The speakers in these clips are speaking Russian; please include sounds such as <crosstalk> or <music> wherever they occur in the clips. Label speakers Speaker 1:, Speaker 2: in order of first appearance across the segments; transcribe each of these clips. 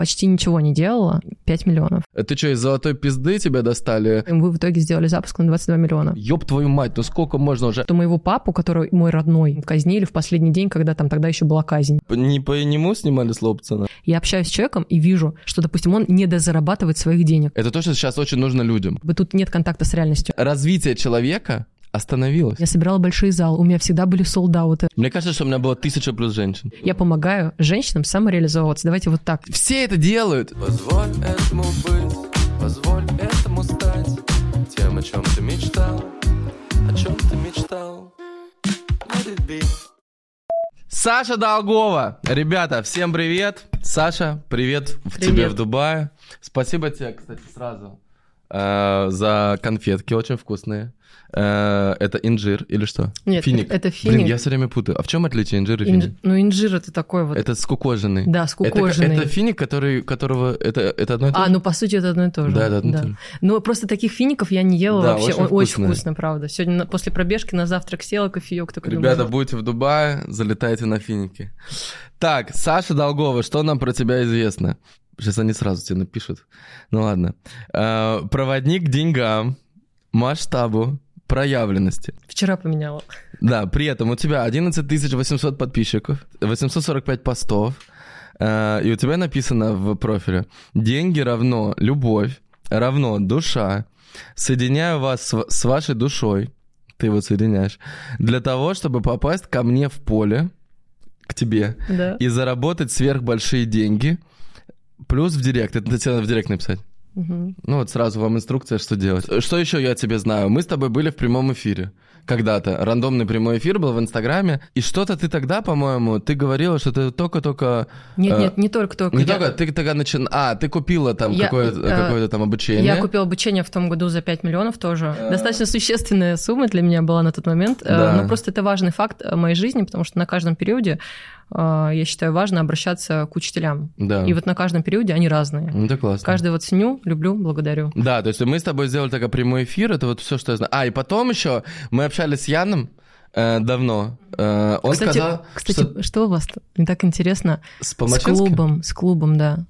Speaker 1: почти ничего не делала, 5 миллионов.
Speaker 2: Э, Ты что, из золотой пизды тебя достали?
Speaker 1: И мы в итоге сделали запуск на 22 миллиона.
Speaker 2: Ёб твою мать, ну сколько можно уже?
Speaker 1: То моего папу, который мой родной, казнили в последний день, когда там тогда еще была казнь.
Speaker 2: Не по нему снимали с Лобцена?
Speaker 1: Я общаюсь с человеком и вижу, что, допустим, он не дозарабатывает своих денег.
Speaker 2: Это то, что сейчас очень нужно людям.
Speaker 1: Тут нет контакта с реальностью.
Speaker 2: Развитие человека остановилось.
Speaker 1: Я собирала большие залы, у меня всегда были солдаты.
Speaker 2: Мне кажется, что у меня было тысяча плюс женщин.
Speaker 1: Я помогаю женщинам самореализовываться. Давайте вот так.
Speaker 2: Все это делают.
Speaker 3: Позволь этому быть, позволь этому стать Тем, о чем ты мечтал, о чем ты мечтал Let it be.
Speaker 2: Саша Долгова. Ребята, всем привет. Саша, привет, в
Speaker 1: Привет.
Speaker 2: тебе в Дубае. Спасибо тебе, кстати, сразу э, за конфетки, очень вкусные. Э, это инжир или что?
Speaker 1: Нет,
Speaker 2: финик.
Speaker 1: это- это
Speaker 2: Блин,
Speaker 1: финик.
Speaker 2: я все время путаю. А в чем отличие инжира и
Speaker 1: Инж-
Speaker 2: финик?
Speaker 1: Ну, инжир это такой вот.
Speaker 2: Это скукоженный.
Speaker 1: Да,
Speaker 2: Это,
Speaker 1: скукоженный.
Speaker 2: это финик, который, которого... Это, это одно и то
Speaker 1: А,
Speaker 2: же?
Speaker 1: ну по сути это одно и то же.
Speaker 2: Да, это одно и то же.
Speaker 1: Но просто таких фиников я не ела
Speaker 2: Да,
Speaker 1: вообще.
Speaker 2: очень
Speaker 1: О- Очень,
Speaker 2: вкусно.
Speaker 1: правда. Сегодня после пробежки на завтрак села кофеек такой.
Speaker 2: Ребята,
Speaker 1: думаю,
Speaker 2: будете в Дубае, залетайте на финики. Так, Саша Долгова, что нам про тебя известно? Сейчас они сразу тебе напишут. Ну ладно. Э, проводник к деньгам, масштабу, проявленности.
Speaker 1: Вчера поменяла.
Speaker 2: Да, при этом у тебя 11 800 подписчиков, 845 постов, э, и у тебя написано в профиле «Деньги равно любовь, равно душа, соединяю вас с, с вашей душой». Ты его соединяешь. Для того, чтобы попасть ко мне в поле, к тебе,
Speaker 1: Да.
Speaker 2: и заработать сверхбольшие деньги, плюс в директ. Это тебе надо в директ написать. Ну вот сразу вам инструкция, что делать. Что еще я тебе знаю? Мы с тобой были в прямом эфире когда-то. Рандомный прямой эфир был в Инстаграме. И что-то ты тогда, по-моему, ты говорила, что ты только-только...
Speaker 1: Нет,
Speaker 2: э,
Speaker 1: нет, не только только.
Speaker 2: Не
Speaker 1: я-
Speaker 2: только, ты тогда начи... А, ты купила там
Speaker 1: Я,
Speaker 2: какое-то,
Speaker 1: э,
Speaker 2: какое-то там обучение.
Speaker 1: Я купила обучение в том году за 5 миллионов тоже. Достаточно существенная сумма для меня была на тот момент. Э,
Speaker 2: Да.
Speaker 1: Но просто это важный факт э, моей жизни, потому что на каждом периоде, э, я считаю, важно обращаться к учителям.
Speaker 2: Да.
Speaker 1: И вот на каждом периоде они разные.
Speaker 2: Ну, это классно.
Speaker 1: Каждый вот ценю, люблю, благодарю.
Speaker 2: Да, то есть мы с тобой сделали такой прямой эфир, это вот все, что я знаю. А, и потом еще мы общались с Яном э, давно. Э, он
Speaker 1: кстати,
Speaker 2: сказал,
Speaker 1: кстати
Speaker 2: что
Speaker 1: что... у вас? Мне так интересно.
Speaker 2: с
Speaker 1: С клубом, с клубом, да.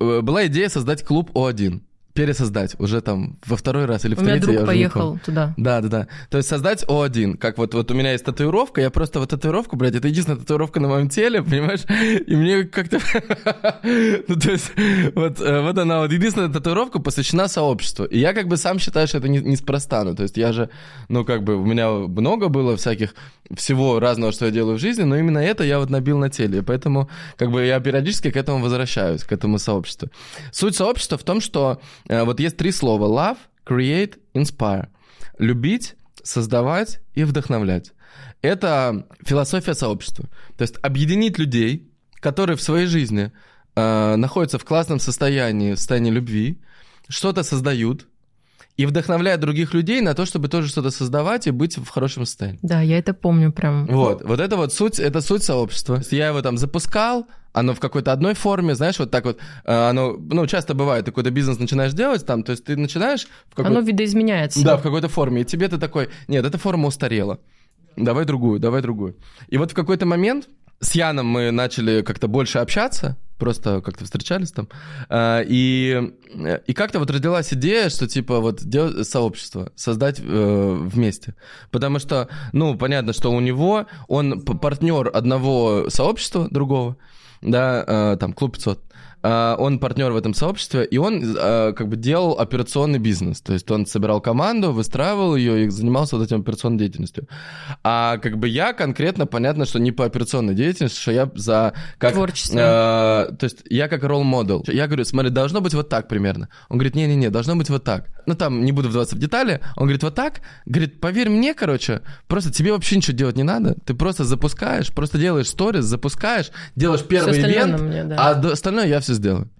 Speaker 2: э, была идея создать клуб О1. Пересоздать уже там во второй раз или в
Speaker 1: У меня
Speaker 2: третий.
Speaker 1: друг
Speaker 2: я
Speaker 1: поехал туда.
Speaker 2: Да, да, да. То есть создать О1. Как вот, вот у меня есть татуировка, я просто вот татуировку, блядь, это единственная татуировка на моем теле, понимаешь? И мне как-то... <laughs> Ну, то есть, вот, э, вот она, вот единственная татуировка посвящена сообществу. И я как бы сам считаю, что это не- неспроста. Ну, то есть я же, ну, как бы, у меня много было всяких всего разного, что я делаю в жизни, но именно это я вот набил на теле. И поэтому, как бы, я периодически к этому возвращаюсь, к этому сообществу. Суть сообщества в том, что вот есть три слова. Love, create, inspire. Любить, создавать и вдохновлять. Это философия сообщества. То есть объединить людей, которые в своей жизни э, находятся в классном состоянии, в состоянии любви, что-то создают, и вдохновляют других людей на то, чтобы тоже что-то создавать и быть в хорошем состоянии.
Speaker 1: Да, я это помню прям.
Speaker 2: Вот, вот это вот суть, это суть сообщества. Я его там запускал, оно в какой-то одной форме, знаешь, вот так вот, э, оно, ну, часто бывает, ты какой-то бизнес начинаешь делать там, то есть ты начинаешь в какой-то...
Speaker 1: Оно видоизменяется.
Speaker 2: Да, в какой-то форме. И тебе ты такой, нет, эта форма устарела. Давай другую, давай другую. И вот в какой-то момент с Яном мы начали как-то больше общаться, просто как-то встречались там, э, и, и как-то вот родилась идея, что типа вот делать сообщество, создать э, вместе. Потому что, ну, понятно, что у него, он партнер одного сообщества, другого, да, э, там, клуб 500, а, он партнер в этом сообществе, и он э, как бы делал операционный бизнес. То есть он собирал команду, выстраивал ее и занимался вот этим операционной деятельностью. А как бы я конкретно, понятно, что не по операционной деятельности, что я за... Как,
Speaker 1: Творчество.
Speaker 2: э, то есть я как ролл-модел. Я говорю, смотри, должно быть вот так примерно. Он говорит, не-не-не, должно быть вот так. Ну там, не буду вдаваться в детали. Он говорит, вот так. Говорит, поверь мне, короче, просто тебе вообще ничего делать не надо. Ты просто запускаешь, просто делаешь сторис, запускаешь, делаешь первый ивент,
Speaker 1: мне, да.
Speaker 2: а остальное я все сделаю.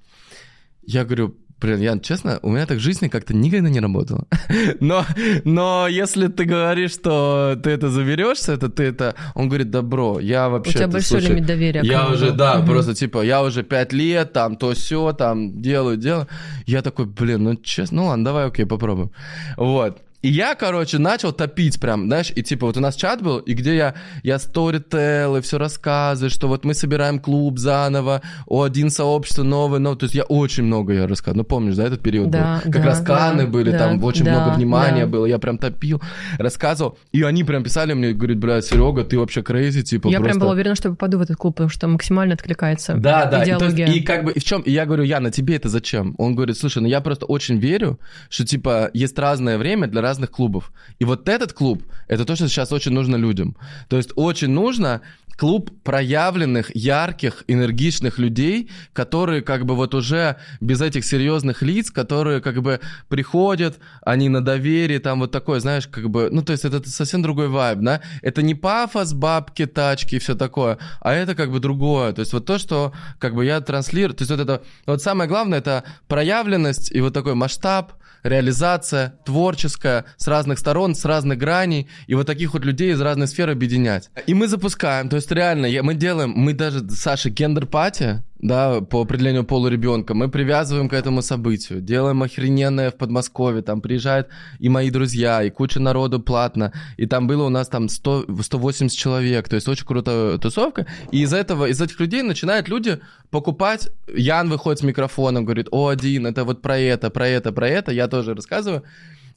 Speaker 2: Я говорю, блин, Ян, честно, у меня так в жизни как-то никогда не работало. <laughs> Но, но если ты говоришь, что ты это заберешься, это ты это... Он говорит, да, бро, я вообще...
Speaker 1: тебя
Speaker 2: ты,
Speaker 1: большой
Speaker 2: слушай,
Speaker 1: лимит доверия
Speaker 2: Я уже,
Speaker 1: да. Мгм.
Speaker 2: просто типа, я уже пять лет, там, то все там, делаю, делаю. Я такой, блин, ну честно, ну ладно, давай, окей, попробуем. Вот. И я, короче, начал топить прям, знаешь, и типа вот у нас чат был, и где я, я сторителл, и все рассказываю, что вот мы собираем клуб заново, о, один сообщество новое, ну, то есть я очень много я рассказывал, ну, помнишь, да, этот период
Speaker 1: Да,
Speaker 2: был? Как
Speaker 1: да,
Speaker 2: раз каны
Speaker 1: да,
Speaker 2: были,
Speaker 1: да,
Speaker 2: там очень
Speaker 1: да,
Speaker 2: много внимания
Speaker 1: да.
Speaker 2: было, я прям топил, рассказывал, и они прям писали мне, говорят, бля, Серега, ты вообще крейзи, типа,
Speaker 1: Я
Speaker 2: просто...
Speaker 1: прям была уверена, что я попаду в этот клуб, потому что максимально откликается
Speaker 2: Да, да. И, то есть,
Speaker 1: идеология.
Speaker 2: и как бы и в чем? И я говорю, Яна, тебе это зачем? Он говорит, слушай, ну я просто очень верю, что типа есть разное время для разных клубов. И вот этот клуб, это то, что сейчас очень нужно людям. То есть очень нужно клуб проявленных, ярких, энергичных людей, которые как бы вот уже без этих серьезных лиц, которые как бы приходят, они на доверии, там вот такое, знаешь, как бы, ну то есть это совсем другой вайб, да? Это не пафос, бабки, тачки и все такое, а это как бы другое. То есть вот то, что как бы я транслирую, то есть вот это, вот самое главное, это проявленность и вот такой масштаб, реализация творческая с разных сторон, с разных граней, и вот таких вот людей из разных сфер объединять. И мы запускаем, то есть реально, я- мы делаем, мы даже, Саша, gender party, да, по определению пола ребенка, мы привязываем к этому событию, делаем охрененное в Подмосковье, там приезжают и мои друзья, и куча народу платно, и там было у нас там 100, 180 человек, то есть очень крутая тусовка, и из этого, из этих людей начинают люди покупать, Ян выходит с микрофоном, говорит, о, один, это вот про это, про это, про это, я тоже рассказываю,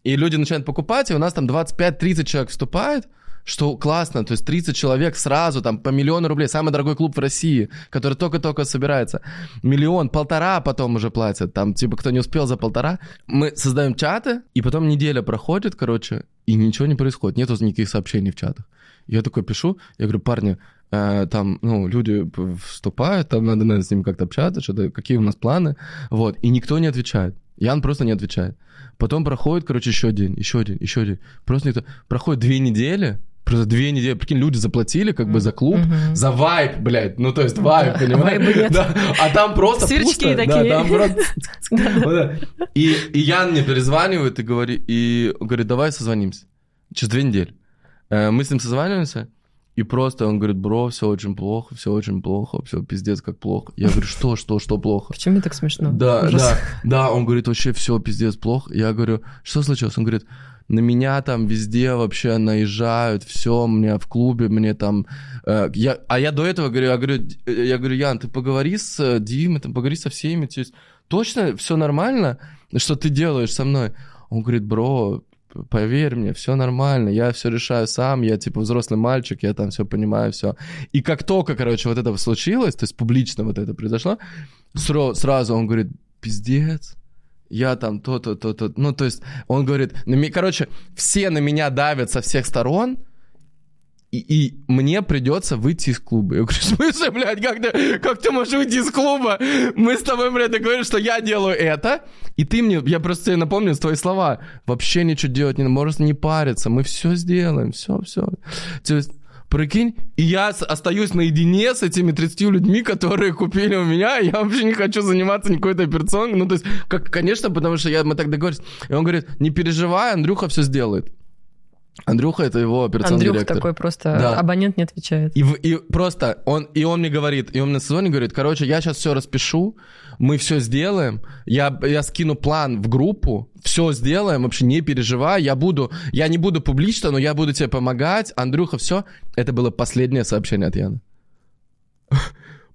Speaker 2: и люди начинают покупать, и у нас там 25-30 человек вступает, что классно, то есть 30 человек сразу, там, по миллиону рублей, самый дорогой клуб в России, который только-только собирается, миллион, полтора потом уже платят, там, типа, кто не успел за полтора, мы создаем чаты, и потом неделя проходит, короче, и ничего не происходит, нету никаких сообщений в чатах. Я такой пишу, я говорю, парни, э, там, ну, люди вступают, там надо, наверное, с ними как-то общаться, что-то, какие у нас планы, вот, и никто не отвечает. Ян просто не отвечает. Потом проходит, короче, еще день, еще день, еще день. Просто никто... Проходит две недели, просто две недели, прикинь, люди заплатили как бы за клуб,
Speaker 1: Мгм.
Speaker 2: за вайп, блядь, ну то есть вайп,
Speaker 1: Да,
Speaker 2: понимаешь? Да, а там просто
Speaker 1: Сверчки
Speaker 2: пусто. Да,
Speaker 1: такие.
Speaker 2: там просто... <laughs> И, и Ян мне перезванивает и говорит, и говорит, давай созвонимся. Через две недели. Э, Мы с ним созваниваемся, и просто он говорит, бро, все очень плохо, все очень плохо, все пиздец как плохо. Я говорю, что, что, что плохо?
Speaker 1: Почему мне так смешно?
Speaker 2: Да,
Speaker 1: Ужас.
Speaker 2: да, да, он говорит, вообще все пиздец плохо. Я говорю, что случилось? Он говорит, на меня там везде вообще наезжают, все, мне в клубе, мне там... э, я, а я до этого говорю, я говорю, э, я говорю, Ян, ты поговори с э, Димой, там, поговори со всеми, то есть точно все нормально, что ты делаешь со мной? Он говорит, бро, поверь мне, все нормально, я все решаю сам, я типа взрослый мальчик, я там все понимаю, все. И как только, короче, вот это случилось, то есть публично вот это произошло, сразу он говорит, пиздец, я там то-то, то-то. Ну, то есть он говорит, ме- короче, все на меня давят со всех сторон, и, и мне придется выйти из клуба. Я говорю, в блядь, как ты, как ты можешь выйти из клуба? Мы с тобой, блядь, договорились, что я делаю это, и ты мне, я просто тебе напомню твои слова, вообще ничего делать не надо, можешь не париться, мы все сделаем, все, все. То есть, Прикинь, и я остаюсь наедине с этими 30 людьми, которые купили у меня, я вообще не хочу заниматься никакой-то операционкой. Ну, то есть, как, конечно, потому что я, мы так договорились. И он говорит, не переживай, Андрюха все сделает. Андрюха это его операционный
Speaker 1: Андрюх
Speaker 2: директор.
Speaker 1: такой просто,
Speaker 2: Да.
Speaker 1: абонент не отвечает.
Speaker 2: И, и просто он, и он мне говорит, и он мне на сезоне говорит, короче, я сейчас все распишу, мы все сделаем, я, я скину план в группу, все сделаем, вообще не переживай, я буду, я не буду публично, но я буду тебе помогать, Андрюха, все. Это было последнее сообщение от Яны.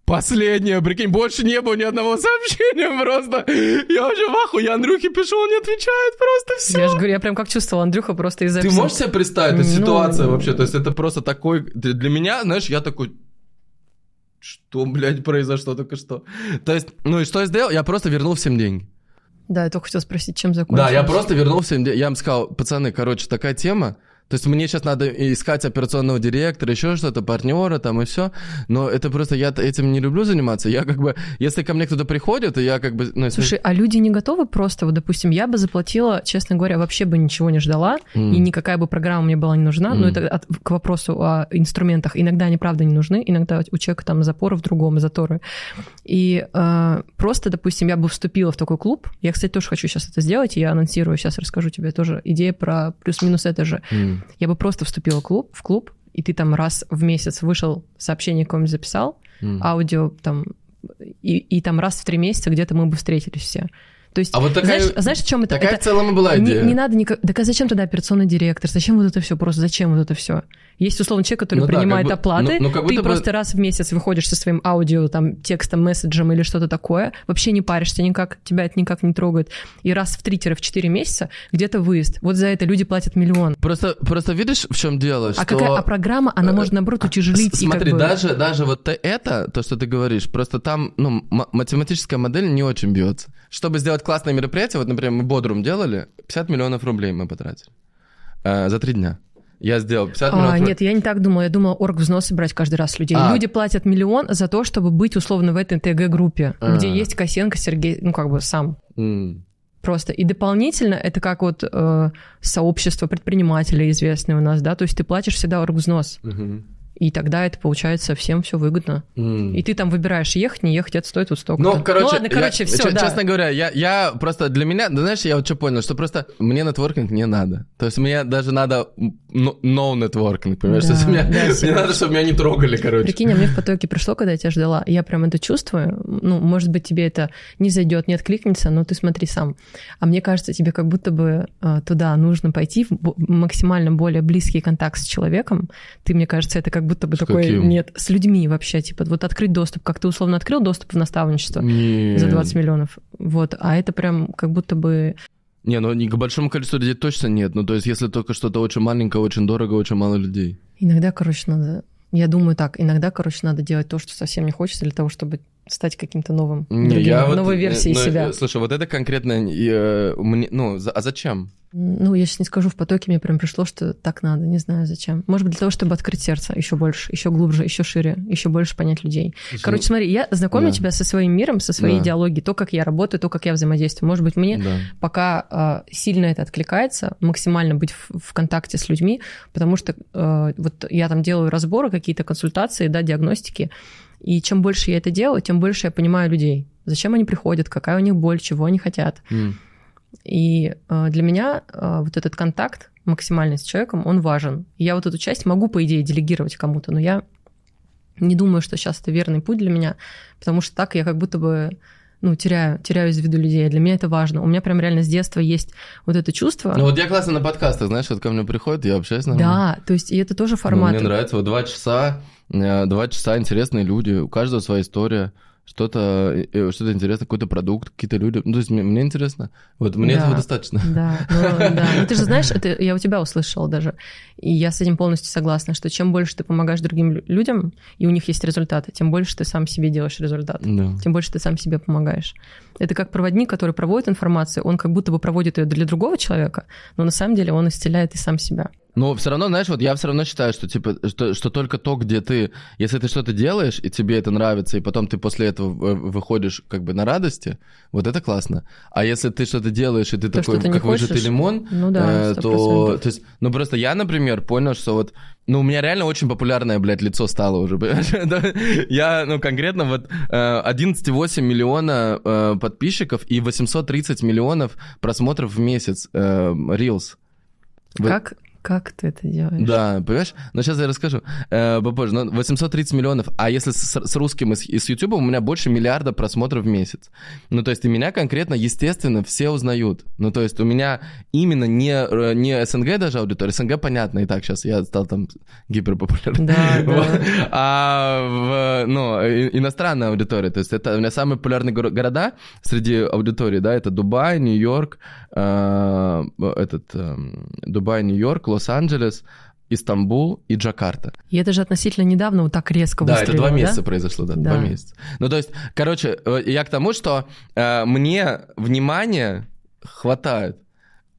Speaker 2: Последнее, прикинь, больше не было ни одного сообщения просто. Я вообще в ахуе, я Андрюхе пишу, он не отвечает, просто все.
Speaker 1: Я же говорю, я прям как чувствовала, Андрюха просто из-за
Speaker 2: Ты можешь себе представить эту
Speaker 1: Ну,
Speaker 2: ситуацию вообще? То есть это просто такой... Для меня, знаешь, я такой... Что, блядь, произошло только что? То есть, ну и что я сделал? Я просто вернул всем деньги.
Speaker 1: Да, я только хотела спросить, чем закончилось.
Speaker 2: Да, я просто вернул всем деньги. Я им сказал, пацаны, короче, такая тема. То есть мне сейчас надо искать операционного директора, еще что-то, партнера там и все. Но это просто я этим не люблю заниматься. Я как бы, если ко мне кто-то приходит, я как бы... Ну, если-
Speaker 1: Слушай, а люди не готовы просто, вот, допустим, я бы заплатила, честно говоря, вообще бы ничего не ждала,
Speaker 2: М.
Speaker 1: и никакая бы программа мне была не нужна, но
Speaker 2: М.
Speaker 1: это от- к вопросу о инструментах. Иногда они, правда, не нужны, иногда у человека там запоры в другом, заторы. И э, просто, допустим, я бы вступила в такой клуб, я, кстати, тоже хочу сейчас это сделать, и я анонсирую, сейчас расскажу тебе тоже идея про плюс-минус это же.
Speaker 2: М.
Speaker 1: Я бы просто вступила в клуб, в клуб, и ты там раз в месяц вышел, сообщение какое-нибудь записал,
Speaker 2: М.
Speaker 1: аудио там, и, и там раз в три месяца где-то мы бы встретились все. То есть,
Speaker 2: А вот такая-
Speaker 1: знаешь, знаешь, в чем это?
Speaker 2: Такая
Speaker 1: это
Speaker 2: в целом и была
Speaker 1: не,
Speaker 2: идея.
Speaker 1: не надо никак... Так а зачем тогда операционный директор? Зачем вот это все? Просто зачем вот это все? Есть условно человек, который
Speaker 2: Ну да,
Speaker 1: принимает
Speaker 2: бы-
Speaker 1: оплаты,
Speaker 2: ну- ну,
Speaker 1: ты
Speaker 2: бы-
Speaker 1: просто раз в месяц выходишь со своим аудио, там, текстом, месседжем или что-то такое, вообще не паришься никак, тебя это никак не трогает. И раз в 3-4 месяца где-то выезд. Вот за это люди платят миллион.
Speaker 2: Просто, просто видишь, в чем дело?
Speaker 1: А
Speaker 2: что...
Speaker 1: какая а программа, она
Speaker 2: э,
Speaker 1: может, наоборот, утяжелить
Speaker 2: С-
Speaker 1: и как
Speaker 2: Смотри,
Speaker 1: бы-
Speaker 2: даже, даже вот это, то, что ты говоришь, просто там, ну, математическая модель не очень бьется. Чтобы сделать классное мероприятие, вот, например, мы Бодрум делали, 50 миллионов рублей мы потратили э, за три дня. Я сделал 50
Speaker 1: А,
Speaker 2: миллионов рублей.
Speaker 1: нет, я не так думала. Я думала, орг взносы брать каждый раз с людей.
Speaker 2: А.
Speaker 1: Люди платят миллион за то, чтобы быть условно в этой ТГ-группе,
Speaker 2: А.
Speaker 1: где есть Косенко Сергей, ну как бы сам.
Speaker 2: М.
Speaker 1: Просто. И дополнительно это как вот э, сообщество предпринимателей известное у нас, да, то есть ты платишь всегда оргвзнос.
Speaker 2: Мгм.
Speaker 1: И тогда это получается всем все выгодно.
Speaker 2: М.
Speaker 1: И ты там выбираешь ехать, не ехать, это стоит вот столько.
Speaker 2: Ну, короче,
Speaker 1: ладно, короче,
Speaker 2: я-
Speaker 1: все,
Speaker 2: че-
Speaker 1: да.
Speaker 2: честно говоря, я, я просто для меня, да, знаешь, я вот что понял, что просто мне нетворкинг не надо. То есть мне даже надо no, networking, понимаешь?
Speaker 1: Да,
Speaker 2: То есть меня-
Speaker 1: да, <laughs>
Speaker 2: мне
Speaker 1: Серёж.
Speaker 2: надо, чтобы меня не трогали, короче.
Speaker 1: Прикинь, а мне в потоке пришло, когда я тебя ждала. Я прям это чувствую. Ну, может быть, тебе это не зайдет, не откликнется, но ты смотри сам. А мне кажется, тебе как будто бы э, туда нужно пойти в максимально более близкий контакт с человеком. Ты, мне кажется, это как будто бы
Speaker 2: С
Speaker 1: такой...
Speaker 2: каким?
Speaker 1: Нет, с людьми вообще. Типа вот открыть доступ. Как ты условно открыл доступ в наставничество
Speaker 2: Не,
Speaker 1: за 20 миллионов. Вот. А это прям как будто бы...
Speaker 2: Не, ну не к большому количеству людей точно нет. Ну, то есть, если только что-то очень маленькое, очень дорого, очень мало людей.
Speaker 1: Иногда, короче, надо... Я думаю так, иногда, короче, надо делать то, что совсем не хочется, для того, чтобы стать каким-то новым,
Speaker 2: Не,
Speaker 1: другим,
Speaker 2: я
Speaker 1: новой
Speaker 2: э,
Speaker 1: версией
Speaker 2: ну,
Speaker 1: себя.
Speaker 2: э, Слушай, вот это конкретно э, мне, ну, за- а зачем?
Speaker 1: Ну, я сейчас не скажу, в потоке мне прям пришло, что так надо, не знаю зачем. Может быть, для того, чтобы открыть сердце еще больше, еще глубже, еще шире, еще больше понять людей. Короче, смотри, я знакомлю
Speaker 2: Да.
Speaker 1: тебя со своим миром, со своей
Speaker 2: Да.
Speaker 1: идеологией, то, как я работаю, то, как я взаимодействую. Может быть, мне
Speaker 2: Да.
Speaker 1: пока э, сильно это откликается, максимально быть в, в контакте с людьми, потому что э, вот я там делаю разборы, какие-то консультации, да, диагностики, и чем больше я это делаю, тем больше я понимаю людей. Зачем они приходят, какая у них боль, чего они хотят.
Speaker 2: М.
Speaker 1: И э, для меня э, вот этот контакт максимальный с человеком, он важен. И я вот эту часть могу, по идее, делегировать кому-то, но я не думаю, что сейчас это верный путь для меня, потому что так я как будто бы ну, теряю, теряю из виду людей. Для меня это важно. У меня прям реально с детства есть вот это чувство.
Speaker 2: Ну, вот я классно на подкастах, знаешь, вот ко мне приходят, я общаюсь нормально.
Speaker 1: да, то есть и это тоже
Speaker 2: Ну,
Speaker 1: формат.
Speaker 2: мне нравится, вот два часа, два часа интересные люди, у каждого своя история, что-то э, что интересное, какой-то продукт, какие-то люди. Ну, то есть мне, мне интересно. Вот мне
Speaker 1: Да.
Speaker 2: этого достаточно.
Speaker 1: Да, ну, <laughs> да. Ну, ты же знаешь, это я у тебя услышала даже. И я с этим полностью согласна, что чем больше ты помогаешь другим лю- людям, и у них есть результаты, тем больше ты сам себе делаешь результат.
Speaker 2: Да.
Speaker 1: Тем больше ты сам себе помогаешь. Это как проводник, который проводит информацию, он как будто бы проводит ее для другого человека, но на самом деле он исцеляет и сам себя.
Speaker 2: Но все равно, знаешь, вот я все равно считаю, что типа, что, что только то, где ты, если ты что-то делаешь, и тебе это нравится, и потом ты после этого э, выходишь как бы на радости, вот это классно. А если ты что-то делаешь, и ты
Speaker 1: То,
Speaker 2: такой,
Speaker 1: ты
Speaker 2: как выжатый лимон,
Speaker 1: Ну да,
Speaker 2: э,
Speaker 1: сто
Speaker 2: то, то есть, ну просто я, например, понял, что вот, ну у меня реально очень популярное, блядь, лицо стало уже, <laughs> Я, ну конкретно вот э, 11,8 миллиона э, подписчиков и 830 миллионов просмотров в месяц э, Reels.
Speaker 1: Как, как ты это делаешь?
Speaker 2: да, понимаешь? Но сейчас я расскажу э, попозже. Но 830 миллионов, а если с, с русским и с, и с YouTube, у меня больше миллиарда просмотров в месяц. Ну, то есть, и меня конкретно, естественно, все узнают. Ну, то есть, у меня именно не, э, не СНГ даже аудитория, СНГ понятно, и так сейчас я стал там гиперпопулярным.
Speaker 1: Да, <laughs> да.
Speaker 2: А в, ну, иностранная аудитория, то есть это у меня самые популярные горо- города среди аудитории, да, это Дубай, Нью-Йорк, э, этот эм, Дубай, Нью-Йорк, Лос-Анджелес, Истамбул и Джакарта.
Speaker 1: И это же относительно недавно вот так резко
Speaker 2: Да, это два
Speaker 1: да?
Speaker 2: месяца произошло, да,
Speaker 1: Да.
Speaker 2: два месяца. Ну, то есть, короче, э, я к тому, что э, мне внимания хватает.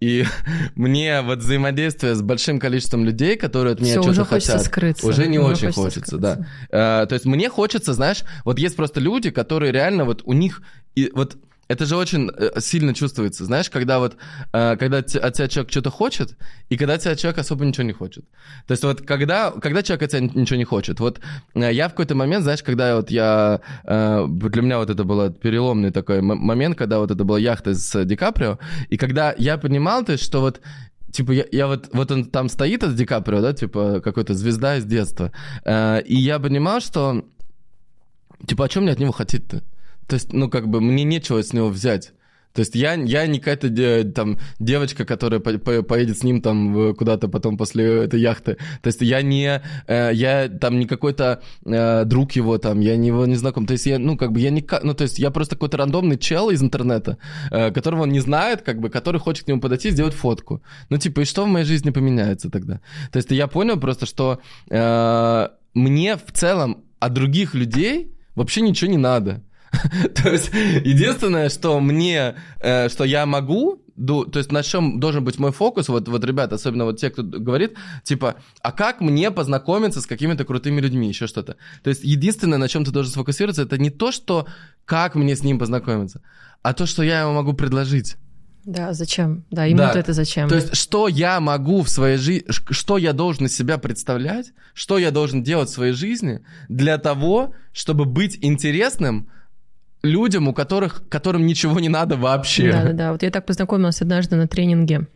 Speaker 2: И <laughs> мне вот взаимодействие с большим количеством людей, которые от меня что-то хотят,
Speaker 1: скрыться.
Speaker 2: уже не
Speaker 1: Уже
Speaker 2: очень
Speaker 1: хочется
Speaker 2: хочется, да. Э, то есть мне хочется, знаешь, вот есть просто люди, которые реально вот у них и вот это же очень э, сильно чувствуется, знаешь, когда вот, э, когда от тебя человек что-то хочет, и когда от тебя человек особо ничего не хочет. То есть вот когда, когда человек от тебя ничего не хочет, вот э, я в какой-то момент, знаешь, когда вот я, для меня вот это был переломный такой момент, когда вот это была яхта с Ди Каприо, и когда я понимал, то есть, что вот Типа, я, я вот, вот он там стоит, от Ди Каприо, да, типа, какой-то звезда из детства. Э, и я понимал, что, типа, о чем мне от него хотеть-то? То есть, ну, как бы, мне нечего с него взять. То есть я, я не какая-то де- там девочка, которая по- по- поедет с ним там в- куда-то потом после этой яхты. То есть я не, э, я там не какой-то э, друг его там, я не его не знаком. То есть я, ну, как бы я не, ну, то есть я просто какой-то рандомный чел из интернета, э, которого он не знает, как бы, который хочет к нему подойти и сделать фотку. Ну, типа, и что в моей жизни поменяется тогда? То есть я понял просто, что э, мне в целом от других людей вообще ничего не надо. <laughs> То есть единственное, что мне, э, что я могу, ду- то есть на чем должен быть мой фокус, вот, вот, ребята, особенно вот те, кто говорит, типа, а как мне познакомиться с какими-то крутыми людьми, еще что-то. То есть единственное, на чем ты должен сфокусироваться, это не то, что как мне с ним познакомиться, а то, что я ему могу предложить.
Speaker 1: Да, зачем? Да, ему
Speaker 2: Да.
Speaker 1: это зачем?
Speaker 2: То есть, что я могу в своей жизни, что я должен из себя представлять, что я должен делать в своей жизни для того, чтобы быть интересным людям, у которых, которым ничего не надо вообще.
Speaker 1: Да, да, да. Вот я так познакомилась однажды на тренинге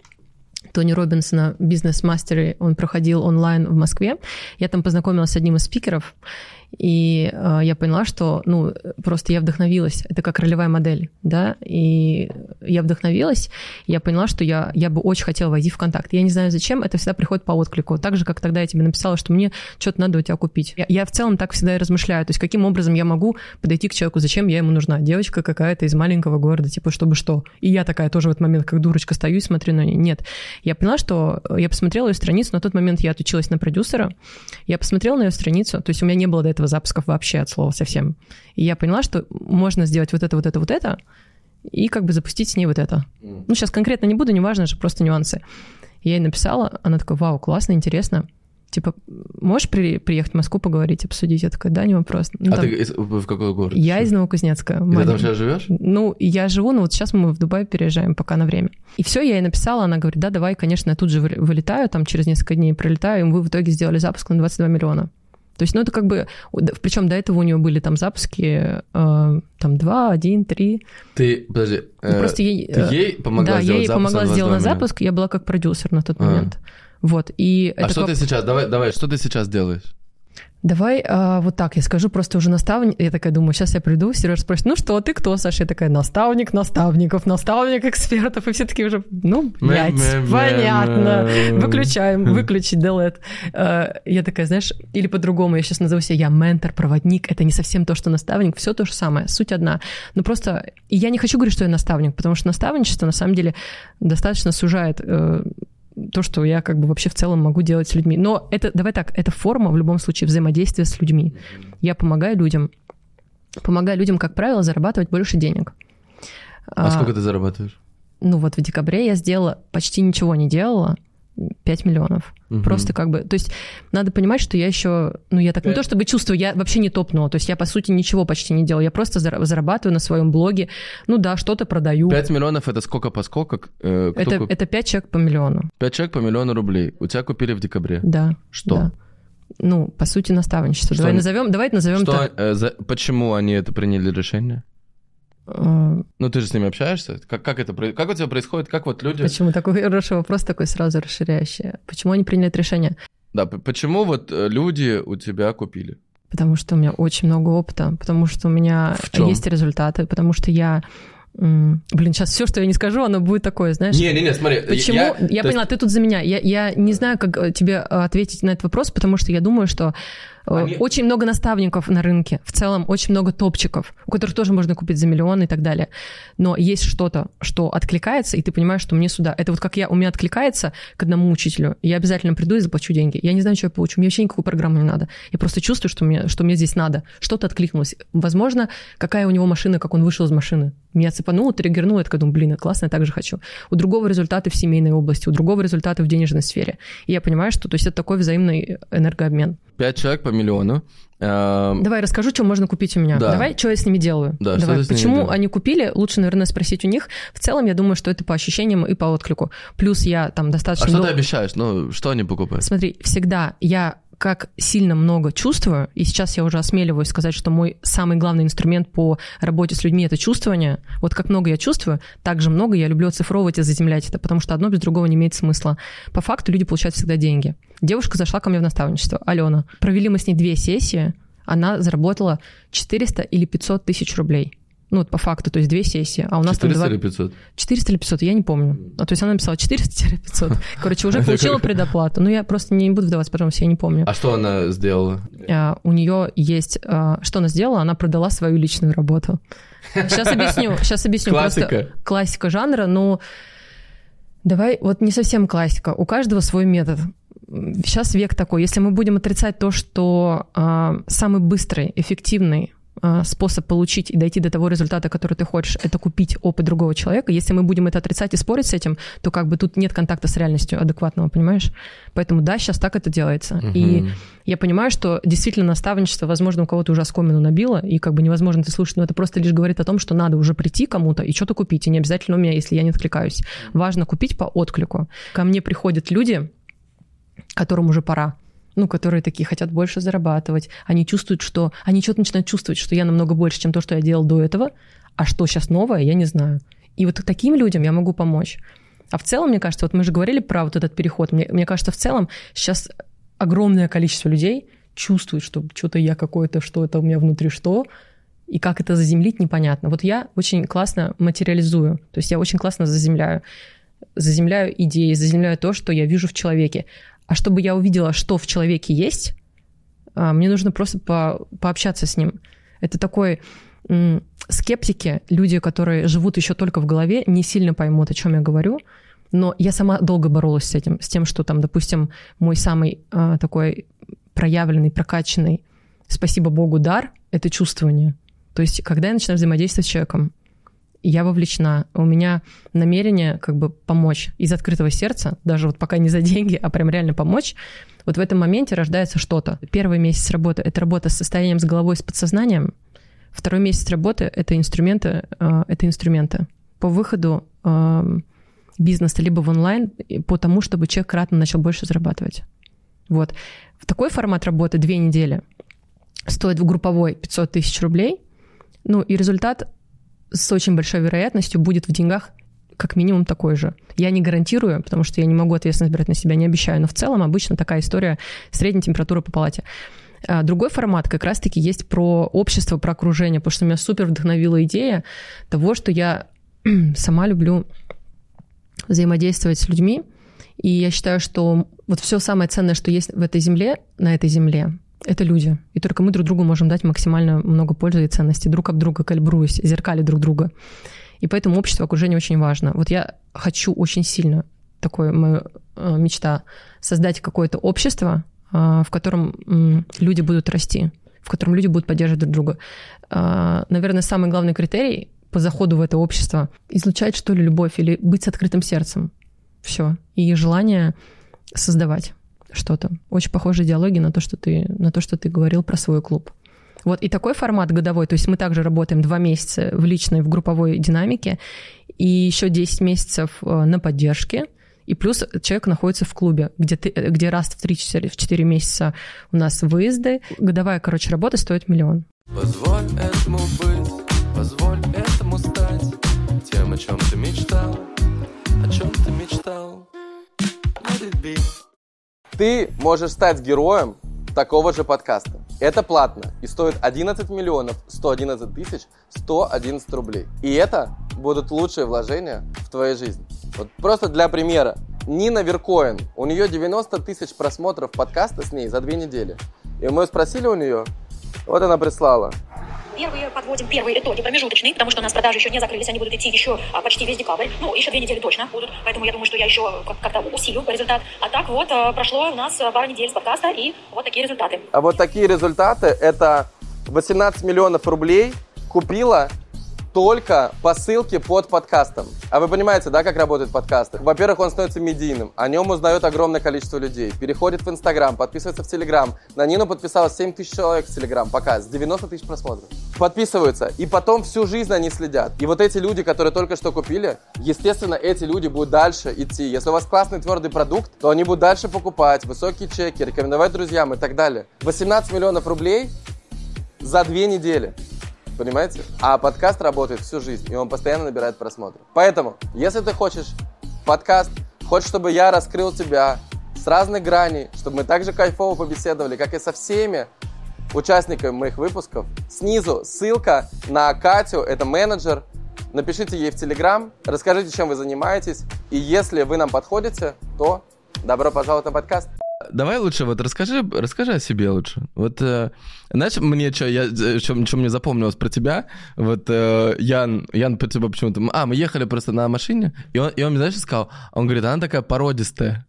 Speaker 1: Тони Робинсона, бизнес-мастеры, он проходил онлайн в Москве. Я там познакомилась с одним из спикеров, и э, я поняла, что, ну, просто я вдохновилась. Это как ролевая модель, да, и я вдохновилась, я поняла, что я, я бы очень хотела войти в контакт. Я не знаю, зачем, это всегда приходит по отклику. Так же, как тогда я тебе написала, что мне что-то надо у тебя купить. Я, я в целом так всегда и размышляю. То есть, каким образом я могу подойти к человеку, зачем я ему нужна? Девочка какая-то из маленького города, типа, чтобы что? И я такая тоже в этот момент, как дурочка, стою и смотрю на нее. Нет. Я поняла, что я посмотрела ее страницу, на тот момент я отучилась на продюсера, я посмотрела на ее страницу, то есть у меня не было до этого запусков вообще от слова совсем. И я поняла, что можно сделать вот это, вот это, вот это, и как бы запустить с ней вот это. Ну, сейчас конкретно не буду, неважно, же просто нюансы. Я ей написала, она такая, вау, классно, интересно. Типа, можешь при- приехать в Москву поговорить, обсудить? Я такая, да, не вопрос. Ну,
Speaker 2: а
Speaker 1: там-
Speaker 2: ты из- в какой город?
Speaker 1: Я из Новокузнецка.
Speaker 2: И ты там сейчас живешь?
Speaker 1: Ну, я живу, но вот сейчас мы в Дубай переезжаем пока на время. И все, я ей написала, она говорит, да, давай, конечно, я тут же вы- вылетаю, там через несколько дней прилетаю, и мы в итоге сделали запуск на 22 миллиона. То есть, ну, это как бы... Причем до этого у нее были там запуски, э, там, 2, 1, 3.
Speaker 2: Ты, подожди,
Speaker 1: Ну,
Speaker 2: э,
Speaker 1: просто ей...
Speaker 2: ты
Speaker 1: э,
Speaker 2: ей помогла
Speaker 1: да, я
Speaker 2: сделать
Speaker 1: ей
Speaker 2: запуск
Speaker 1: помогла сделать
Speaker 2: 22 миллиона?
Speaker 1: запуск, я была как продюсер на тот
Speaker 2: А.
Speaker 1: момент. Вот, и
Speaker 2: А что
Speaker 1: как-
Speaker 2: ты сейчас, давай, давай, что ты сейчас делаешь?
Speaker 1: Давай а, вот так, я скажу просто уже наставник. Я такая думаю, сейчас я приду, Сереж спросит, ну что, ты кто, Саша? Я такая, наставник наставников, наставник экспертов. И все такие уже, ну, блядь, понятно. Выключаем, выключить, delete. А, Я такая, знаешь, или по-другому, я сейчас назову себя, я ментор, проводник. Это не совсем то, что наставник, все то же самое, суть одна. Но просто, и я не хочу говорить, что я наставник, потому что наставничество, на самом деле, достаточно сужает э, то, что я как бы вообще в целом могу делать с людьми. Но это, давай так, это форма в любом случае взаимодействия с людьми. Я помогаю людям, помогаю людям, как правило, зарабатывать больше денег.
Speaker 2: А, сколько ты зарабатываешь?
Speaker 1: Ну вот в декабре я сделала, почти ничего не делала, 5 миллионов.
Speaker 2: Мгм.
Speaker 1: Просто как бы, то есть надо понимать, что я еще, ну я так не то чтобы чувствую, я вообще не топнула, то есть я по сути ничего почти не делала, я просто зара- зарабатываю на своем блоге, ну да, что-то продаю.
Speaker 2: 5 миллионов это сколько по сколько? Э,
Speaker 1: это,
Speaker 2: ку-
Speaker 1: это 5 человек по миллиону,
Speaker 2: 5 человек по миллиону рублей. У тебя купили в декабре.
Speaker 1: да.
Speaker 2: Что?
Speaker 1: да. Ну, по сути, наставничество.
Speaker 2: Что
Speaker 1: давай
Speaker 2: они-
Speaker 1: назовем, давай назовем
Speaker 2: Что,
Speaker 1: так.
Speaker 2: э, за- почему они это приняли решение?
Speaker 1: Э,
Speaker 2: Ну, ты же с ними общаешься? Как, как это как у тебя происходит? Как вот люди...
Speaker 1: Почему такой хороший вопрос, такой сразу расширяющий? Почему они приняли это решение?
Speaker 2: Да, почему вот э, люди у тебя купили?
Speaker 1: Потому что у меня очень много опыта, потому что у меня есть результаты, потому что я... Блин, сейчас все, что я не скажу, оно будет такое, знаешь...
Speaker 2: Не-не-не, смотри.
Speaker 1: Почему? Я,
Speaker 2: есть-
Speaker 1: поняла, ты тут за меня. Я, я не знаю, как э, тебе ответить на этот вопрос, потому что я думаю, что
Speaker 2: Они-
Speaker 1: очень много наставников на рынке, в целом очень много топчиков, у которых тоже можно купить за миллион и так далее. Но есть что-то, что откликается, и ты понимаешь, что мне сюда. Это вот как я, у меня откликается к одному учителю, я обязательно приду и заплачу деньги. Я не знаю, что я получу, мне вообще никакую программу не надо. Я просто чувствую, что мне, что мне здесь надо. Что-то откликнулось. Возможно, какая у него машина, как он вышел из машины. Меня цепануло, триггернуло, я такая думаю, блин, классно, я так же хочу. У другого результаты в семейной области, у другого результаты в денежной сфере. И я понимаю, что то есть это такой взаимный энергообмен.
Speaker 2: 5 человек по миллиону. Эм,
Speaker 1: Давай расскажу, что можно купить у меня.
Speaker 2: Да.
Speaker 1: Давай, что я с ними делаю.
Speaker 2: Да, что
Speaker 1: Давай.
Speaker 2: ними
Speaker 1: Почему
Speaker 2: делаешь?
Speaker 1: они купили? Лучше, наверное, спросить у них. В целом, я думаю, что это по ощущениям и по отклику. Плюс я там
Speaker 2: А
Speaker 1: достаточно...
Speaker 2: что
Speaker 1: дол-
Speaker 2: ты обещаешь? Ну, что они покупают?
Speaker 1: Смотри, всегда я как сильно много чувствую, и сейчас я уже осмеливаюсь сказать, что мой самый главный инструмент по работе с людьми — это чувствование. Вот как много я чувствую, так же много я люблю оцифровывать и заземлять это, потому что одно без другого не имеет смысла. По факту люди получают всегда деньги. Девушка зашла ко мне в наставничество, Алена. Провели мы с ней две сессии, она заработала 400 или 500 тысяч рублей. Ну, вот по факту, то есть две сессии. А у нас
Speaker 4: 400
Speaker 1: там два...
Speaker 4: или 500?
Speaker 1: 400 или 500, я не помню. А, то есть она написала 400-500. <laughs> Короче, уже получила предоплату. Ну, я просто не буду вдаваться, пожалуйста, я не помню.
Speaker 4: А что она сделала?
Speaker 1: А, у нее есть... а, Что она сделала? Она продала свою личную работу. Сейчас объясню, сейчас объясню.
Speaker 4: Классика.
Speaker 1: Просто классика жанра, но давай, вот не совсем классика. У каждого свой метод. Сейчас век такой. Если мы будем отрицать то, что а, самый быстрый, эффективный способ получить и дойти до того результата, который ты хочешь, это купить опыт другого человека. Если мы будем это отрицать и спорить с этим, то как бы тут нет контакта с реальностью адекватного, понимаешь? Поэтому да, сейчас так это делается. И я понимаю, что действительно наставничество, возможно, у кого-то уже оскомину набило, и как бы невозможно это слушать, но это просто лишь говорит о том, что надо уже прийти кому-то и что-то купить, и не обязательно у меня, если я не откликаюсь. Важно купить по отклику. Ко мне приходят люди, которым уже пора, ну, которые такие хотят больше зарабатывать, они чувствуют, что... Они что-то начинают чувствовать, что я намного больше, чем то, что я делал до этого, а что сейчас новое, я не знаю. И вот таким людям я могу помочь. А в целом, мне кажется, вот мы же говорили про вот этот переход, мне, мне кажется, в целом сейчас огромное количество людей чувствует, что что-то я какое-то, что это у меня внутри что, и как это заземлить, непонятно. Вот я очень классно материализую, то есть я очень классно заземляю. Заземляю идеи, заземляю то, что я вижу в человеке. А чтобы я увидела, что в человеке есть, а, мне нужно просто по, пообщаться с ним. Это такой скептики, люди, которые живут еще только в голове, не сильно поймут, о чем я говорю. Но я сама долго боролась с этим, с тем, что там, допустим, мой самый а, такой проявленный, прокачанный, спасибо Богу, дар — это чувствование. То есть, когда я начинаю взаимодействовать с человеком, я вовлечена, у меня намерение как бы помочь из открытого сердца, даже вот пока не за деньги, а прям реально помочь, вот в этом моменте рождается что-то. Первый месяц работы — это работа с состоянием, с головой, с подсознанием. Второй месяц работы — это инструменты, э, это инструменты по выходу э, бизнеса либо в онлайн, по тому, чтобы человек кратно начал больше зарабатывать. Вот. В такой формат работы две недели стоит в групповой 500 тысяч рублей, ну и результат с очень большой вероятностью будет в деньгах как минимум такой же. Я не гарантирую, потому что я не могу ответственность брать на себя, не обещаю, но в целом обычно такая история средняя температура по палате. А Другой формат как раз-таки есть про общество, про окружение, потому что меня супер вдохновила идея того, что я <clears throat> сама люблю взаимодействовать с людьми, и я считаю, что вот все самое ценное, что есть в этой земле, на этой земле, это люди. И только мы друг другу можем дать максимально много пользы и ценности, друг об друга калибруясь, зеркали друг друга. И поэтому общество окружение очень важно. Вот я хочу очень сильно, такое моя э, мечта, создать какое-то общество, э, в котором люди будут расти, в котором люди будут поддерживать друг друга. Э, Наверное, самый главный критерий по заходу в это общество — излучать, что ли, любовь или быть с открытым сердцем. Все. И желание создавать что-то. Очень похожие диалоги на то, что ты, на то, что ты говорил про свой клуб. Вот и такой формат годовой, то есть мы также работаем два месяца в личной, в групповой динамике, и еще 10 месяцев э, на поддержке, и плюс человек находится в клубе, где, ты, где раз в 3-4 месяца у нас выезды. Годовая, короче, работа стоит миллион.
Speaker 5: Позволь этому быть, позволь этому стать Тем, о чем ты мечтал, о чем ты мечтал
Speaker 2: Ты можешь стать героем такого же подкаста. Это платно и стоит 11 миллионов 111 тысяч 111 рублей. И это будут лучшие вложения в твоей жизни. Вот просто для примера. Нина Веркоин, у нее 90 тысяч просмотров подкаста с ней за две недели. И мы спросили у нее, вот она прислала.
Speaker 6: Первые подводим первые итоги промежуточные, потому что у нас продажи еще не закрылись, они будут идти еще а, почти весь декабрь. Ну, еще две недели точно будут, поэтому я думаю, что я еще как- как-то усилю результат. А так вот, а, прошло у нас пара недель с подкаста, и вот такие результаты.
Speaker 2: А вот такие результаты, это 18 миллионов рублей купила только по ссылке под подкастом. А вы понимаете, да, как работают подкасты? Во-первых, он становится медийным, о нем узнает огромное количество людей, переходит в Инстаграм, подписывается в Телеграм. На Нину подписалось 7 тысяч человек в Телеграм, пока, с 90 тысяч просмотров. Подписываются, и потом всю жизнь они следят. И вот эти люди, которые только что купили, естественно, эти люди будут дальше идти. Если у вас классный твердый продукт, то они будут дальше покупать, высокие чеки, рекомендовать друзьям и так далее. 18 миллионов рублей за две недели. Понимаете? А подкаст работает всю жизнь, и он постоянно набирает просмотры. Поэтому, если ты хочешь подкаст, хочешь, чтобы я раскрыл тебя с разных граней, чтобы мы так же кайфово побеседовали, как и со всеми
Speaker 7: участниками моих выпусков. Снизу ссылка на Катю, это менеджер. Напишите ей в Телеграм, расскажите, чем вы занимаетесь. И если вы нам подходите, то добро пожаловать на подкаст.
Speaker 2: Давай лучше вот расскажи, расскажи о себе лучше. Вот, э, знаешь, мне что, я, что, что мне запомнилось про тебя? Вот э, Ян, Ян тебе почему-то... А, мы ехали просто на машине, и он, и он мне, знаешь, сказал, он говорит, она такая породистая.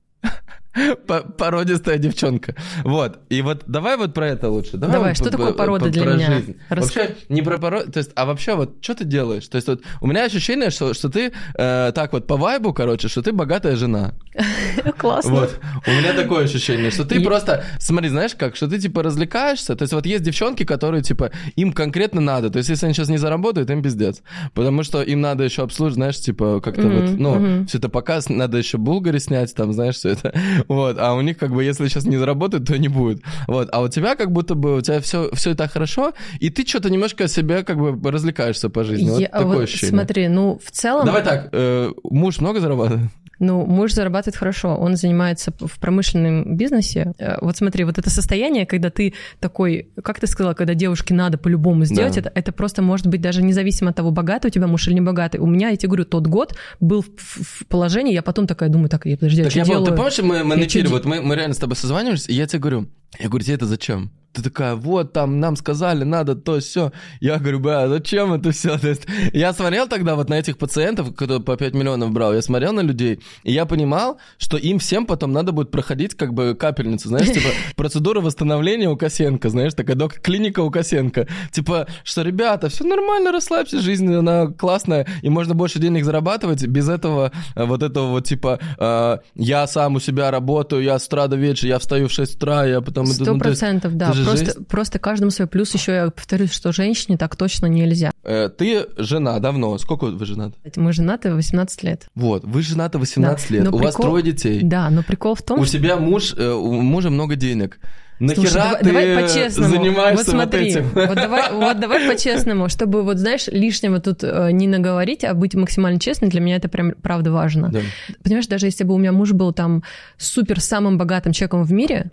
Speaker 2: По- Породистая девчонка. Вот. И вот давай вот про это лучше. Давай,
Speaker 1: Давай,
Speaker 2: вот
Speaker 1: что такое
Speaker 2: по-
Speaker 1: порода
Speaker 2: по-
Speaker 1: для меня?
Speaker 2: жизнь.
Speaker 1: Раска-
Speaker 2: Вообще, не про породу, то есть, а вообще вот что ты делаешь? То есть вот у меня ощущение, что, что ты э, так вот по вайбу, короче, что ты богатая жена. <laughs>
Speaker 1: Классно.
Speaker 2: Вот. У меня такое ощущение, что ты просто, смотри, знаешь как, что ты типа развлекаешься, то есть вот есть девчонки, которые типа, им конкретно надо, то есть если они сейчас не заработают, им пиздец, потому что им надо еще обслуживать, знаешь, типа как-то вот, ну, все это показ, надо еще булгари снять, там, знаешь, все это, вот, а у них как бы, если сейчас не заработают, то не будет, вот, а у тебя как будто бы, у тебя все, все это хорошо, и ты что-то немножко себя как бы развлекаешься по жизни, вот
Speaker 1: Я-
Speaker 2: такое
Speaker 1: вот
Speaker 2: ощущение.
Speaker 1: смотри, ну, в целом...
Speaker 2: Давай так, э, муж много зарабатывает?
Speaker 1: Ну, муж зарабатывает хорошо, он занимается в промышленном бизнесе. Э, Вот смотри, вот это состояние, когда ты такой, как ты сказала, когда девушке надо по-любому сделать,
Speaker 2: Да.
Speaker 1: это, это просто может быть даже независимо от того, богатый у тебя муж или не богатый. У меня, я тебе говорю, тот год был в, в- положении, я потом такая думаю, так, я, подожди, я
Speaker 2: Так я понял,
Speaker 1: делаю?
Speaker 2: ты помнишь, мы, мы
Speaker 1: Я
Speaker 2: на эфире, вот мы, мы реально с тобой созванивались, и я тебе говорю, я говорю, тебе это зачем? Ты такая, вот там нам сказали, надо то, все. Я говорю, бля, зачем это все? То есть, я смотрел тогда вот на этих пациентов, кто по 5 миллионов брал, я смотрел на людей, и я понимал, что им всем потом надо будет проходить как бы капельницу, знаешь, типа <laughs> процедура восстановления у Косенко, знаешь, такая док- клиника у Косенко. Типа, что, ребята, все нормально, расслабься, жизнь, она классная, и можно больше денег зарабатывать без этого, э, вот этого вот, типа, э, я сам у себя работаю, я с утра до вечера, я встаю в 6 утра, я иду».
Speaker 1: Сто
Speaker 2: Ну,
Speaker 1: процентов, да. Просто,
Speaker 2: жесть.
Speaker 1: просто каждому свой. Плюс еще я повторюсь, что женщине так точно нельзя.
Speaker 2: э, ты жена давно, сколько вы женаты?
Speaker 1: Мы женаты 18 лет.
Speaker 2: Вот, вы женаты 18
Speaker 1: Да,
Speaker 2: лет,
Speaker 1: но
Speaker 2: у вас
Speaker 1: прикол-
Speaker 2: трое детей.
Speaker 1: Да, но прикол в том,
Speaker 2: У
Speaker 1: что...
Speaker 2: тебя муж, э, у мужа много денег.
Speaker 1: Слушай,
Speaker 2: Нахера
Speaker 1: давай,
Speaker 2: ты
Speaker 1: давай по-честному.
Speaker 2: занимаешься
Speaker 1: вот смотри,
Speaker 2: вот этим?
Speaker 1: Вот давай, вот давай по-честному, чтобы вот знаешь лишнего тут э, не наговорить, а быть максимально честным. Для меня это прям правда важно.
Speaker 2: Да.
Speaker 1: Понимаешь, даже если бы у меня муж был там супер самым богатым человеком в мире,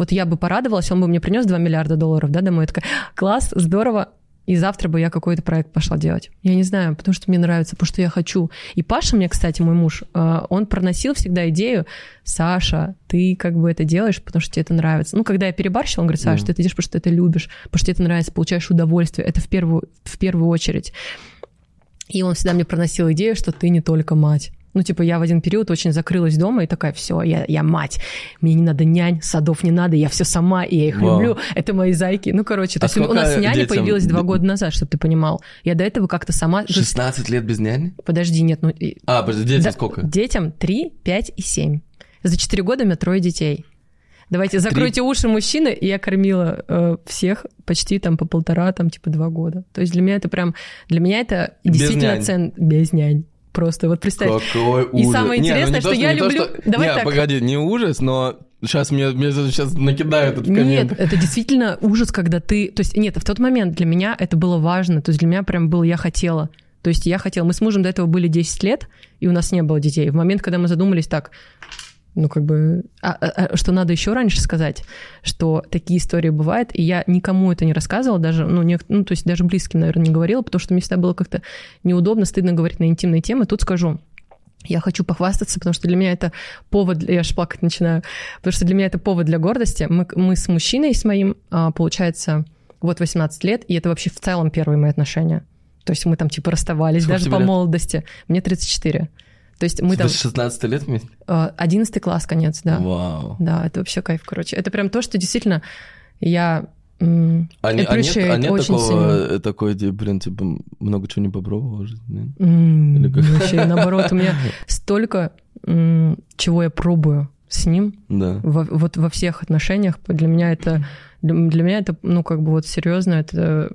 Speaker 1: вот я бы порадовалась, он бы мне принес 2 миллиарда долларов, да, домой. Я такая, класс, здорово. И завтра бы я какой-то проект пошла делать. Я не знаю, потому что мне нравится, потому что я хочу. И Паша мне, кстати, мой муж, э, он проносил всегда идею, Саша, ты как бы это делаешь, потому что тебе это нравится. Ну, когда я перебарщила, он говорит, Саша,
Speaker 2: Да.
Speaker 1: ты это делаешь, потому что ты это любишь, потому что тебе это нравится, получаешь удовольствие. Это в первую, в первую очередь. И он всегда мне проносил идею, что ты не только мать. Ну, типа, я в один период очень закрылась дома и такая, все, я, я мать, мне не надо нянь, садов не надо, я все сама, и я их
Speaker 2: Вау.
Speaker 1: люблю, это мои зайки. Ну, короче, то
Speaker 2: А
Speaker 1: есть у- нас няня
Speaker 2: детям?
Speaker 1: появилась два года назад, чтобы ты понимал. Я до этого как-то сама...
Speaker 2: 16 лет без няни?
Speaker 1: Подожди, нет, ну...
Speaker 2: А, подожди, детям
Speaker 1: да,
Speaker 2: сколько?
Speaker 1: Детям 3, 5 и 7. За 4 года у меня трое детей. Давайте закройте уши мужчины, и я кормила э, всех почти там по полтора, там типа два года. То есть для меня это прям, для меня это
Speaker 2: Без
Speaker 1: действительно цен без нянь. Просто вот представь.
Speaker 2: Какой
Speaker 1: И
Speaker 2: ужас.
Speaker 1: самое
Speaker 2: Не, ну
Speaker 1: интересное,
Speaker 2: не
Speaker 1: что
Speaker 2: то,
Speaker 1: я
Speaker 2: не то,
Speaker 1: люблю-
Speaker 2: что-
Speaker 1: Давай
Speaker 2: Не,
Speaker 1: так.
Speaker 2: погоди, не ужас, но сейчас мне, мне сейчас накидают это в
Speaker 1: Нет, это действительно ужас, когда ты... То есть нет, в тот момент для меня это было важно. То есть для меня прям было «я хотела». То есть я хотела... Мы с мужем до этого были 10 лет, и у нас не было детей. В момент, когда мы задумались так, ну, как бы, а- а- а что надо еще раньше сказать, что такие истории бывают, и я никому это не рассказывала, даже, ну, не, ну, то есть даже близким, наверное, не говорила, потому что мне всегда было как-то неудобно, стыдно говорить на интимные темы. Тут скажу, я хочу похвастаться, потому что для меня это повод, для- я аж плакать начинаю, потому что для меня это повод для гордости. Мы, мы с мужчиной, с моим, а, получается, вот 18 лет, и это вообще в целом первые мои отношения. То есть мы там типа расставались,
Speaker 2: Сколько
Speaker 1: даже по
Speaker 2: лет?
Speaker 1: молодости. Мне 34. То есть мы там...
Speaker 2: с 16 лет вместе?
Speaker 1: а, 11 класс, конец, да.
Speaker 2: Вау.
Speaker 1: Да, это вообще кайф, короче. Это прям то, что действительно я
Speaker 2: А, не- а нет, а нет
Speaker 1: очень
Speaker 2: такого,
Speaker 1: сильно.
Speaker 2: э, такой, блин, типа, много чего не попробовал в жизни? Или как?
Speaker 1: Вообще, <laughs> наоборот, у меня столько чего я пробую с ним,
Speaker 2: Да.
Speaker 1: во- вот во всех отношениях. Для меня это, для для меня это, ну, как бы вот серьезно, это,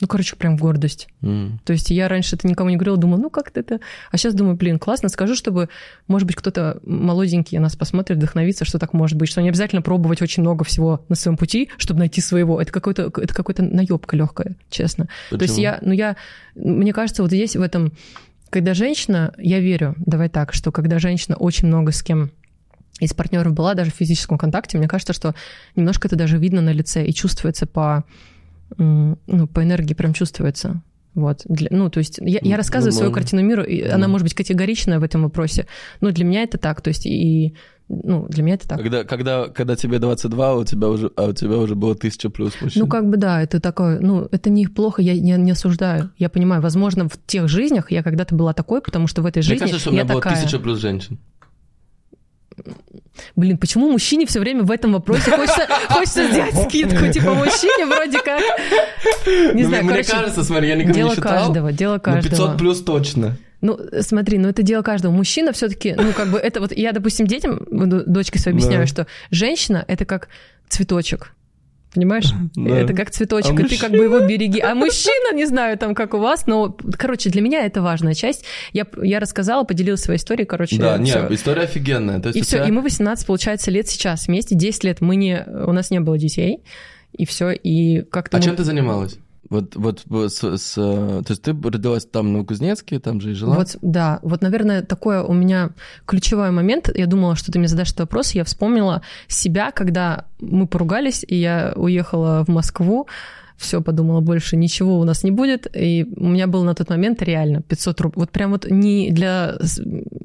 Speaker 1: ну, короче, прям гордость.
Speaker 2: М.
Speaker 1: То есть я раньше это никому не говорила, думала, ну как-то это... А сейчас думаю, блин, классно, скажу, чтобы, может быть, кто-то молоденький нас посмотрит, вдохновится, что так может быть, что не обязательно пробовать очень много всего на своем пути, чтобы найти своего. Это какой-то это какой-то наебка легкая, честно. То есть
Speaker 2: Почему?
Speaker 1: я, ну я, мне кажется, вот здесь в этом, когда женщина, я верю, давай так, что когда женщина очень много с кем из партнеров была даже в физическом контакте, мне кажется, что немножко это даже видно на лице и чувствуется по, ну, по энергии, прям чувствуется. Вот. Для- ну, то есть я, я
Speaker 2: Ну,
Speaker 1: рассказываю свою картину миру, и она может быть категоричная в этом вопросе, но для меня это так, то есть и, ну, для меня это так.
Speaker 2: Когда, когда, когда тебе 22, у тебя уже, а у тебя уже было тысяча плюс мужчин.
Speaker 1: Ну, как бы да, это такое, ну, это не плохо, я не, не осуждаю. Я понимаю, возможно, в тех жизнях я когда-то была такой, потому что в этой
Speaker 2: Мне
Speaker 1: жизни
Speaker 2: кажется, что у меня
Speaker 1: я
Speaker 2: было
Speaker 1: такая.
Speaker 2: тысяча плюс женщин.
Speaker 1: Блин, почему мужчине все время в этом вопросе хочется, <laughs> хочется сделать скидку, типа мужчине вроде как... Не
Speaker 2: Ну,
Speaker 1: знаю,
Speaker 2: мне
Speaker 1: короче,
Speaker 2: кажется, смотри, я никогда
Speaker 1: дело
Speaker 2: не считал.
Speaker 1: каждого, дело
Speaker 2: Ну,
Speaker 1: каждого.
Speaker 2: 500 плюс точно.
Speaker 1: Ну, смотри, ну это дело каждого. Мужчина все-таки, ну, как бы это вот я, допустим, детям, дочке своей объясняю,
Speaker 2: Да.
Speaker 1: что женщина это как цветочек. Понимаешь? <laughs>
Speaker 2: Да.
Speaker 1: Это как цветочек,
Speaker 2: А
Speaker 1: и ты как бы его береги. А мужчина, не знаю, там как у вас, но, короче, для меня это важная часть. Я, я рассказала, поделилась своей историей, короче.
Speaker 2: Да, нет, история офигенная. То есть
Speaker 1: И все,
Speaker 2: тебя-
Speaker 1: и мы 18, получается, лет сейчас вместе, 10 лет мы не, у нас не было детей, и все, и как-то...
Speaker 2: А
Speaker 1: мы-
Speaker 2: чем ты занималась? Вот, вот с, с, э, то есть ты родилась там в Новокузнецке, там же и жила?
Speaker 1: Вот, да, вот, наверное, такой у меня ключевой момент. Я думала, что ты мне задашь этот вопрос. Я вспомнила себя, когда мы поругались, и я уехала в Москву. Все, подумала, больше ничего у нас не будет. И у меня был на тот момент реально 500 рублей. Вот прям вот не для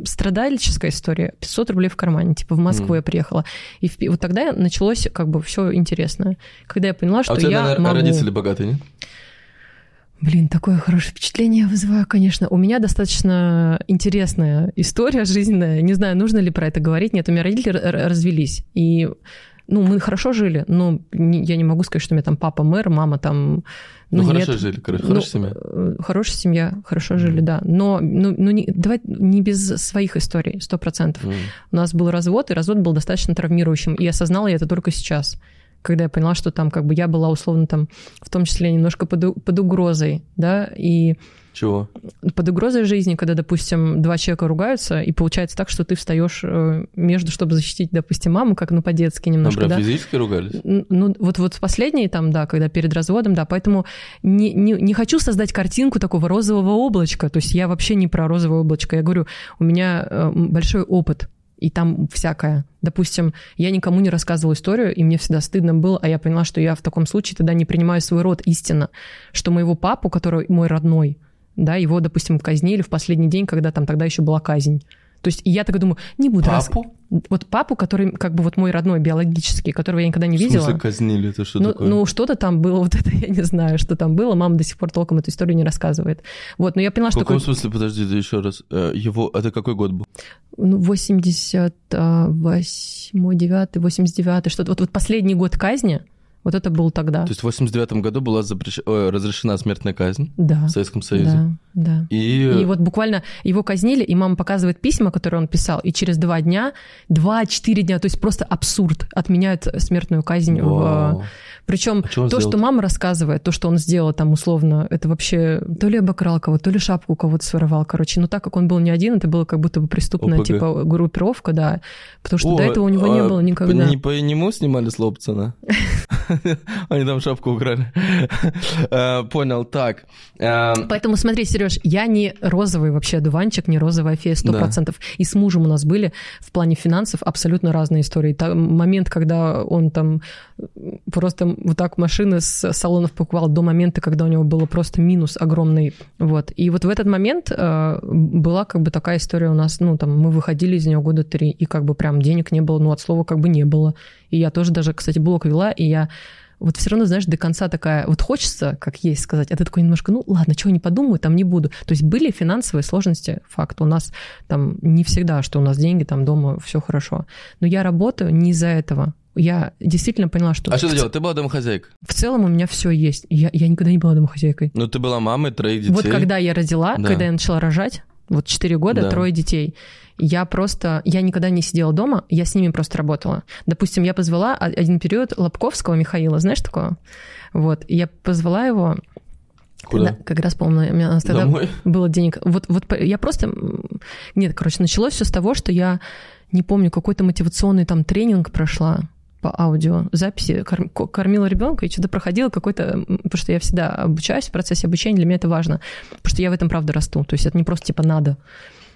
Speaker 1: страдальческой истории, 500 рублей в кармане. Типа в Москву
Speaker 2: Мгм.
Speaker 1: я приехала. И в вот тогда началось как бы все интересное. Когда я поняла, что
Speaker 2: а у тебя,
Speaker 1: я
Speaker 2: наверное,
Speaker 1: могу...
Speaker 2: родители богатые, нет?
Speaker 1: Блин, такое хорошее впечатление вызываю, конечно. У меня достаточно интересная история жизненная. Не знаю, нужно ли про это говорить. Нет, у меня родители развелись. И ну, мы хорошо жили, но не- я не могу сказать, что у меня там папа мэр, мама там...
Speaker 2: Ну,
Speaker 1: нет.
Speaker 2: хорошо жили, короче,
Speaker 1: Ну,
Speaker 2: хорошая семья.
Speaker 1: э, Хорошая семья, хорошо жили, да. Но ну, ну, не, давай не без своих историй, сто процентов.
Speaker 2: М.
Speaker 1: У нас был развод, и развод был достаточно травмирующим. И осознала я это только сейчас, когда я поняла, что там как бы я была условно там, в том числе немножко под, под угрозой, да, и
Speaker 2: Чего?
Speaker 1: под угрозой жизни, когда, допустим, два человека ругаются, и получается так, что ты встаешь э, между, чтобы защитить, допустим, маму, как ну по-детски
Speaker 2: Ну,
Speaker 1: немножко,
Speaker 2: прям
Speaker 1: да.
Speaker 2: физически ругались?
Speaker 1: Ну, вот, вот последние там, да, когда перед разводом, да, поэтому не, не, не хочу создать картинку такого розового облачка, то есть я вообще не про розовое облачко, я говорю, у меня э, большой опыт, и там всякое. Допустим, я никому не рассказывала историю, и мне всегда стыдно было, а я поняла, что я в таком случае тогда не принимаю свой род истинно, что моего папу, который мой родной, да, его, допустим, казнили в последний день, когда там тогда еще была казнь. То есть я так думаю, не буду
Speaker 2: Папу?
Speaker 1: Вот папу, который как бы вот мой родной биологический, которого я никогда не
Speaker 2: В
Speaker 1: видела.
Speaker 2: смысле казнили? Это что
Speaker 1: Ну,
Speaker 2: такое?
Speaker 1: ну, что-то там было, <laughs> вот это я не знаю, что там было. Мама до сих пор толком эту историю не рассказывает. Вот, но я поняла,
Speaker 2: в
Speaker 1: что
Speaker 2: каком
Speaker 1: такой,
Speaker 2: смысле, подожди, ты еще раз. Э, Его, это какой год был?
Speaker 1: ну, 88 9 89 что-то. Вот, вот последний год казни, вот это был тогда.
Speaker 2: То есть в 89 году была запрещ- ой, разрешена смертная казнь
Speaker 1: Да,
Speaker 2: в Советском Союзе.
Speaker 1: да, да.
Speaker 2: И,
Speaker 1: И вот буквально его казнили, и мама показывает письма, которые он писал, и через два дня, два-четыре дня, то есть просто абсурд, отменяют смертную казнь. в-
Speaker 2: Вау.
Speaker 1: Причем
Speaker 2: А что
Speaker 1: то,
Speaker 2: сделал?
Speaker 1: что мама рассказывает, то, что он сделал там условно, это вообще то ли обокрал кого-то, то ли шапку у кого-то своровал, короче. Но так как он был не один, это было как будто бы преступная
Speaker 2: ОПГ.
Speaker 1: типа группировка, да. Потому что
Speaker 2: О,
Speaker 1: до этого у него не
Speaker 2: а
Speaker 1: было
Speaker 2: по-
Speaker 1: никогда.
Speaker 2: Не по нему снимали с Лобцена? <laughs> <laughs> Они там шапку украли. Э, Понял, так. Э,
Speaker 1: Поэтому смотри, Сереж, я не розовый вообще одуванчик, не розовая фея, сто
Speaker 2: Да.
Speaker 1: процентов. И с мужем у нас были в плане финансов абсолютно разные истории. Там момент, когда он там просто вот так машины с салонов покупал до момента, когда у него было просто минус огромный. Вот. И вот в этот момент э, была как бы такая история у нас, ну там мы выходили из него года три, и как бы прям денег не было, ну от слова как бы не было. И я тоже даже, кстати, блог вела, и я вот все равно, знаешь, до конца такая, вот хочется, как есть сказать, а ты такой немножко, ну ладно, чего не подумаю, там не буду. То есть были финансовые сложности, факт. У нас там не всегда, что у нас деньги, там дома все хорошо. Но я работаю не из-за этого. Я действительно поняла, что,
Speaker 2: А что ты
Speaker 1: ц-
Speaker 2: делал? Ты была домохозяйка.
Speaker 1: в целом у меня все есть. Я, я никогда не была домохозяйкой.
Speaker 2: Ну, ты была мамой троих детей.
Speaker 1: Вот когда я родила,
Speaker 2: Да.
Speaker 1: когда я начала рожать, вот 4 года,
Speaker 2: Да.
Speaker 1: трое детей, я просто, я никогда не сидела дома, я с ними просто работала. Допустим, я позвала один период Лобковского Михаила, знаешь такого? Вот, я позвала его,
Speaker 2: Куда?
Speaker 1: да, как раз, по-моему, у меня тогда
Speaker 2: Домой?
Speaker 1: было денег. Вот, вот я просто... Нет, короче, началось все с того, что я, не помню, какой-то мотивационный там тренинг прошла по аудио записи, кор- ко- кормила ребенка и что-то проходила какой-то, потому что я всегда обучаюсь в процессе обучения, для меня это важно, потому что я в этом правда расту, то есть это не просто типа надо.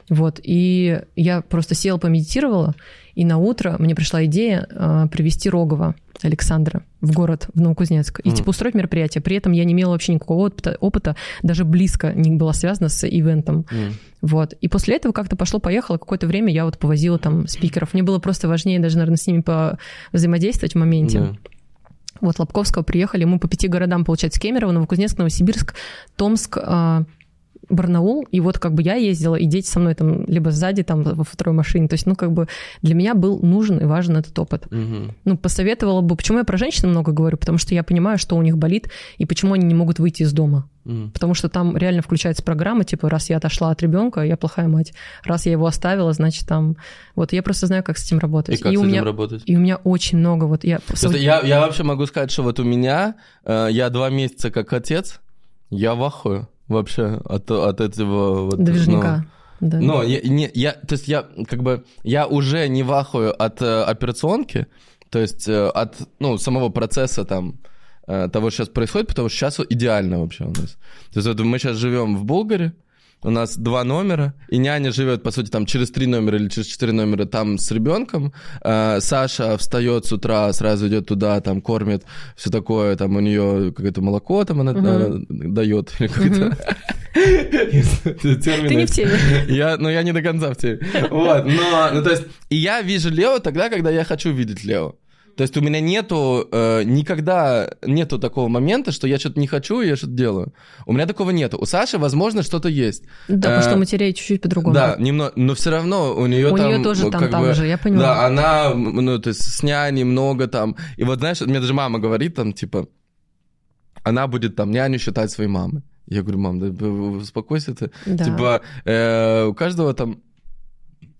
Speaker 1: Вот, и я просто села, помедитировала, и на утро мне пришла идея э, привести Рогова Александра в город, в Новокузнецк, и
Speaker 2: Мгм.
Speaker 1: типа устроить мероприятие. При этом я не имела вообще никакого опыта, опыта даже близко не была связана с ивентом.
Speaker 2: М.
Speaker 1: Вот. И после этого как-то пошло-поехало. Какое-то время я вот повозила там спикеров. Мне было просто важнее даже, наверное, с ними взаимодействовать в моменте.
Speaker 2: Да.
Speaker 1: Вот Лобковского приехали, мы по пяти городам, получается, Кемерово, Новокузнецк, Новосибирск, Томск, а, Барнаул, и вот как бы я ездила, и дети со мной там либо сзади, там во второй машине, то есть, ну, как бы для меня был нужен и важен этот опыт.
Speaker 2: Мгм.
Speaker 1: Ну, посоветовала бы, почему я про женщин много говорю, потому что я понимаю, что у них болит, и почему они не могут выйти из дома.
Speaker 2: М.
Speaker 1: Потому что там реально включается программа, типа, раз я отошла от ребенка, я плохая мать. Раз я его оставила, значит, там... Вот я просто знаю, как с этим
Speaker 2: И
Speaker 1: работать.
Speaker 2: как с
Speaker 1: у
Speaker 2: этим
Speaker 1: меня...
Speaker 2: работать?
Speaker 1: И у меня очень много, вот я...
Speaker 2: Я, я вообще могу сказать, что вот у меня, э, я два месяца как отец, я в ахуе вообще от, от этого... Вот,
Speaker 1: Движника. Да.
Speaker 2: Ну, я, не, я, то есть я как бы, я уже не в ахуе от э, операционки, то есть э, от, ну, самого процесса там, э, того, что сейчас происходит, потому что сейчас идеально вообще у нас. То есть вот мы сейчас живем в Болгаре, у нас два номера, и няня живет, по сути, там через три номера или через четыре номера там с ребенком. Э, Саша встает с утра, сразу идет туда, там кормит, все такое, там у нее какое-то молоко там она
Speaker 1: Мгм.
Speaker 2: э, дает, или как-то... <laughs>
Speaker 1: Ты не в теме.
Speaker 2: Я, ну, я не до конца в теме. <laughs> Вот, но, ну, то есть, и я вижу Лео тогда, когда я хочу видеть Лео. То есть у меня нету, э, никогда нету такого момента, что я что-то не хочу, и я что-то делаю. У меня такого нету. У Саши, возможно, что-то есть.
Speaker 1: Да, потому
Speaker 2: Э,
Speaker 1: что у матерей чуть-чуть по-другому.
Speaker 2: Да, немного, но все равно у нее
Speaker 1: У
Speaker 2: там...
Speaker 1: неё тоже
Speaker 2: ну,
Speaker 1: там-
Speaker 2: бы,
Speaker 1: же, я поняла.
Speaker 2: Да, она, ну, то есть с няней много там. И вот, знаешь, мне даже мама говорит там, типа, она будет там няню считать своей мамой. Я говорю, мам, да успокойся ты.
Speaker 1: Да.
Speaker 2: Типа, э, у каждого там,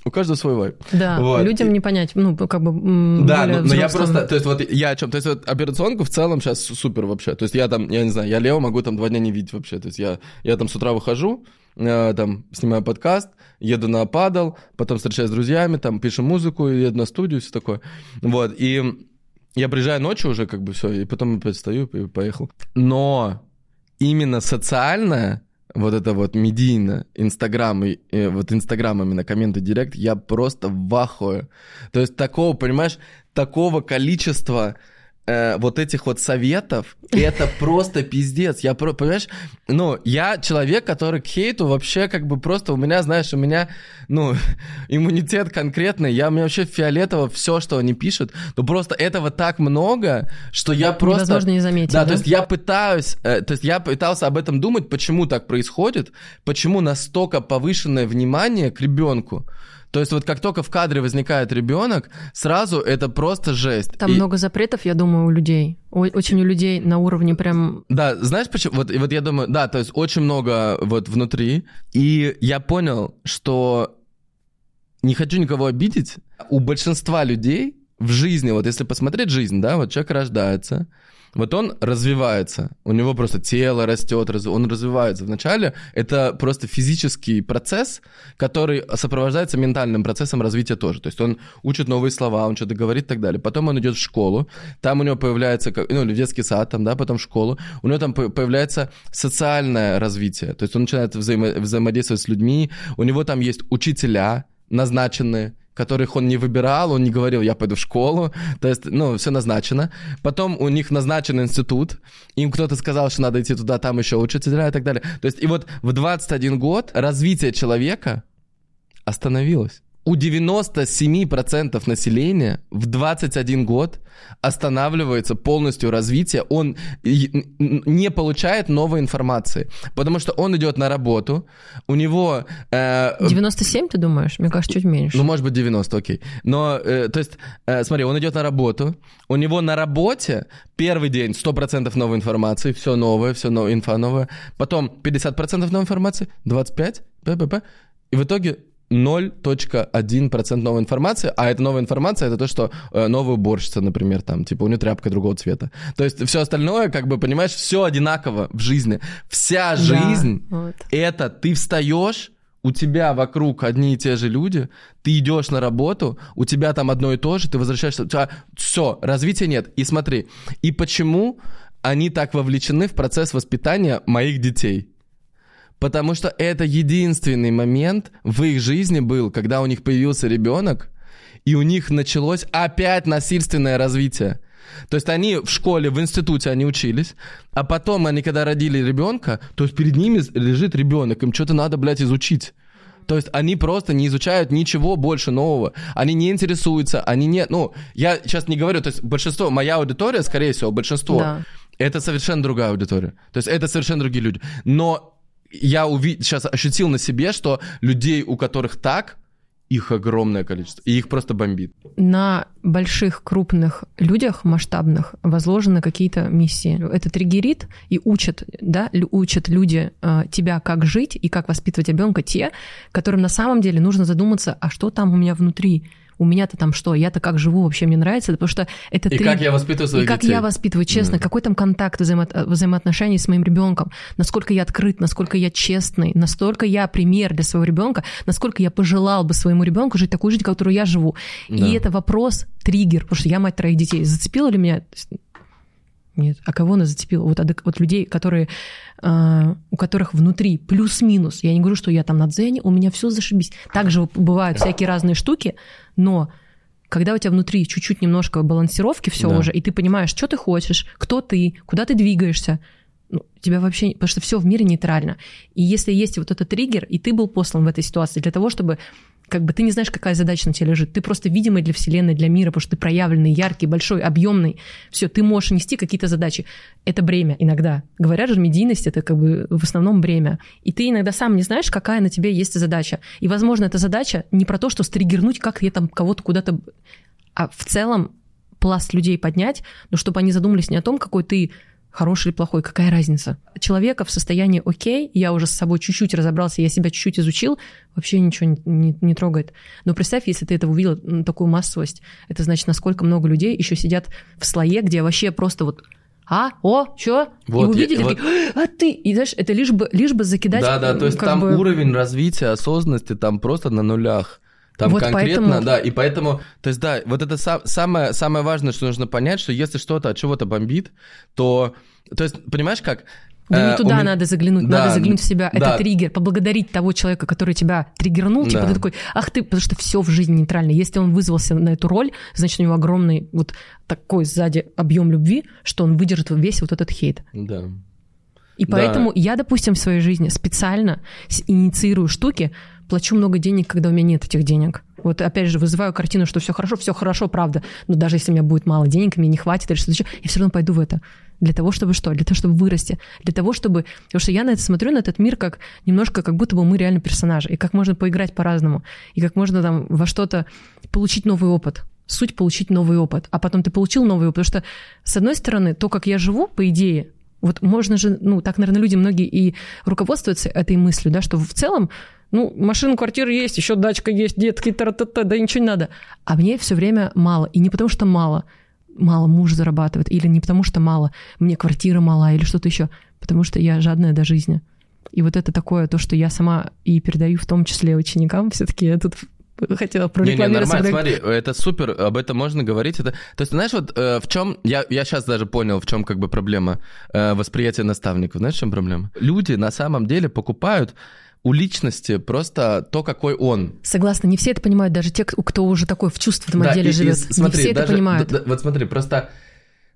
Speaker 2: у каждого свой вайб.
Speaker 1: Да,
Speaker 2: Вот.
Speaker 1: людям не понять, ну, как бы
Speaker 2: Да, но, но я просто, то есть вот я о чем, то есть вот операционку в целом сейчас супер вообще, то есть я там, я не знаю, я Лео могу там два дня не видеть вообще, то есть я, я там с утра выхожу, э, там снимаю подкаст, еду на падал, потом встречаюсь с друзьями, там пишем музыку, еду на студию, все такое, вот, и я приезжаю ночью уже как бы все, и потом опять встаю и поехал. Но именно социальное, вот это вот медийно, Инстаграм, э, вот Инстаграм именно, комменты, директ, я просто в ахуе. То есть такого, понимаешь, такого количества э, вот этих вот советов, это <laughs> просто пиздец. Я, про- понимаешь, ну, я человек, который к хейту вообще как бы просто, у меня, знаешь, у меня, ну, <laughs> иммунитет конкретный, я, у меня вообще фиолетово все, что они пишут, но просто этого так много, что я просто...
Speaker 1: Невозможно не заметить,
Speaker 2: Да,
Speaker 1: да?
Speaker 2: то есть я пытаюсь, э, то есть я пытался об этом думать, почему так происходит, почему настолько повышенное внимание к ребенку. То есть вот как только в кадре возникает ребенок, сразу это просто жесть.
Speaker 1: Там
Speaker 2: И-
Speaker 1: много запретов, я думаю, у людей. О- Очень у людей на уровне прям...
Speaker 2: Да, знаешь почему? Вот, вот я думаю, да, то есть очень много вот внутри. И я понял, что не хочу никого обидеть. У большинства людей в жизни, вот если посмотреть жизнь, да, вот человек рождается, вот он развивается, у него просто тело растет, он развивается. Вначале это просто физический процесс, который сопровождается ментальным процессом развития тоже. То есть он учит новые слова, он что-то говорит и так далее. Потом он идет в школу, там у него появляется, ну, или в детский сад, там, да, потом в школу, у него там по- появляется социальное развитие. То есть он начинает взаимо- взаимодействовать с людьми, у него там есть учителя назначенные, которых он не выбирал, он не говорил, я пойду в школу, то есть, ну, все назначено. Потом у них назначен институт, им кто-то сказал, что надо идти туда, там еще учителя и так далее. То есть, и вот в 21 год развитие человека остановилось. У 97% населения в 21 год останавливается полностью развитие, он не получает новой информации, потому что он идет на работу, у него... э,
Speaker 1: 97, ты думаешь? Мне кажется, чуть меньше.
Speaker 2: ну, может быть, 90, окей. Но, э, то есть, э, смотри, он идет на работу, у него на работе первый день 100% новой информации, все новое, все новое, инфа новая, потом 50% новой информации, 25, п-п-п, и в итоге 0.1% новой информации, а эта новая информация это то, что э, новая уборщица, например, там, типа у нее тряпка другого цвета. То есть все остальное, как бы, понимаешь, все одинаково в жизни. Вся
Speaker 1: Да,
Speaker 2: жизнь
Speaker 1: вот.
Speaker 2: это ты встаешь, у тебя вокруг одни и те же люди, ты идешь на работу, у тебя там одно и то же, ты возвращаешься, у тебя все, развития нет. И смотри, и почему они так вовлечены в процесс воспитания моих детей? Потому что это единственный момент в их жизни был, когда у них появился ребенок, и у них началось опять насильственное развитие. То есть они в школе, в институте они учились, а потом они, когда родили ребенка, то есть перед ними лежит ребенок, им что-то надо, блядь, изучить. То есть они просто не изучают ничего больше нового. Они не интересуются, они не... Ну, я сейчас не говорю, то есть большинство, моя аудитория, скорее всего, большинство,
Speaker 1: Да.
Speaker 2: это совершенно другая аудитория. То есть это совершенно другие люди. Но я уви... сейчас ощутил на себе, что людей, у которых так, их огромное количество. И их просто бомбит.
Speaker 1: на больших, крупных людях, масштабных, возложены какие-то миссии. Это триггерит и учат, да, учат люди э, тебя, как жить и как воспитывать ребенка, те, которым на самом деле нужно задуматься, а что там у меня внутри? У меня-то там что? Я-то как живу вообще мне нравится, потому что это
Speaker 2: И
Speaker 1: триг-
Speaker 2: как я воспитываю
Speaker 1: и
Speaker 2: своих
Speaker 1: как
Speaker 2: детей.
Speaker 1: я воспитываю, честно,
Speaker 2: Да.
Speaker 1: какой там контакт взаимо- взаимоотношений с моим ребенком, насколько я открыт, насколько я честный, насколько я пример для своего ребенка, насколько я пожелал бы своему ребенку жить такую жизнь, которую я живу.
Speaker 2: Да.
Speaker 1: И это вопрос, триггер, потому что я мать троих детей. Зацепило ли меня? Нет. А кого она зацепила? Вот, вот людей, которые, э, у которых внутри плюс-минус. Я не говорю, что я там на дзене, у меня все зашибись. Также бывают всякие разные штуки, но когда у тебя внутри чуть-чуть немножко балансировки все
Speaker 2: Да.
Speaker 1: уже, и ты понимаешь, что ты хочешь, кто ты, куда ты двигаешься, ну, тебя вообще... Потому что все в мире нейтрально. И если есть вот этот триггер, и ты был послан в этой ситуации для того, чтобы как бы ты не знаешь, какая задача на тебе лежит. Ты просто видимый для Вселенной, для мира, потому что ты проявленный, яркий, большой, объемный. Все, ты можешь нести какие-то задачи. Это бремя иногда. Говорят же, медийность это как бы в основном бремя. И ты иногда сам не знаешь, какая на тебе есть задача. И, возможно, эта задача не про то, что стригернуть, как я там кого-то куда-то... А в целом пласт людей поднять, но чтобы они задумались не о том, какой ты хороший или плохой, какая разница. Человека в состоянии окей, я уже с собой чуть-чуть разобрался, я себя чуть-чуть изучил, вообще ничего не, не- не трогает. Но представь, если ты это увидел, такую массовость, это значит, насколько много людей еще сидят в слое, где вообще просто вот а, о, чё?
Speaker 2: Вот,
Speaker 1: и увидели,
Speaker 2: я- вот-
Speaker 1: такие, а ты, и знаешь, это лишь бы, лишь бы закидать.
Speaker 2: Да, да, то есть там
Speaker 1: бы-
Speaker 2: уровень развития осознанности там просто на нулях. Там
Speaker 1: Вот
Speaker 2: конкретно,
Speaker 1: поэтому-
Speaker 2: да, и поэтому, то есть, да, вот это са- самое, самое важное, что нужно понять, что если что-то от чего-то бомбит, то, то есть, понимаешь как?
Speaker 1: Да
Speaker 2: Э,
Speaker 1: не туда
Speaker 2: меня-
Speaker 1: надо заглянуть,
Speaker 2: Да,
Speaker 1: надо заглянуть в себя.
Speaker 2: да.
Speaker 1: Это триггер, поблагодарить того человека, который тебя триггернул. Типа
Speaker 2: Да.
Speaker 1: ты такой, ах ты, потому что все в жизни нейтрально. Если он вызвался на эту роль, значит, у него огромный вот такой сзади объем любви, что он выдержит весь вот этот хейт.
Speaker 2: Да.
Speaker 1: И
Speaker 2: Да.
Speaker 1: поэтому я, допустим, в своей жизни специально инициирую штуки, плачу много денег, когда у меня нет этих денег. Вот опять же вызываю картину, что все хорошо, все хорошо, правда. Но даже если у меня будет мало денег, мне не хватит или что-то еще, я все равно пойду в это. Для того, чтобы что? Для того, чтобы вырасти. Для того, чтобы... Потому что я на это смотрю, на этот мир, как немножко, как будто бы мы реально персонажи. И как можно поиграть по-разному. И как можно там во что-то получить новый опыт. Суть получить новый опыт. А потом ты получил новый опыт. Потому что, с одной стороны, то, как я живу, по идее, вот можно же, ну, так, наверное, люди многие и руководствуются этой мыслью, да, что в целом, ну, машина, квартира есть, еще дачка есть, детки, тра-та-та, да ничего не надо. А мне все время мало. И не потому что мало, мало муж зарабатывает, или не потому что мало, мне квартира мала, или что-то еще, потому что я жадная до жизни. И вот это такое, то, что я сама и передаю в том числе ученикам, все-таки я тут хотела
Speaker 2: Не, не,
Speaker 1: прорекламировать.
Speaker 2: нормально, смотри, это супер, об этом можно говорить. Это, то есть, знаешь, вот э, в чем, я, я сейчас даже понял, в чем как бы проблема э, восприятия наставников. Знаешь, в чем проблема? Люди на самом деле покупают у личности просто то, какой он.
Speaker 1: Согласна, не все это понимают, даже те, кто уже такой в чувственном
Speaker 2: Да,
Speaker 1: отделе
Speaker 2: и- и
Speaker 1: живет.
Speaker 2: смотри,
Speaker 1: не все
Speaker 2: даже-
Speaker 1: это понимают.
Speaker 2: д- д- вот смотри, просто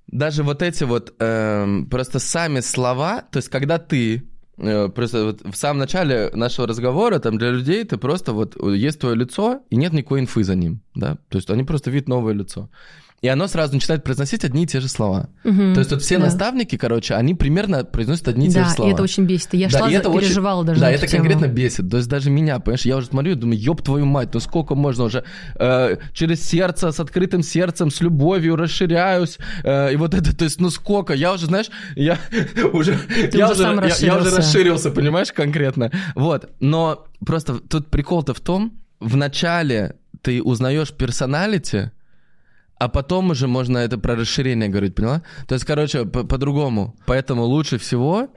Speaker 2: даже вот эти вот эм, просто сами слова, то есть когда ты просто вот в самом начале нашего разговора там для людей ты просто вот э, есть твое лицо и нет никакой инфы за ним, да, то есть они просто видят новое лицо. И оно сразу начинает произносить одни и те же слова.
Speaker 1: Мгм,
Speaker 2: То есть вот все
Speaker 1: да.
Speaker 2: наставники, короче, они примерно произносят одни и те
Speaker 1: Да,
Speaker 2: же слова.
Speaker 1: и это очень бесит. Я
Speaker 2: Да,
Speaker 1: шла,
Speaker 2: и это очень-
Speaker 1: переживала даже
Speaker 2: Да, это
Speaker 1: тему.
Speaker 2: конкретно бесит. То есть даже меня, понимаешь, я уже смотрю и думаю, ёб твою мать, ну сколько можно уже э, через сердце, с открытым сердцем, с любовью расширяюсь. э, и вот это, то есть, ну сколько? Я уже, знаешь, я <laughs> уже, я,
Speaker 1: уже
Speaker 2: уже, я- я, уже
Speaker 1: расширился.
Speaker 2: расширился, понимаешь, конкретно. Вот, но просто тут прикол-то в том, в начале ты узнаешь персоналити, а потом уже можно это про расширение говорить, поняла? То есть, короче, по- по-другому. Поэтому лучше всего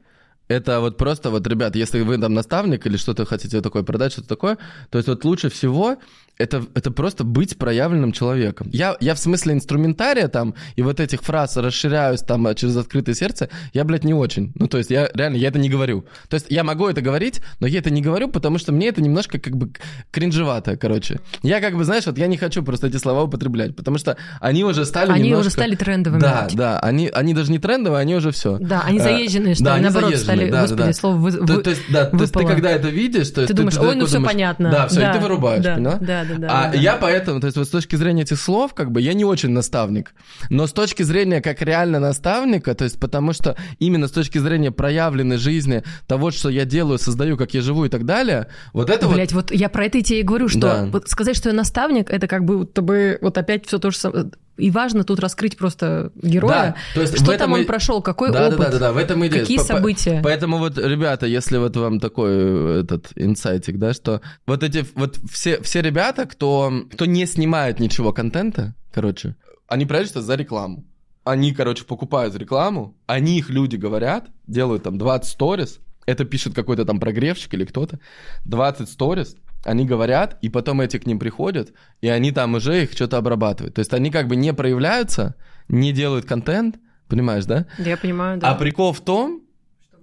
Speaker 2: это вот просто вот, ребят, если вы там наставник или что-то хотите такое продать, что-то такое, то есть вот лучше всего это, это просто быть проявленным человеком. Я, я в смысле инструментария там и вот этих фраз расширяюсь там через открытое сердце, я, блядь, не очень. Ну, то есть я реально, я это не говорю. То есть я могу это говорить, но я это не говорю, потому что мне это немножко как бы кринжевато, короче. Я как бы, знаешь, вот я не хочу просто эти слова употреблять, потому что они уже стали
Speaker 1: Они
Speaker 2: немножко...
Speaker 1: уже стали трендовыми.
Speaker 2: Да, да, они, они даже не трендовые, они уже все.
Speaker 1: Да, они заезженные, что
Speaker 2: да, они
Speaker 1: наоборот,
Speaker 2: заезженные,
Speaker 1: стали,
Speaker 2: да, да,
Speaker 1: господи,
Speaker 2: да.
Speaker 1: слово вы-
Speaker 2: То, то есть, да, то есть ты
Speaker 1: выпало.
Speaker 2: когда это видишь, то есть
Speaker 1: Ты думаешь, ой, ну всё
Speaker 2: думаешь,
Speaker 1: понятно.
Speaker 2: Да, все,
Speaker 1: Да,
Speaker 2: и ты вырубаешь,
Speaker 1: да,
Speaker 2: поняла?
Speaker 1: да, да, да,
Speaker 2: А
Speaker 1: да.
Speaker 2: я поэтому, то есть вот с точки зрения этих слов, как бы я не очень наставник, но с точки зрения как реально наставника, то есть потому что именно с точки зрения проявленной жизни, того, что я делаю, создаю, как я живу и так далее, вот это вот...
Speaker 1: Блять, вот я про это и тебе и говорю, что
Speaker 2: Да.
Speaker 1: вот сказать, что я наставник, это как бы будто бы вот опять все то же самое. И важно тут раскрыть просто героя.
Speaker 2: Да, то есть
Speaker 1: что там
Speaker 2: и-
Speaker 1: он прошел, какой
Speaker 2: да,
Speaker 1: опыт,
Speaker 2: да, да, да, да, в этом и
Speaker 1: какие
Speaker 2: По-
Speaker 1: события.
Speaker 2: Поэтому вот, ребята, если вот вам такой э, этот инсайтик, да, что вот эти вот все, все ребята, кто, кто не снимает ничего контента, короче, они прячутся за рекламу. Они, короче, покупают рекламу, о них люди говорят, делают там 20 сторис, это пишет какой-то там прогревщик или кто-то, 20 сторис, они говорят, и потом эти к ним приходят, и они там уже их что-то обрабатывают. То есть они как бы не проявляются, не делают контент, понимаешь, да?
Speaker 1: Я понимаю, да.
Speaker 2: А прикол в том,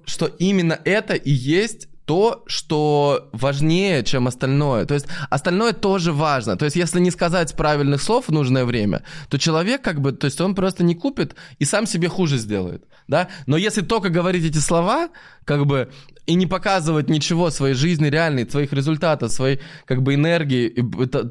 Speaker 2: что именно это и есть то, что важнее, чем остальное. То есть остальное тоже важно. То есть если не сказать правильных слов в нужное время, то человек как бы, то есть он просто не купит и сам себе хуже сделает. Да? Но если только говорить эти слова, как бы, и не показывать ничего своей жизни реальной, своих результатов, своей как бы энергии,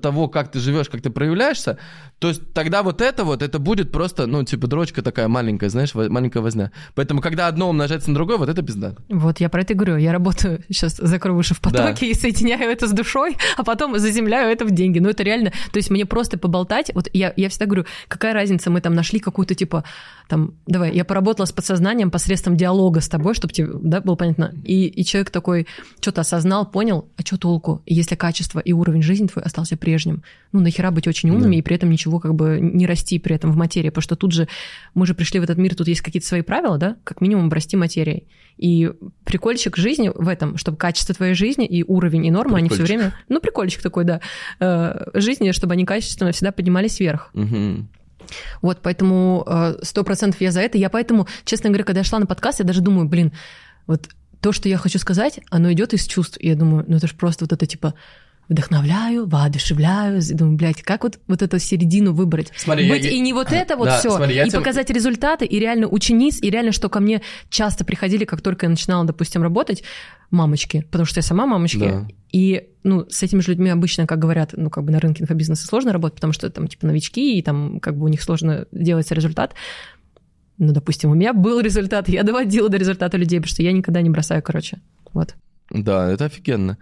Speaker 2: того, как ты живешь, как ты проявляешься, то есть тогда вот это вот, это будет просто, ну, типа дрочка такая маленькая, знаешь, маленькая возня. Поэтому, когда одно умножается на другое, вот это пизда.
Speaker 1: Вот я про это и говорю. Я работаю сейчас закрою уши в потоке и соединяю это с душой, а потом заземляю это в деньги. Ну, это реально... То есть мне просто поболтать... Вот я, я всегда говорю, какая разница, мы там нашли какую-то типа... Там, давай, я поработала с подсознанием посредством диалога с тобой, чтобы тебе да, было понятно. И, и человек такой что-то осознал, понял, а что толку, если качество и уровень жизни твой остался прежним? Ну, нахера быть очень умными
Speaker 2: Да.
Speaker 1: и при этом ничего как бы не расти при этом в материи, потому что тут же мы же пришли в этот мир, тут есть какие-то свои правила, да, как минимум расти материей. И прикольчик жизни в этом, чтобы качество твоей жизни и уровень, и норма, они все
Speaker 2: Прикольчик.
Speaker 1: время... Ну, прикольчик такой, да. э, Жизни, чтобы они качественно всегда поднимались вверх.
Speaker 2: Мгм.
Speaker 1: Вот, поэтому сто процентов я за это. Я поэтому, честно говоря, когда я шла на подкаст, я даже думаю, блин, вот то, что я хочу сказать, оно идет из чувств. И я думаю, ну это же просто вот это типа вдохновляю, воодушевляю. И думаю, блядь, как вот, вот эту середину выбрать?
Speaker 2: Смотри,
Speaker 1: Быть
Speaker 2: я-
Speaker 1: и не вот это вот
Speaker 2: Да,
Speaker 1: все,
Speaker 2: смотри,
Speaker 1: и
Speaker 2: тебе-
Speaker 1: показать результаты, и реально учениц, и реально, что ко мне часто приходили, как только я начинала, допустим, работать, мамочки, потому что я сама мамочки,
Speaker 2: Да.
Speaker 1: и ну, с этими же людьми обычно, как говорят, ну, как бы на рынке инфобизнеса сложно работать, потому что там, типа, новички, и там, как бы у них сложно делается результат. Ну, допустим, у меня был результат, <laughs> я доводила до результата людей, потому что я никогда не бросаю, короче. Вот.
Speaker 2: Да, это офигенно.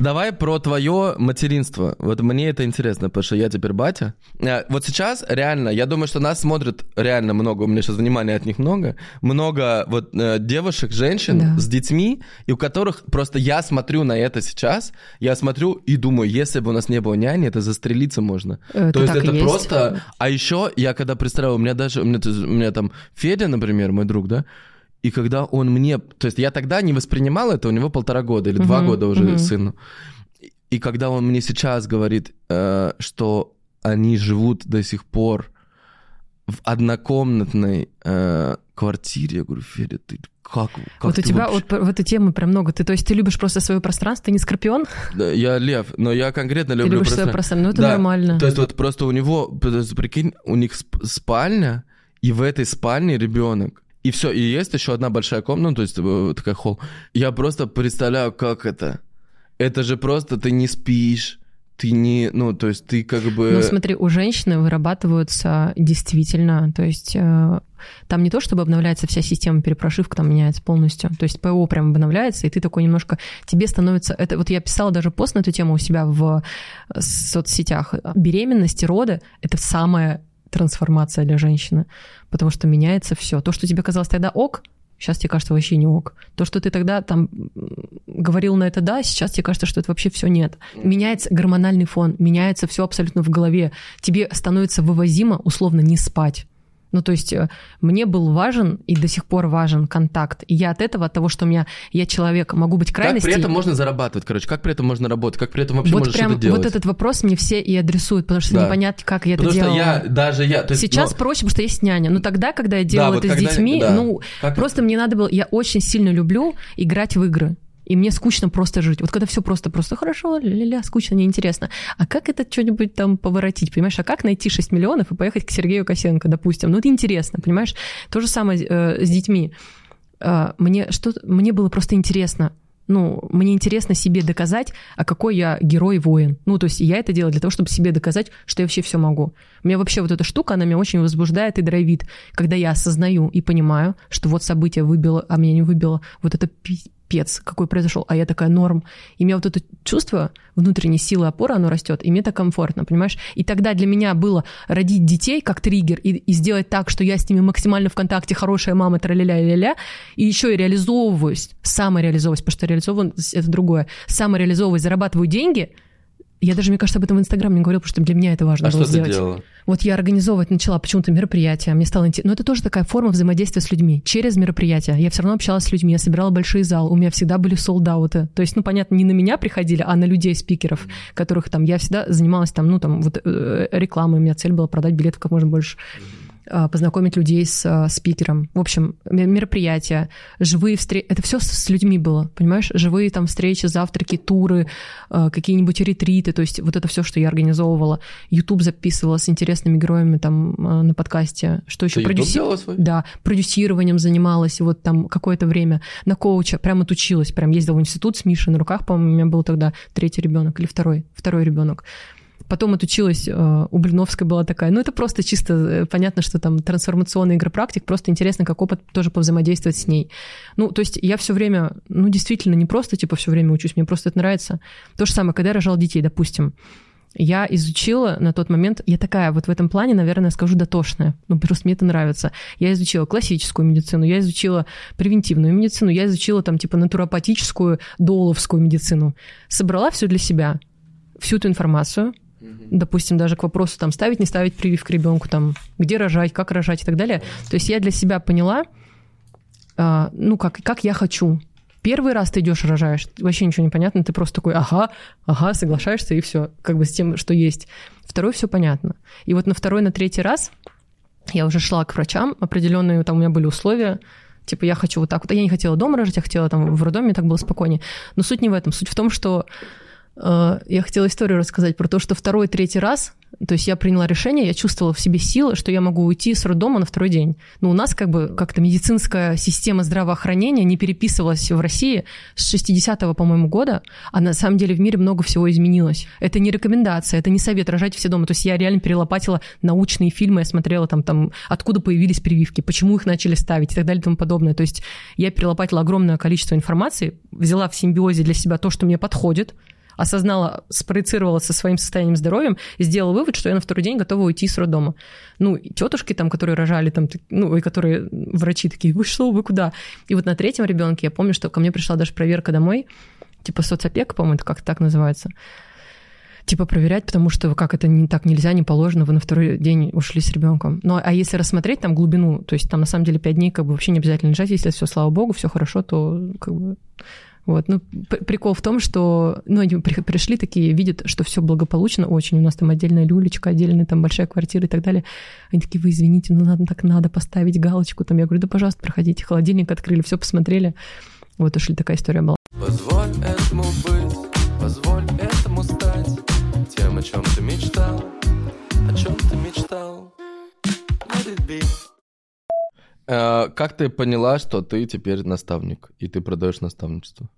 Speaker 2: Давай про твое материнство. Вот мне это интересно, потому что я теперь батя. Э, Вот сейчас реально, я думаю, что нас смотрит реально много, у меня сейчас внимания от них много, много вот э, девушек, женщин
Speaker 1: Да.
Speaker 2: с детьми, и у которых просто я смотрю на это сейчас, я смотрю и думаю, если бы у нас не было няни, это застрелиться можно.
Speaker 1: Это
Speaker 2: То есть это
Speaker 1: есть.
Speaker 2: просто... А еще я когда представил, у меня даже, у меня, у меня там Федя, например, мой друг, да, и когда он мне... То есть я тогда не воспринимал это, у него полтора года или два
Speaker 1: Мгм,
Speaker 2: года уже
Speaker 1: мгм.
Speaker 2: сыну. И- когда он мне сейчас говорит, э, что они живут до сих пор в однокомнатной э, квартире, я говорю, Федя, ты как, как
Speaker 1: вот у
Speaker 2: ты
Speaker 1: тебя
Speaker 2: вообще-
Speaker 1: вот в этой теме прям много. Ты, то есть ты любишь просто свое пространство, ты не скорпион,
Speaker 2: Да, Я лев, но я конкретно
Speaker 1: ты
Speaker 2: люблю
Speaker 1: любишь свое
Speaker 2: пространство.
Speaker 1: пространство. Ну, это
Speaker 2: Да,
Speaker 1: нормально.
Speaker 2: То есть вот просто у него, прикинь, у них сп- спальня, и в этой спальне ребенок. И все, и есть еще одна большая комната, ну, то есть э, такая холл. Я просто представляю, как это. Это же просто ты не спишь, ты не, ну, то есть ты как бы...
Speaker 1: Ну, смотри, у женщины вырабатываются действительно, то есть э, там не то, чтобы обновляется вся система перепрошивка, там меняется полностью. То есть ПО прям обновляется, и ты такой немножко... Тебе становится... Это вот я писала даже пост на эту тему у себя в э, соцсетях. Беременность и роды — это самая трансформация для женщины, потому что меняется все. То, что тебе казалось тогда ок, сейчас тебе кажется вообще не ок. То, что ты тогда там говорил на это да, сейчас тебе кажется, что это вообще все нет. Меняется гормональный фон, меняется все абсолютно в голове. Тебе становится вывозимо условно не спать. Ну, то есть э, мне был важен и до сих пор важен контакт. И я от этого, от того, что у меня, я человек, могу быть
Speaker 2: Как
Speaker 1: крайностью.
Speaker 2: при этом можно зарабатывать, короче, как при этом можно работать, как при этом вообще
Speaker 1: вот
Speaker 2: можно
Speaker 1: прям
Speaker 2: что-то делать?
Speaker 1: вот этот вопрос мне все и адресуют, потому что
Speaker 2: Да.
Speaker 1: непонятно, как я это
Speaker 2: Потому что я, даже я... есть,
Speaker 1: Сейчас
Speaker 2: ну,
Speaker 1: проще, потому что есть няня. Но тогда, когда я делала
Speaker 2: вот
Speaker 1: это с
Speaker 2: когда-
Speaker 1: детьми,
Speaker 2: да.
Speaker 1: ну,
Speaker 2: Как
Speaker 1: просто мне надо было... Я очень сильно люблю играть в игры. И мне скучно просто жить. Вот когда все просто, просто хорошо, ля-ля, скучно, неинтересно. А как это что-нибудь там поворотить, понимаешь? А как найти 6 миллионов и поехать к Сергею Косенко, допустим? Ну, это интересно, понимаешь? То же самое э, с детьми. Э, мне, что мне было просто интересно. Ну, мне интересно себе доказать, а какой я герой-воин. Ну, то есть я это делаю для того, чтобы себе доказать, что я вообще все могу. У меня вообще вот эта штука, она меня очень возбуждает и драйвит, когда я осознаю и понимаю, что вот событие выбило, а меня не выбило, вот это пипец, какой произошел, а я такая норм. И у меня вот это чувство внутренней силы опоры, оно растет, и мне так комфортно, понимаешь? И тогда для меня было родить детей как триггер и, и сделать так, что я с ними максимально в контакте, хорошая мама, тра-ля-ля, ля-ля, и еще и реализовываюсь, самореализовываюсь, потому что реализовываюсь это другое, самореализовываюсь, зарабатываю деньги, я даже, мне кажется, об этом в Инстаграме не говорила, потому что для меня это важно
Speaker 2: А
Speaker 1: было
Speaker 2: что ты
Speaker 1: сделать.
Speaker 2: делала?
Speaker 1: Вот я организовывать начала почему-то мероприятия, мне стало интересно. Но это тоже такая форма взаимодействия с людьми. Через мероприятия. Я все равно общалась с людьми, я собирала большие залы, у меня всегда были солдаты. То есть, ну, понятно, не на меня приходили, а на людей, спикеров, которых там, я всегда занималась там, ну, там, вот э, рекламой, у меня цель была продать билетов как можно больше познакомить людей с а, спикером. В общем, ме- мероприятия, живые встречи. Это все с, людьми было, понимаешь? Живые там встречи, завтраки, туры, а, какие-нибудь ретриты. То есть вот это все, что я организовывала. YouTube записывала с интересными героями там а, на подкасте. Что еще? Продюси-? Да, продюсированием занималась вот там какое-то время. На коуча прям отучилась. Прям ездила в институт с Мишей на руках, по-моему, у меня был тогда третий ребенок или второй, второй ребенок. Потом отучилась, э, у Блиновской была такая. Ну, это просто чисто э, понятно, что там трансформационный игропрактик, просто интересно, как опыт тоже повзаимодействовать с ней. Ну, то есть я все время, ну, действительно, не просто типа все время учусь, мне просто это нравится. То же самое, когда я рожала детей, допустим, я изучила на тот момент, я такая вот в этом плане, наверное, скажу дотошная, ну просто мне это нравится. Я изучила классическую медицину, я изучила превентивную медицину, я изучила там типа натуропатическую, доловскую медицину. Собрала все для себя, всю эту информацию, допустим, даже к вопросу там ставить, не ставить прививку ребенку, там, где рожать, как рожать и так далее. То есть я для себя поняла, а, ну, как, как я хочу. Первый раз ты идешь рожаешь, вообще ничего не понятно, ты просто такой, ага, ага, соглашаешься, и все, как бы с тем, что есть. Второй все понятно. И вот на второй, на третий раз я уже шла к врачам, определенные там у меня были условия, типа я хочу вот так вот. Я не хотела дома рожать, я хотела там в роддоме, так было спокойнее. Но суть не в этом. Суть в том, что э, я хотела историю рассказать про то, что второй, третий раз, то есть я приняла решение, я чувствовала в себе силы, что я могу уйти с роддома на второй день. Но у нас как бы как-то медицинская система здравоохранения не переписывалась в России с 60-го, по-моему, года, а на самом деле в мире много всего изменилось. Это не рекомендация, это не совет рожать все дома. То есть я реально перелопатила научные фильмы, я смотрела там, там откуда появились прививки, почему их начали ставить и так далее и тому подобное. То есть я перелопатила огромное количество информации, взяла в симбиозе для себя то, что мне подходит, осознала, спроецировала со своим состоянием здоровья сделала вывод, что я на второй день готова уйти с роддома. Ну, тетушки там, которые рожали, там, ну, и которые врачи такие, вы что, вы куда? И вот на третьем ребенке я помню, что ко мне пришла даже проверка домой, типа соцопека, по-моему, это как так называется, типа проверять, потому что как это не так нельзя, не положено, вы на второй день ушли с ребенком. Ну, а если рассмотреть там глубину, то есть там на самом деле пять дней как бы вообще не обязательно лежать, если все, слава богу, все хорошо, то как бы вот, ну, прикол в том, что, ну, они при- пришли такие, видят, что все благополучно очень, у нас там отдельная люлечка, отдельная там большая квартира и так далее. Они такие, вы извините, ну, надо, так надо поставить галочку. Там я говорю, да, пожалуйста, проходите. Холодильник открыли, все посмотрели. Вот ушли, такая история была.
Speaker 3: Позволь этому быть, позволь этому стать Тем, о чем ты мечтал, о чем ты мечтал Let it be
Speaker 2: Как ты поняла, что ты теперь наставник, и ты продаешь наставничество?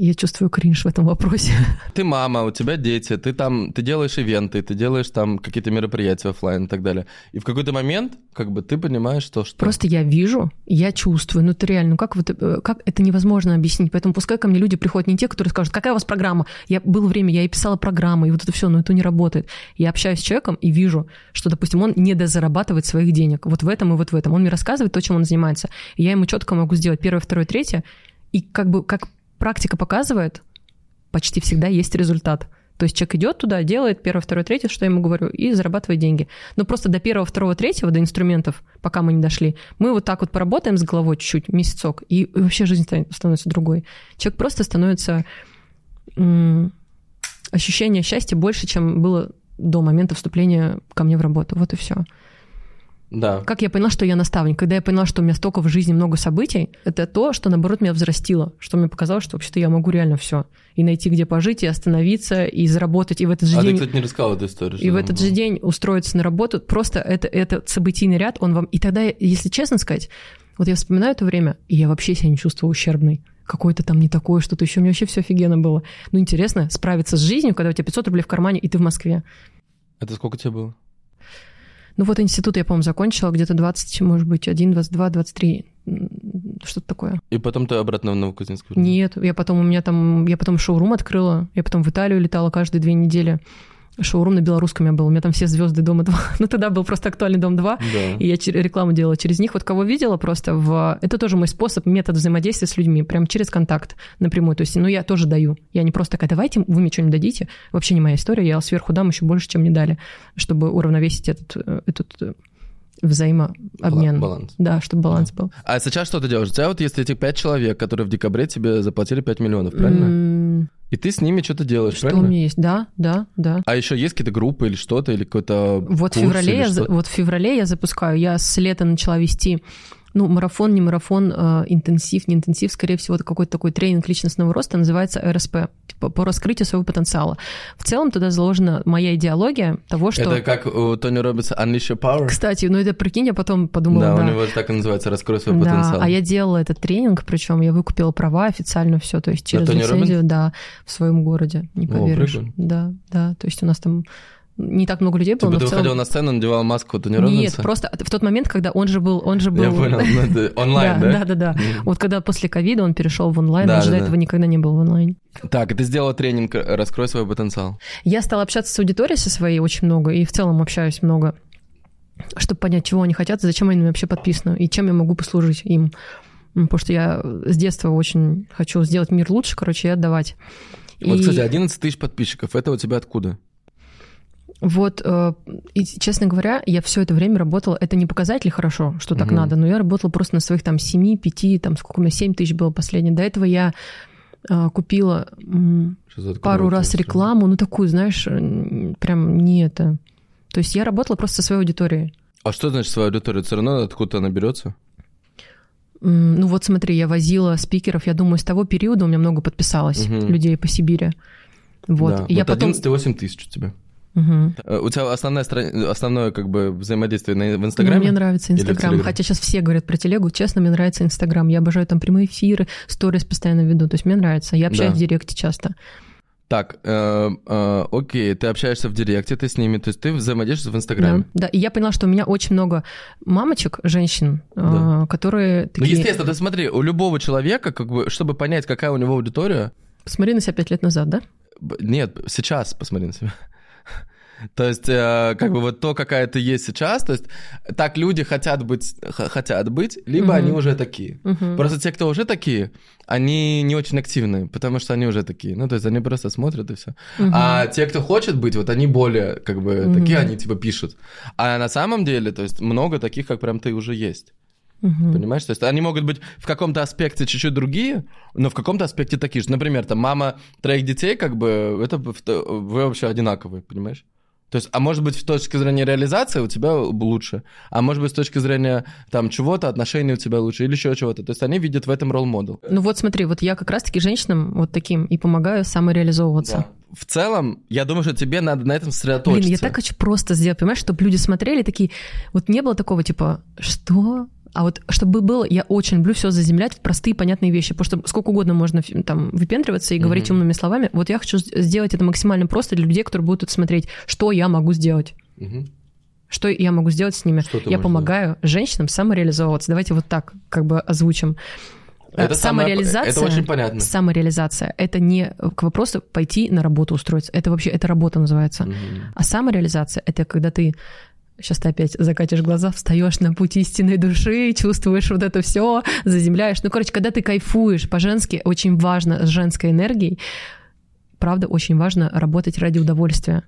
Speaker 1: Я чувствую кринж в этом вопросе. <laughs>
Speaker 2: Ты мама, у тебя дети, ты там, ты делаешь ивенты, ты делаешь там какие-то мероприятия оффлайн и так далее. И в какой-то момент, как бы, ты понимаешь, что что.
Speaker 1: Просто я вижу, я чувствую, ну это реально, ну как, вот, э, как это невозможно объяснить. Поэтому пускай ко мне люди приходят не те, которые скажут, какая у вас программа. Я было время, я и писала программы, и вот это все, но это не работает. Я общаюсь с человеком и вижу, что, допустим, он не дозарабатывает своих денег. Вот в этом и вот в этом. Он мне рассказывает то, чем он занимается. И я ему четко могу сделать первое, второе, третье. И как бы, как практика показывает, почти всегда есть результат. То есть человек идет туда, делает первое, второе, третье, что я ему говорю, и зарабатывает деньги. Но просто до первого, второго, третьего, до инструментов, пока мы не дошли, мы вот так вот поработаем с головой чуть-чуть, месяцок, и, вообще жизнь станет- становится другой. Человек просто становится... м, ощущение счастья больше, чем было до момента вступления ко мне в работу. Вот и все.
Speaker 2: Да.
Speaker 1: Как я поняла, что я наставник? Когда я поняла, что у меня столько в жизни много событий, это то, что, наоборот, меня взрастило, что мне показалось, что вообще-то я могу реально все. И найти, где пожить, и остановиться, и заработать, и в этот же
Speaker 2: А ты,
Speaker 1: день...
Speaker 2: кстати, не рассказал эту историю.
Speaker 1: И в этот
Speaker 2: было.
Speaker 1: же день устроиться на работу, просто это, это событийный ряд, он вам... И тогда, если честно сказать, вот я вспоминаю это время, и я вообще себя не чувствовала ущербной. Какой-то там не такое, что-то еще. Мне вообще все офигенно было. Ну, интересно справиться с жизнью, когда у тебя 500 рублей в кармане, и ты в Москве.
Speaker 2: Это сколько тебе было?
Speaker 1: Ну вот институт я, по-моему, закончила где-то 20, может быть, 1, 22, 23, м, что-то такое.
Speaker 2: И потом ты обратно в Новокузнецк?
Speaker 1: Нет, я потом, у меня там, я потом шоурум открыла, я потом в Италию летала каждые две недели. Шоурум на белорусском я был, у меня там все звезды Дома 2. <laughs> Ну тогда был просто актуальный Дом 2.
Speaker 2: Да.
Speaker 1: И я рекламу делала через них. Вот кого видела просто в... Это тоже мой способ, метод взаимодействия с людьми, прям через контакт напрямую. То есть, ну, я тоже даю. Я не просто такая, давайте вы мне что-нибудь дадите. Вообще не моя история. Я сверху дам еще больше, чем мне дали, чтобы уравновесить этот, э, этот э, взаимообмен.
Speaker 2: Баланс.
Speaker 1: Да, чтобы баланс был.
Speaker 2: А сейчас что ты делаешь? У тебя вот есть эти пять человек, которые в декабре тебе заплатили 5 миллионов, правильно?
Speaker 1: М,
Speaker 2: И ты с ними что-то делаешь,
Speaker 1: Что у
Speaker 2: правильно?
Speaker 1: меня есть? Да, да, да.
Speaker 2: А еще есть какие-то группы или что-то, или какой-то
Speaker 1: Вот в
Speaker 2: курс
Speaker 1: феврале,
Speaker 2: или
Speaker 1: я,
Speaker 2: что-то?
Speaker 1: вот в феврале я запускаю. Я с лета начала вести ну, марафон, не марафон, э, интенсив, не интенсив, скорее всего, это какой-то такой тренинг личностного роста, называется РСП, типа по раскрытию своего потенциала. В целом туда заложена моя идеология того, что...
Speaker 2: Это как у Тони Робинса Unleash Your Power?
Speaker 1: Кстати, ну это прикинь, я потом подумала,
Speaker 2: да,
Speaker 1: да.
Speaker 2: у него так и называется «Раскрой свой
Speaker 1: Да,
Speaker 2: потенциал».
Speaker 1: а я делала этот тренинг, причем я выкупила права официально все, то есть через лицензию, да, в своем городе, не
Speaker 2: О,
Speaker 1: поверишь.
Speaker 2: прикольно.
Speaker 1: да, да, то есть у нас там не так много людей было,
Speaker 2: Типа ты
Speaker 1: целом-
Speaker 2: выходил на сцену, надевал маску Тони
Speaker 1: Нет, просто в тот момент, когда он же был, он же был...
Speaker 2: Я понял, ну, <laughs> онлайн,
Speaker 1: да?
Speaker 2: да?
Speaker 1: Да, да. Вот когда после ковида он перешел в онлайн, он же до этого никогда не был в онлайне.
Speaker 2: Так, ты сделала тренинг «Раскрой свой потенциал».
Speaker 1: Я стала общаться с аудиторией со своей очень много, и в целом общаюсь много, чтобы понять, чего они хотят, зачем они вообще подписаны, и чем я могу послужить им. Потому что я с детства очень хочу сделать мир лучше, короче, и отдавать.
Speaker 2: Вот,
Speaker 1: И
Speaker 2: кстати, 11 тысяч подписчиков, это у тебя откуда?
Speaker 1: Вот, э, и, честно говоря, я все это время работала, это не показатель хорошо, что так
Speaker 2: Мгм.
Speaker 1: надо, но я работала просто на своих там 7, 5, там сколько у меня, 7 тысяч было последнее. До этого я э, купила пару раз рекламу, ну такую, знаешь, прям не это. То есть я работала просто со своей аудиторией.
Speaker 2: А что значит своя аудитория? Все равно откуда она берется?
Speaker 1: Ну вот смотри, я возила спикеров, я думаю, с того периода у меня много подписалось
Speaker 2: Мгм.
Speaker 1: людей по Сибири. Вот.
Speaker 2: Да.
Speaker 1: И я
Speaker 2: вот
Speaker 1: потом...
Speaker 2: 11 8 тысяч у тебя. Э, У тебя основная основное как бы взаимодействие на- в
Speaker 1: Ну,
Speaker 2: Инстаграме?
Speaker 1: мне нравится Инстаграм, хотя сейчас все говорят про телегу. Честно, мне нравится Инстаграм. Я обожаю там прямые эфиры, сторис постоянно веду. То есть мне нравится. Я общаюсь
Speaker 2: Да.
Speaker 1: в Директе часто.
Speaker 2: Так, э, э, окей, ты общаешься в Директе, ты с ними, то есть ты взаимодействуешь в
Speaker 1: Да,
Speaker 2: Инстаграме.
Speaker 1: да. И я поняла, что у меня очень много мамочек, женщин, э,
Speaker 2: Да.
Speaker 1: которые
Speaker 2: Ну,
Speaker 1: такие...
Speaker 2: естественно, ты смотри, у любого человека, как бы, чтобы понять, какая у него аудитория,
Speaker 1: Посмотри на себя пять лет назад, да?
Speaker 2: нет, сейчас посмотри на себя. То есть, э, как бы вот то, какая ты есть сейчас, то есть так люди хотят быть, хотят быть, либо
Speaker 1: Мгм.
Speaker 2: они уже такие.
Speaker 1: Мгм.
Speaker 2: Просто те, кто уже такие, они не очень активны, потому что они уже такие. Ну, то есть они просто смотрят и все.
Speaker 1: Мгм.
Speaker 2: А те, кто хочет быть, вот они более, как бы,
Speaker 1: Мгм.
Speaker 2: такие, они типа пишут. А на самом деле, то есть много таких, как прям ты уже есть.
Speaker 1: Мгм.
Speaker 2: Понимаешь? То есть они могут быть в каком-то аспекте чуть-чуть другие, но в каком-то аспекте такие же. Например, там мама троих детей, как бы, это вы вообще одинаковые, понимаешь? То есть, а может быть, с точки зрения реализации у тебя лучше, а может быть, с точки зрения там чего-то, отношений у тебя лучше или еще чего-то. То есть они видят в этом ролл-модел.
Speaker 1: Ну вот смотри, вот я как раз-таки женщинам вот таким и помогаю самореализовываться.
Speaker 2: В целом, я думаю, что тебе надо на этом сосредоточиться.
Speaker 1: Блин, я так хочу просто сделать, понимаешь, чтобы люди смотрели такие, вот не было такого типа, что? А вот чтобы было, я очень люблю все заземлять в простые понятные вещи, потому что сколько угодно можно там выпендриваться и говорить
Speaker 2: Мгм.
Speaker 1: умными словами. Вот я хочу сделать это максимально просто для людей, которые будут это смотреть. Что я могу сделать?
Speaker 2: Мгм.
Speaker 1: Что я могу сделать с ними? Я помогаю женщинам самореализовываться. Давайте вот так как бы озвучим. Э,
Speaker 2: Это
Speaker 1: самореализация.
Speaker 2: это очень понятно.
Speaker 1: Самореализация. Это не к вопросу пойти на работу устроиться. Это вообще это работа называется.
Speaker 2: Мгм.
Speaker 1: А самореализация это когда ты Сейчас ты опять закатишь глаза, встаешь на путь истинной души, чувствуешь вот это все, заземляешь. Ну, короче, когда ты кайфуешь по-женски, очень важно с женской энергией, правда очень важно работать ради удовольствия.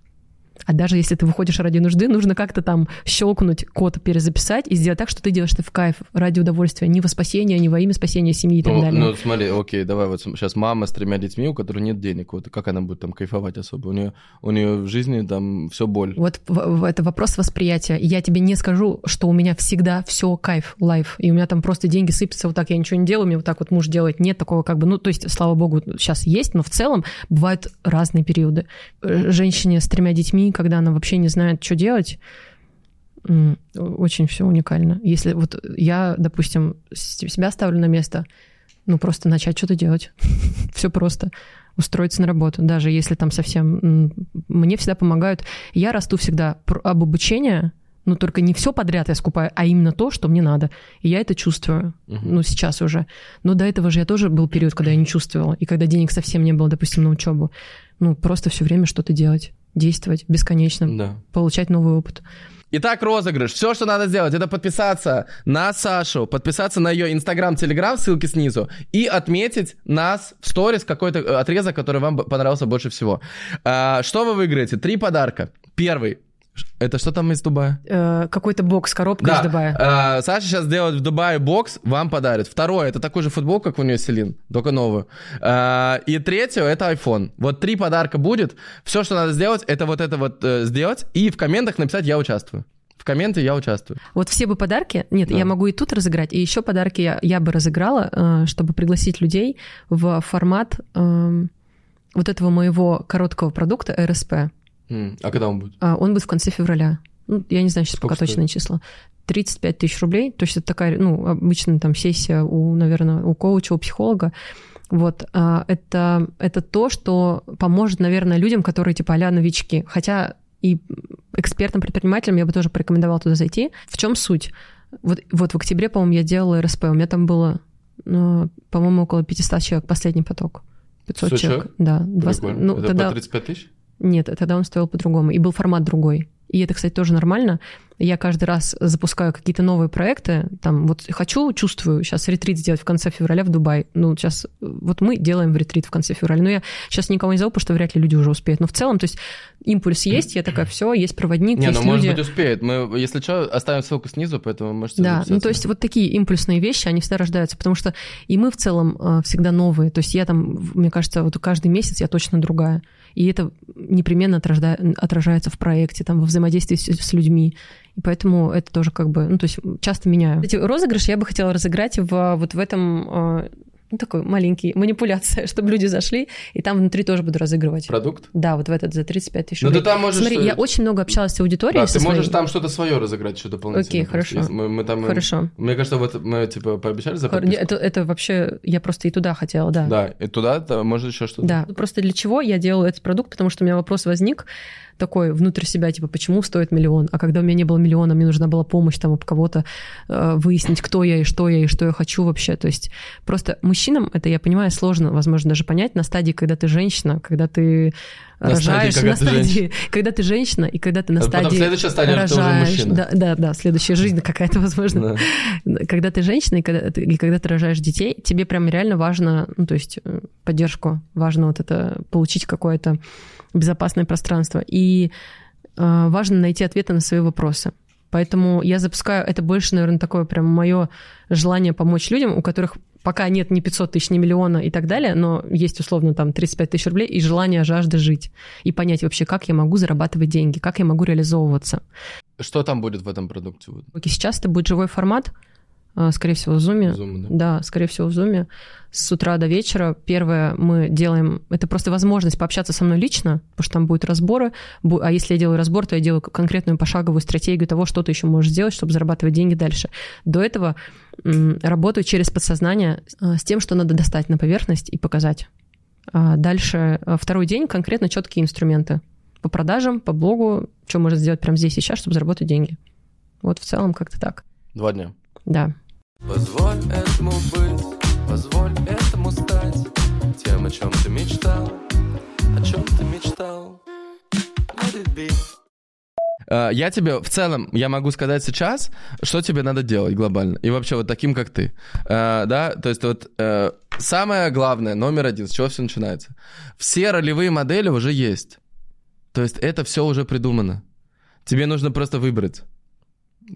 Speaker 1: А даже если ты выходишь ради нужды, нужно как-то там щелкнуть код, перезаписать и сделать так, что ты делаешь это в кайф, ради удовольствия, не во спасение, не во имя спасения семьи и так
Speaker 2: Ну,
Speaker 1: далее.
Speaker 2: ну, смотри, окей, давай вот сейчас мама с тремя детьми, у которой нет денег, вот как она будет там кайфовать особо? У нее, у нее в жизни там все боль.
Speaker 1: Вот в- это вопрос восприятия. Я тебе не скажу, что у меня всегда все кайф, лайф, и у меня там просто деньги сыпятся вот так, я ничего не делаю, мне вот так вот муж делает. Нет такого как бы, ну, то есть, слава богу, сейчас есть, но в целом бывают разные периоды. Э, Женщине с тремя детьми, когда она вообще не знает, что делать, очень все уникально. Если вот я, допустим, себя ставлю на место, ну, просто начать что-то делать. <laughs> Все просто. Устроиться на работу, даже если там совсем... Мне всегда помогают... Я расту всегда об обучении, но только не все подряд я скупаю, а именно то, что мне надо. И я это чувствую. Ну, сейчас уже. Но до этого же я тоже был период, когда я не чувствовала, и когда денег совсем не было, допустим, на учебу. Ну, просто все время что-то делать, действовать бесконечно,
Speaker 2: Да.
Speaker 1: получать новый опыт.
Speaker 2: Итак, розыгрыш. Все, что надо сделать, это подписаться на Сашу, подписаться на ее Инстаграм, Телеграм, ссылки снизу, и отметить нас в сторис какой-то э, отрезок, который вам понравился больше всего. А, что вы выиграете? Три подарка. Первый. Это что там из Дубая?
Speaker 1: Э, какой-то бокс, коробка из Дубая.
Speaker 2: А, Саша сейчас делает в Дубае бокс, вам подарит. Второе, это такой же футбол, как у нее Селин, только новую. А, и третье, это iPhone. Вот три подарка будет. Все, что надо сделать, это вот это вот э, сделать. И в комментах написать «Я участвую». В комменты «Я участвую».
Speaker 1: Вот все бы подарки, нет,
Speaker 2: Да.
Speaker 1: я могу и тут разыграть, и еще подарки я, я бы разыграла, э, чтобы пригласить людей в формат эм, вот этого моего короткого продукта РСП.
Speaker 2: А когда он будет?
Speaker 1: А, Он будет в конце февраля. Ну, я не знаю сейчас
Speaker 2: Сколько
Speaker 1: пока
Speaker 2: стоит?
Speaker 1: точное число. 35 тысяч рублей. То есть это такая, ну, обычная там сессия у, наверное, у коуча, у психолога. Вот, а, это, это то, что поможет, наверное, людям, которые типа а новички. Хотя и экспертам-предпринимателям я бы тоже порекомендовала туда зайти. В чем суть? Вот, вот в октябре, по-моему, я делала РСП. У меня там было, ну, по-моему, около 500 человек последний поток. 500
Speaker 2: 500
Speaker 1: человек.
Speaker 2: человек?
Speaker 1: Да. Два-
Speaker 2: Прикольно.
Speaker 1: ну,
Speaker 2: это
Speaker 1: тогда...
Speaker 2: по 35 тысяч?
Speaker 1: Нет, тогда он стоил по-другому. И был формат другой. И это, кстати, тоже нормально. Я каждый раз запускаю какие-то новые проекты. Там вот хочу, чувствую, сейчас ретрит сделать в конце февраля в Дубай. Ну, сейчас вот мы делаем ретрит в конце февраля. Но я сейчас никого не зову, потому что вряд ли люди уже успеют. Но в целом, то есть импульс есть, я такая, все, есть проводник,
Speaker 2: Не,
Speaker 1: есть
Speaker 2: ну может
Speaker 1: люди.
Speaker 2: быть успеет. Мы, если что, оставим ссылку снизу, поэтому можете
Speaker 1: Да, ну то есть вот такие импульсные вещи, они всегда рождаются, потому что и мы в целом э, всегда новые. То есть я там, мне кажется, вот каждый месяц я точно другая. И это непременно отражается в проекте, там, во взаимодействии с, с людьми. И поэтому это тоже как бы, ну, то есть часто меняю. Эти розыгрыши я бы хотела разыграть в, вот в этом, э, ну, такой маленький манипуляция, <laughs> чтобы люди зашли, и там внутри тоже буду разыгрывать.
Speaker 2: Продукт?
Speaker 1: Да, вот в этот за 35 тысяч
Speaker 2: Ну, ты
Speaker 1: рублей.
Speaker 2: там можешь,
Speaker 1: Смотри,
Speaker 2: э,
Speaker 1: я очень много общалась с аудиторией.
Speaker 2: Да, ты можешь
Speaker 1: своей.
Speaker 2: там что-то свое разыграть, что дополнительно.
Speaker 1: Окей, хорошо.
Speaker 2: Мы, мы там,
Speaker 1: Хорошо.
Speaker 2: Мне кажется, вот мы типа пообещали за подписку.
Speaker 1: Это, это вообще, я просто и туда хотела, да.
Speaker 2: Да, и туда может еще что-то.
Speaker 1: Да, просто для чего я делаю этот продукт, потому что у меня вопрос возник такой внутрь себя, типа, почему стоит миллион? А когда у меня не было миллиона, мне нужна была помощь там об кого-то э, выяснить, кто я и что я, и что я хочу вообще. То есть просто мужчинам это, я понимаю, сложно, возможно, даже понять на стадии, когда ты женщина, когда ты
Speaker 2: На стадии,
Speaker 1: рожаешь,
Speaker 2: когда
Speaker 1: на
Speaker 2: ты
Speaker 1: стадии, <laughs> когда ты женщина, и когда ты на
Speaker 2: А потом
Speaker 1: стадии
Speaker 2: следующая стадия, что ты уже
Speaker 1: рожаешь.
Speaker 2: мужчина.
Speaker 1: Да, да, да, следующая жизнь какая-то, <laughs> возможно
Speaker 2: Да.
Speaker 1: когда ты женщина и когда ты, и когда ты рожаешь детей, тебе прям реально важно, ну, то есть э, поддержку, важно вот это, получить какое-то безопасное пространство. И э, важно найти ответы на свои вопросы. Поэтому я запускаю, это больше, наверное, такое прям мое желание помочь людям, у которых пока нет ни 500 тысяч, ни миллиона и так далее, но есть условно там 35 тысяч рублей и желание жажды жить. И понять вообще, как я могу зарабатывать деньги, как я могу реализовываться.
Speaker 2: Что там будет в этом продукте?
Speaker 1: Сейчас это будет живой формат, скорее всего, в Zoom.
Speaker 2: Zoom, да?
Speaker 1: Да, скорее всего, в Zoom. С утра до вечера. Первое мы делаем... Это просто возможность пообщаться со мной лично, потому что там будут разборы. А если я делаю разбор, то я делаю конкретную пошаговую стратегию того, что ты еще можешь сделать, чтобы зарабатывать деньги дальше. До этого работаю через подсознание э, с тем, что надо достать на поверхность и показать. А Дальше э, второй день конкретно четкие инструменты по продажам, по блогу, что можно сделать прямо здесь и сейчас, чтобы заработать деньги. Вот в целом как-то так.
Speaker 2: Два дня.
Speaker 1: Да.
Speaker 3: Позволь этому быть, позволь этому стать Тем, о чем ты мечтал, о чем ты мечтал Let it be
Speaker 2: я тебе в целом, я могу сказать сейчас, что тебе надо делать глобально. И вообще вот таким, как ты. Э, да, то есть вот э, самое главное, номер один, с чего все начинается. Все ролевые модели уже есть. То есть это все уже придумано. Тебе нужно просто выбрать.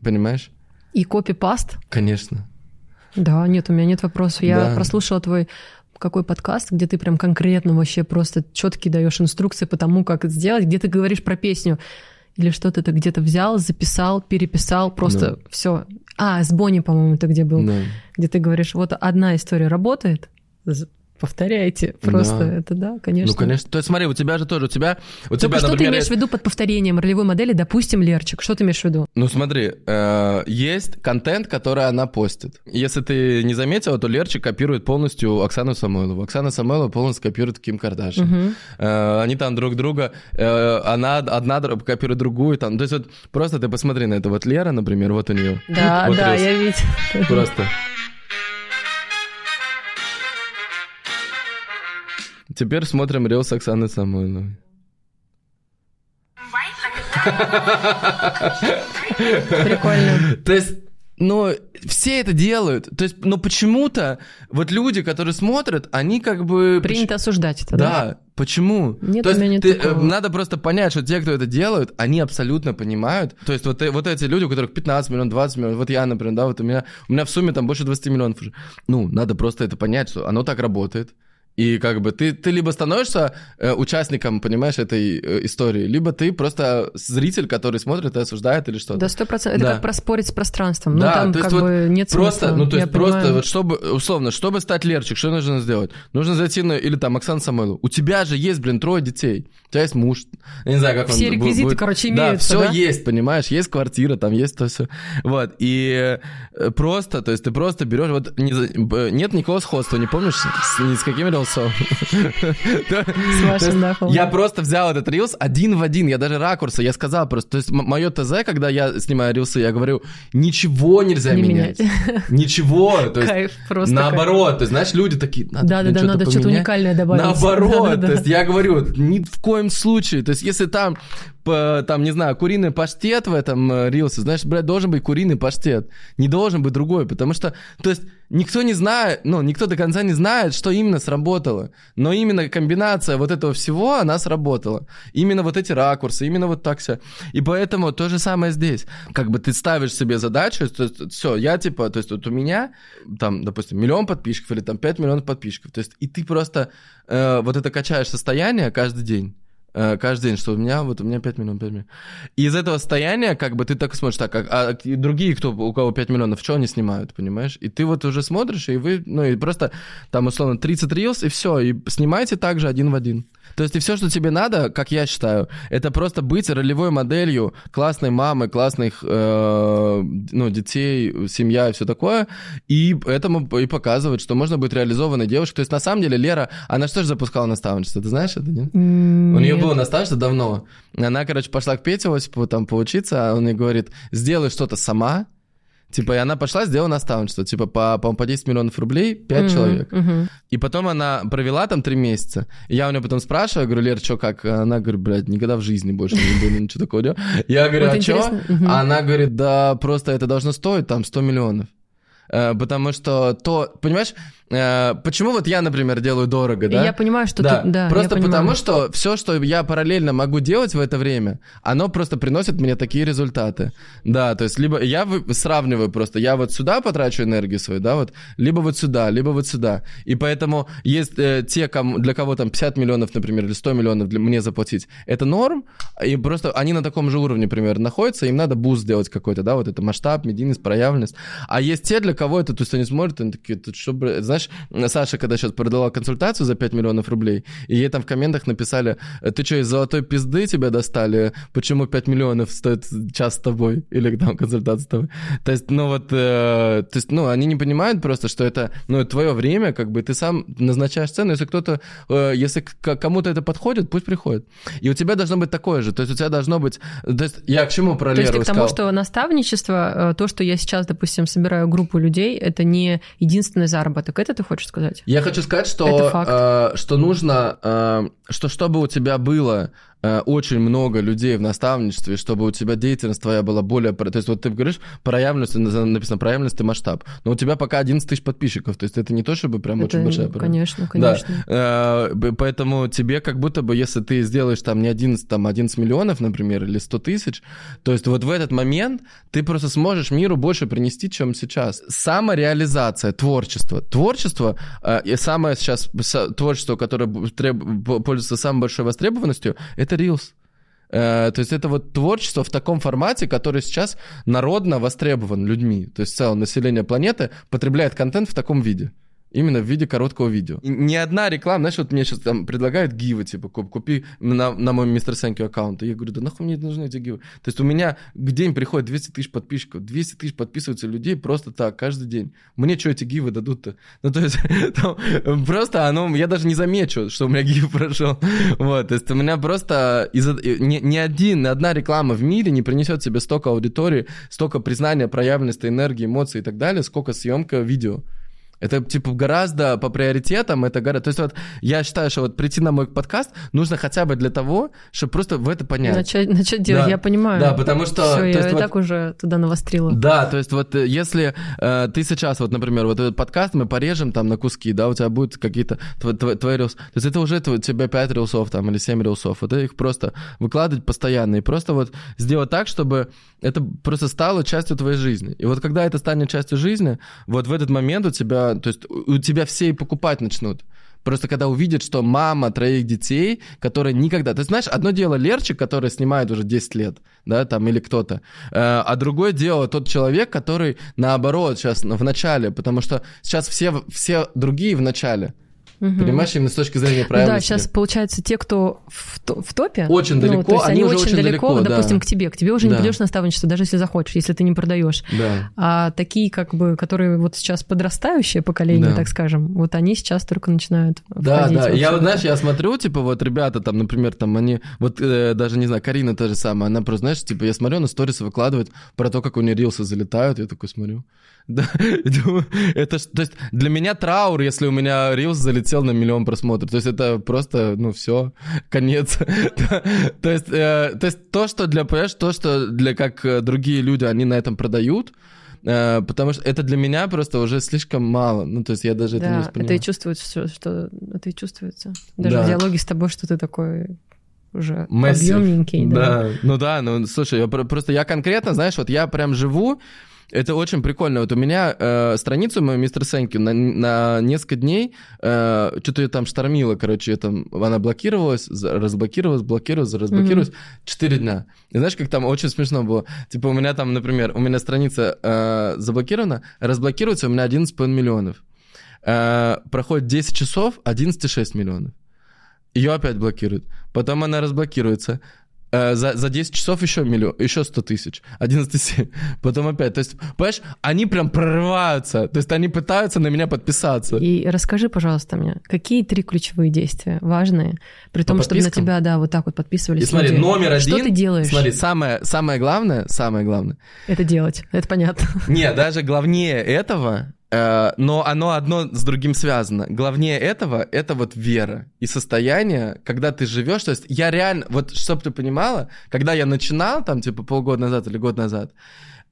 Speaker 2: Понимаешь?
Speaker 1: И копипаст?
Speaker 2: Конечно.
Speaker 1: Да, нет, у меня нет вопросов. Я
Speaker 2: Да.
Speaker 1: прослушала твой какой подкаст, где ты прям конкретно вообще просто четкие даешь инструкции по тому, как это сделать, где ты говоришь про песню или что-то ты где-то взял, записал, переписал, просто все. А, с Бонни, по-моему, ты где был,
Speaker 2: Да.
Speaker 1: где ты говоришь, вот одна история работает, повторяйте, просто
Speaker 2: Да.
Speaker 1: это да, конечно.
Speaker 2: Ну, конечно. То есть смотри, у тебя же тоже, у тебя, у
Speaker 1: Только
Speaker 2: тебя,
Speaker 1: что ты
Speaker 2: например,
Speaker 1: имеешь
Speaker 2: есть-
Speaker 1: в виду под повторением ролевой модели, допустим, Лерчик? Что ты имеешь в виду?
Speaker 2: Ну смотри, э, есть контент, который она постит. Если ты не заметила, то Лерчик копирует полностью Оксану Самойлову. Оксана Самойлова полностью копирует Ким Кардашьян.
Speaker 1: Мгм.
Speaker 2: Э, они там друг друга, э, она одна копирует другую. Там. То есть вот просто ты посмотри на это. Вот Лера, например, вот у нее.
Speaker 1: Да,
Speaker 2: Вот
Speaker 1: да,
Speaker 2: рилс.
Speaker 1: я видела.
Speaker 2: Просто. Теперь смотрим рилс Оксаны Самойловой.
Speaker 1: Прикольно.
Speaker 2: То есть, ну, все это делают. То есть, но почему-то вот люди, которые смотрят, они как бы...
Speaker 1: Принято осуждать это, да?
Speaker 2: Да, почему?
Speaker 1: Нет,
Speaker 2: то
Speaker 1: у
Speaker 2: есть
Speaker 1: меня нет
Speaker 2: ты,
Speaker 1: такого.
Speaker 2: э, надо просто понять, что те, кто это делают, они абсолютно понимают. То есть вот, э- вот эти люди, у которых 15 миллионов, 20 миллионов, вот я, например, да, вот у меня, у меня в сумме там больше 20 миллионов уже. Ну, надо просто это понять, что оно так работает. И как бы ты, ты либо становишься э, участником, понимаешь, этой э, истории, либо ты просто зритель, который смотрит и осуждает или что-то.
Speaker 1: Да, сто процентов. Это
Speaker 2: Да.
Speaker 1: как проспорить с пространством. Ну,
Speaker 2: Да,
Speaker 1: там
Speaker 2: то есть
Speaker 1: как
Speaker 2: вот
Speaker 1: бы нет
Speaker 2: Просто,
Speaker 1: смысла.
Speaker 2: ну то
Speaker 1: Я
Speaker 2: есть просто
Speaker 1: понимаю.
Speaker 2: вот чтобы, условно, чтобы стать Лерчик, что нужно сделать? Нужно зайти на, или там Оксана Самойлова. У тебя же есть, блин, трое детей. У тебя есть муж. Я не знаю, как он
Speaker 1: Все реквизиты,
Speaker 2: будет.
Speaker 1: короче,
Speaker 2: Да,
Speaker 1: имеются,
Speaker 2: все
Speaker 1: да?
Speaker 2: есть, понимаешь? Есть квартира, там есть то все. Вот. И э, просто, то есть ты просто берешь, вот не нет никакого сходства, не помнишь, с, ни с каким рилсом? <laughs> Я просто взял этот рилс один в один, я даже ракурсы, я сказал просто, то есть мое ТЗ, когда я снимаю рилсы, я говорю, ничего нельзя
Speaker 1: Не
Speaker 2: менять. <laughs> Ничего, то есть
Speaker 1: Кайф, просто
Speaker 2: наоборот, ты знаешь, люди такие, надо,
Speaker 1: Да, да,
Speaker 2: блин,
Speaker 1: да, надо что-то
Speaker 2: поменять».
Speaker 1: уникальное добавить.
Speaker 2: Наоборот, <laughs>
Speaker 1: Да-да-да.
Speaker 2: то есть я говорю, ни в коем случае, то есть если там, там, не знаю, куриный паштет в этом э, рилсе, знаешь, блядь, должен быть куриный паштет, не должен быть другой, потому что, то есть никто не знает, ну, никто до конца не знает, что именно сработало, но именно комбинация вот этого всего, она сработала. Именно вот эти ракурсы, именно вот так все. И поэтому то же самое здесь. Как бы ты ставишь себе задачу, то есть все, я типа, то есть вот у меня там, допустим, миллион подписчиков или там 5 миллионов подписчиков, то есть и ты просто э, вот это качаешь состояние каждый день. Э, каждый день, что у меня, вот у меня 5 миллионов, 5 миллионов. И из этого состояния, как бы, ты так смотришь, так, а, а другие, кто, у кого 5 миллионов, что они снимают, понимаешь? И ты вот уже смотришь, и вы, ну, и просто там, условно, 30 рилс, и все, и снимайте также один в один. То есть и все, что тебе надо, как я считаю, это просто быть ролевой моделью классной мамы, классных э, ну, детей, семья и все такое, и этому и показывать, что можно быть реализованной девушкой. То есть на самом деле Лера, она что же запускала наставничество, ты знаешь это, нет? У нее
Speaker 1: Нет.
Speaker 2: было наставничество давно. Она, короче, пошла к Пете Осипову там поучиться, а он ей говорит, сделай что-то сама. Типа, и она пошла, сделала наставничество. Типа, по, по, по 10 миллионов рублей, 5
Speaker 1: Мгм,
Speaker 2: человек.
Speaker 1: мгм.
Speaker 2: И потом она провела там 3 месяца. И я у нее потом спрашиваю, говорю, Лер, что как? Она говорит, блядь, никогда в жизни больше не буду ничего такого. Я говорю, а что?
Speaker 1: мгм.
Speaker 2: Она говорит, да, просто это должно стоить там 100 миллионов. Э, Потому что то, понимаешь, почему вот я, например, делаю дорого, да?
Speaker 1: Я понимаю, что
Speaker 2: да,
Speaker 1: ты... Да,
Speaker 2: просто потому что все, что я параллельно могу делать в это время, оно просто приносит мне такие результаты. Да, то есть либо я сравниваю просто, я вот сюда потрачу энергию свою, да, вот, либо вот сюда, либо вот сюда. И поэтому есть э, те, кому, для кого там 50 миллионов, например, или 100 миллионов для мне заплатить, это норм, и просто они на таком же уровне, например, находятся, им надо буст сделать какой-то, да, вот это масштаб, медийность, проявленность. А есть те, для кого это, то есть они смотрят, они такие, что, бля-» знаешь, Саша, когда сейчас продала консультацию за 5 миллионов рублей, и ей там в комментах написали, ты что, из золотой пизды тебя достали? Почему 5 миллионов стоит час с тобой? Или там консультация с тобой? То есть, ну вот, э, то есть, ну, они не понимают просто, что это, ну, твое время, как бы, ты сам назначаешь цену, если кто-то, э, если к- кому-то это подходит, пусть приходит. И у тебя должно быть такое же, то есть у тебя должно быть, то есть я к чему про
Speaker 1: То есть ты к тому,
Speaker 2: сказал?
Speaker 1: что наставничество, э, то, что я сейчас, допустим, собираю группу людей, это не единственный заработок. Это ты хочешь сказать?
Speaker 2: Я хочу сказать, что,
Speaker 1: Это
Speaker 2: э, что нужно, э, что чтобы у тебя было очень много людей в наставничестве, чтобы у тебя деятельность твоя была более... То есть вот ты говоришь проявленность, на- написано проявленность и масштаб, но у тебя пока 11 тысяч подписчиков, то есть это не то, чтобы прям
Speaker 1: Это,
Speaker 2: очень большая проявленность.
Speaker 1: конечно, конечно.
Speaker 2: Да. Э, Поэтому тебе как будто бы, если ты сделаешь там не 11, там 11 миллионов, например, или 100 тысяч, то есть вот в этот момент ты просто сможешь миру больше принести, чем сейчас. Самореализация, творчество. Творчество, э, и самое сейчас творчество, которое треб- пользуется самой большой востребованностью, это Reels. Э, То есть это вот творчество в таком формате, который сейчас народно востребован людьми. То есть целое население планеты потребляет контент в таком виде. Именно в виде короткого видео. И ни одна реклама, знаешь, вот мне сейчас там предлагают гивы, типа, куп- купи на, на мой мистер Сэнки аккаунт. И я говорю, да нахуй мне нужны эти гивы? То есть у меня в день приходит 200 тысяч подписчиков, 200 тысяч подписываются людей просто так, каждый день. Мне что эти гивы дадут-то? Ну, то есть <laughs> там просто оно, я даже не замечу, что у меня гив <laughs> прошел. Вот, то есть у меня просто из-за- ни, ни один, ни одна реклама в мире не принесет себе столько аудитории, столько признания, проявленности, энергии, эмоций и так далее, сколько съемка видео. Это, типа, гораздо по приоритетам, это гораздо... То есть вот я считаю, что вот прийти на мой подкаст нужно хотя бы для того, чтобы просто в это понять.
Speaker 1: Начать, начать делать,
Speaker 2: Да.
Speaker 1: я понимаю.
Speaker 2: Да, потому что,
Speaker 1: Все,
Speaker 2: то
Speaker 1: я
Speaker 2: есть
Speaker 1: и
Speaker 2: вот-
Speaker 1: так уже туда навострила.
Speaker 2: Да, то есть вот э, если э, ты сейчас, вот, например, вот этот подкаст мы порежем там на куски, да, у тебя будут какие-то тв- тв- твои рилсы. То есть это уже у тебя 5 рилсов там или 7 рилсов. Вот их просто выкладывать постоянно. И просто вот сделать так, чтобы это просто стало частью твоей жизни. И вот когда это станет частью жизни, вот в этот момент у тебя, то есть у тебя все и покупать начнут. Просто когда увидят, что мама троих детей, которая никогда... Ты знаешь, одно дело Лерчик, который снимает уже 10 лет, да, там, или кто-то, э, а другое дело тот человек, который наоборот сейчас в начале, потому что сейчас все, все другие в начале.
Speaker 1: Мгм.
Speaker 2: Понимаешь, именно с точки зрения
Speaker 1: Ну да,
Speaker 2: правильности.
Speaker 1: сейчас получается те, кто в, то- в топе,
Speaker 2: Очень
Speaker 1: ну,
Speaker 2: далеко,
Speaker 1: то есть
Speaker 2: они
Speaker 1: они
Speaker 2: уже
Speaker 1: очень далеко,
Speaker 2: далеко, да.
Speaker 1: допустим, к тебе, к тебе уже не
Speaker 2: Да.
Speaker 1: придешь наставничество, даже если захочешь, если ты не продаешь.
Speaker 2: Да.
Speaker 1: А такие, как бы, которые вот сейчас подрастающее поколение,
Speaker 2: Да.
Speaker 1: так скажем, вот они сейчас только начинают
Speaker 2: Да, да. Я знаешь, я смотрю, типа, вот ребята там, например, там они, вот э, даже, не знаю, Карина та же самая, она просто, знаешь, типа, я смотрю, она сторисы выкладывает про то, как у нее рилсы залетают, я такой смотрю. <laughs> Да, это то есть для меня траур, если у меня рилс залетел на миллион просмотров. То есть это просто, ну, все, конец. <laughs> Да. То есть, э, то есть то, что для, понимаешь, то, что для как э, другие люди, они на этом продают, э, потому что это для меня просто уже слишком мало. Ну, то есть я даже это не
Speaker 1: Да,
Speaker 2: воспринимаю.
Speaker 1: это и чувствуется, что, что это и чувствуется. Даже
Speaker 2: Да.
Speaker 1: в диалоге с тобой, что ты такой уже
Speaker 2: Массив.
Speaker 1: объемненький. Да.
Speaker 2: Да, ну да, ну слушай, я про- просто я конкретно, знаешь, вот я прям живу, это очень прикольно. Вот у меня э, страницу мою мистер Сенки на, на несколько дней э, что-то ее там штормило, короче, я там, она блокировалась, разблокировалась, блокировалась, разблокировалась. Четыре дня. И знаешь, как там очень смешно было? Типа у меня там, например, у меня страница э, заблокирована, разблокируется у меня 11,5 миллионов. Э, проходит 10 часов, 11,6 миллионов. Ее опять блокируют. Потом она разблокируется. Э, За, за 10 часов еще миллион, еще 100 тысяч, 11,7. <laughs> Потом опять. То есть, понимаешь, они прям прорываются. То есть они пытаются на меня подписаться.
Speaker 1: И расскажи, пожалуйста, мне, какие три ключевые действия важные, при том, чтобы на тебя, да, вот так вот подписывались
Speaker 2: И смотри,
Speaker 1: люди.
Speaker 2: номер один.
Speaker 1: Что ты делаешь?
Speaker 2: Смотри, самое, самое главное, самое главное.
Speaker 1: Это делать, это понятно.
Speaker 2: Не, даже главнее этого, но оно одно с другим связано. Главнее этого это вот вера и состояние, когда ты живешь. То есть я реально, вот чтобы ты понимала, когда я начинал там типа полгода назад или год назад,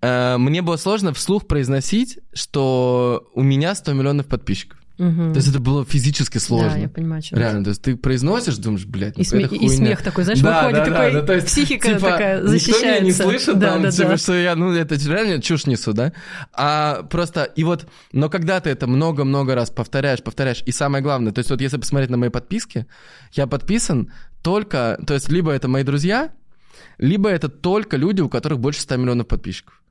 Speaker 2: э, мне было сложно вслух произносить, что у меня 100 миллионов подписчиков.
Speaker 1: Мгм.
Speaker 2: То есть это было физически сложно.
Speaker 1: Да, я понимаю, что
Speaker 2: Реально, то есть ты произносишь, думаешь, блядь, ну
Speaker 1: И, сме- и смех такой, знаешь,
Speaker 2: Да,
Speaker 1: выходит
Speaker 2: да,
Speaker 1: такой,
Speaker 2: да, да, то есть,
Speaker 1: психика
Speaker 2: типа,
Speaker 1: такая
Speaker 2: Никто меня
Speaker 1: защищается.
Speaker 2: не слышит,
Speaker 1: да,
Speaker 2: там,
Speaker 1: да,
Speaker 2: типа,
Speaker 1: да.
Speaker 2: что я, ну, это реально чушь несу, да? А просто, и вот, но когда ты это много-много раз повторяешь, повторяешь, и самое главное, то есть вот если посмотреть на мои подписки, я подписан только, то есть либо это мои друзья, либо это только люди, у которых больше 100 миллионов подписчиков.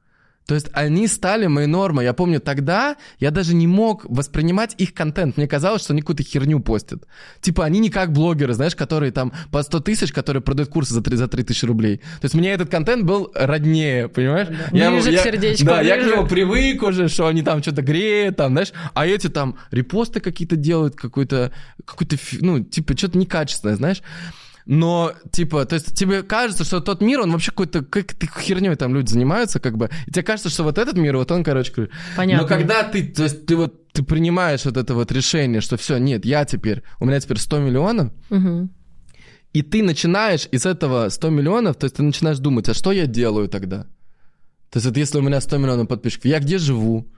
Speaker 2: То есть они стали моей нормой. Я помню, тогда я даже не мог воспринимать их контент. Мне казалось, что они какую-то херню постят. Типа они не как блогеры, знаешь, которые там по 100 тысяч, которые продают курсы за 3, за 3 тысячи рублей. То есть мне этот контент был роднее, понимаешь? Я,
Speaker 1: Ближе к
Speaker 2: я-
Speaker 1: сердечку,
Speaker 2: Да, я к
Speaker 1: ближе.
Speaker 2: нему привык уже, что они там что-то греют, там, знаешь. А эти там репосты какие-то делают, какой-то, какой-то, ну, типа, что-то некачественное, знаешь. Но, типа, то есть тебе кажется, что тот мир, он вообще какой-то, как-то херней там люди занимаются, как бы. И тебе кажется, что вот этот мир, вот он, короче.
Speaker 1: Понятно.
Speaker 2: Но когда ты, то есть ты вот, ты принимаешь вот это вот решение, что все, нет, я теперь, у меня теперь 100 миллионов,
Speaker 1: Мгм.
Speaker 2: И ты начинаешь из этого 100 миллионов, то есть ты начинаешь думать, а что я делаю тогда? То есть вот если у меня 100 миллионов подписчиков, я где живу?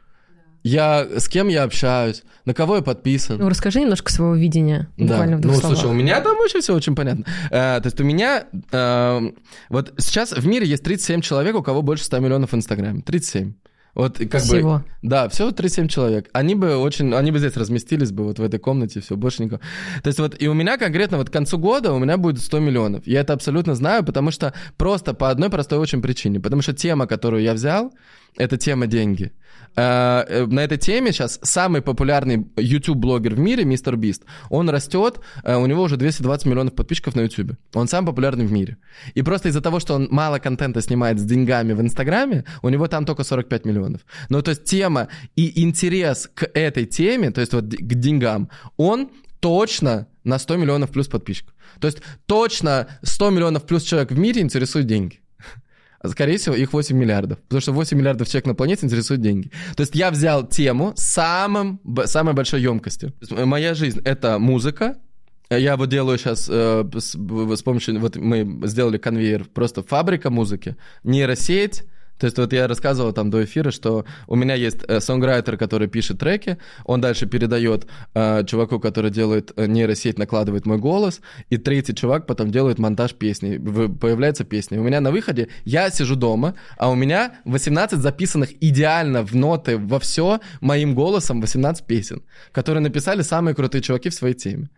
Speaker 2: Я с кем я общаюсь? На кого я подписан?
Speaker 1: Ну, расскажи немножко своего видения, буквально в двух
Speaker 2: ну,
Speaker 1: словах.
Speaker 2: слушай, у меня там очень все очень понятно. Э, то есть у меня... э, вот сейчас в мире есть 37 человек, у кого больше 100 миллионов в Инстаграме. 37. Вот как
Speaker 1: Всего.
Speaker 2: бы... Да, всего 37 человек. Они бы очень... Они бы здесь разместились бы вот в этой комнате, все, больше никого. То есть вот и у меня конкретно вот к концу года у меня будет 100 миллионов. Я это абсолютно знаю, потому что просто по одной простой очень причине. Потому что тема, которую я взял, это тема деньги. Э, э, На этой теме сейчас самый популярный YouTube-блогер в мире, мистер Бист, он растет, э, у него уже 220 миллионов подписчиков на YouTube. Он самый популярный в мире. И просто из-за того, что он мало контента снимает с деньгами в Инстаграме, у него там только 45 миллионов. Ну, то есть тема и интерес к этой теме, то есть вот к деньгам, он точно на 100 миллионов плюс подписчиков. То есть точно 100 миллионов плюс человек в мире интересует деньги. А Скорее всего, их 8 миллиардов. Потому что 8 миллиардов человек на планете интересуют деньги. То есть я взял тему самым, самой большой емкостью. Есть моя жизнь — это музыка. Я вот делаю сейчас э, с, с помощью... Вот мы сделали конвейер, просто фабрика музыки, нейросеть, то есть вот я рассказывал там до эфира, что у меня есть э, сонграйтер, который пишет треки, он дальше передает э, чуваку, который делает э, нейросеть, накладывает мой голос, и третий чувак потом делает монтаж песни, в- появляется песня. У меня на выходе я сижу дома, а у меня 18 записанных идеально в ноты во все моим голосом 18 песен, которые написали самые крутые чуваки в своей теме.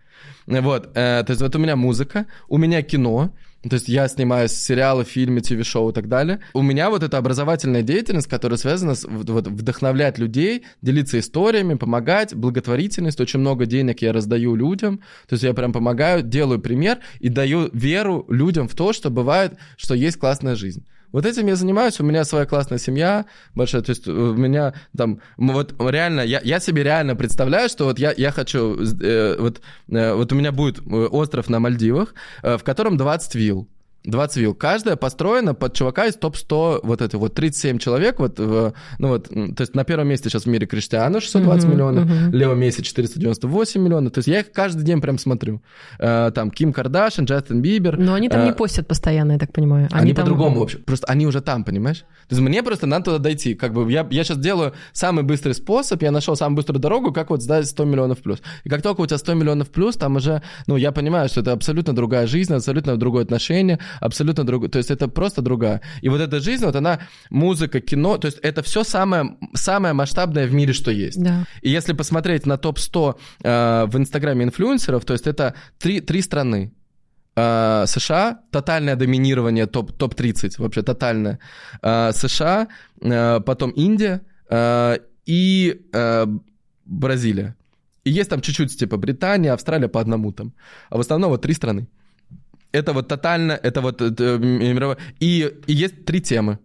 Speaker 2: Вот, э, то есть вот у меня музыка, у меня кино, то есть я снимаю сериалы, фильмы, ТВ-шоу и так далее. У меня вот эта образовательная деятельность, которая связана с вот, вдохновлять людей, делиться историями, помогать, благотворительность. Очень много денег я раздаю людям. То есть я прям помогаю, делаю пример и даю веру людям в то, что бывает, что есть классная жизнь. Вот этим я занимаюсь, у меня своя классная семья большая, то есть у меня там, вот реально, я, я себе реально представляю, что вот я, я хочу, э, вот, э, вот у меня будет э, остров на Мальдивах, э, в котором 20 вилл. 20 вилл. Каждая построена под чувака из топ-100, вот это вот 37 человек, вот, в- ну вот, то есть на первом месте сейчас в мире Криштиану 620
Speaker 1: Мгм,
Speaker 2: миллионов,
Speaker 1: мгм.
Speaker 2: Лео Месси 498 миллионов, то есть я их каждый день прям смотрю. Э, Там Ким Кардашин, Джастин Бибер.
Speaker 1: Но они там
Speaker 2: э,
Speaker 1: не постят постоянно, я так понимаю.
Speaker 2: они,
Speaker 1: там-
Speaker 2: по-другому вообще. Просто они уже там, понимаешь? То есть мне просто надо туда дойти. Как бы я, я сейчас делаю самый быстрый способ, я нашел самую быструю дорогу, как вот сдать 100 миллионов плюс. И как только у тебя 100 миллионов плюс, там уже, ну, я понимаю, что это абсолютно другая жизнь, абсолютно другое отношение, абсолютно другое. То есть это просто другая. И вот эта жизнь, вот она, музыка, кино, то есть это все самое, самое масштабное в мире, что есть.
Speaker 1: Да.
Speaker 2: И если посмотреть на топ-100 э, в Инстаграме инфлюенсеров, то есть это три, три страны. Э, США, тотальное доминирование топ, топ-30, вообще тотальное. Э, США, э, потом Индия э, и э, Бразилия. И есть там чуть-чуть, типа, Британия, Австралия по одному там. А в основном вот три страны. Это вот тотально, это вот... э, э, мировое. И, и есть три темы.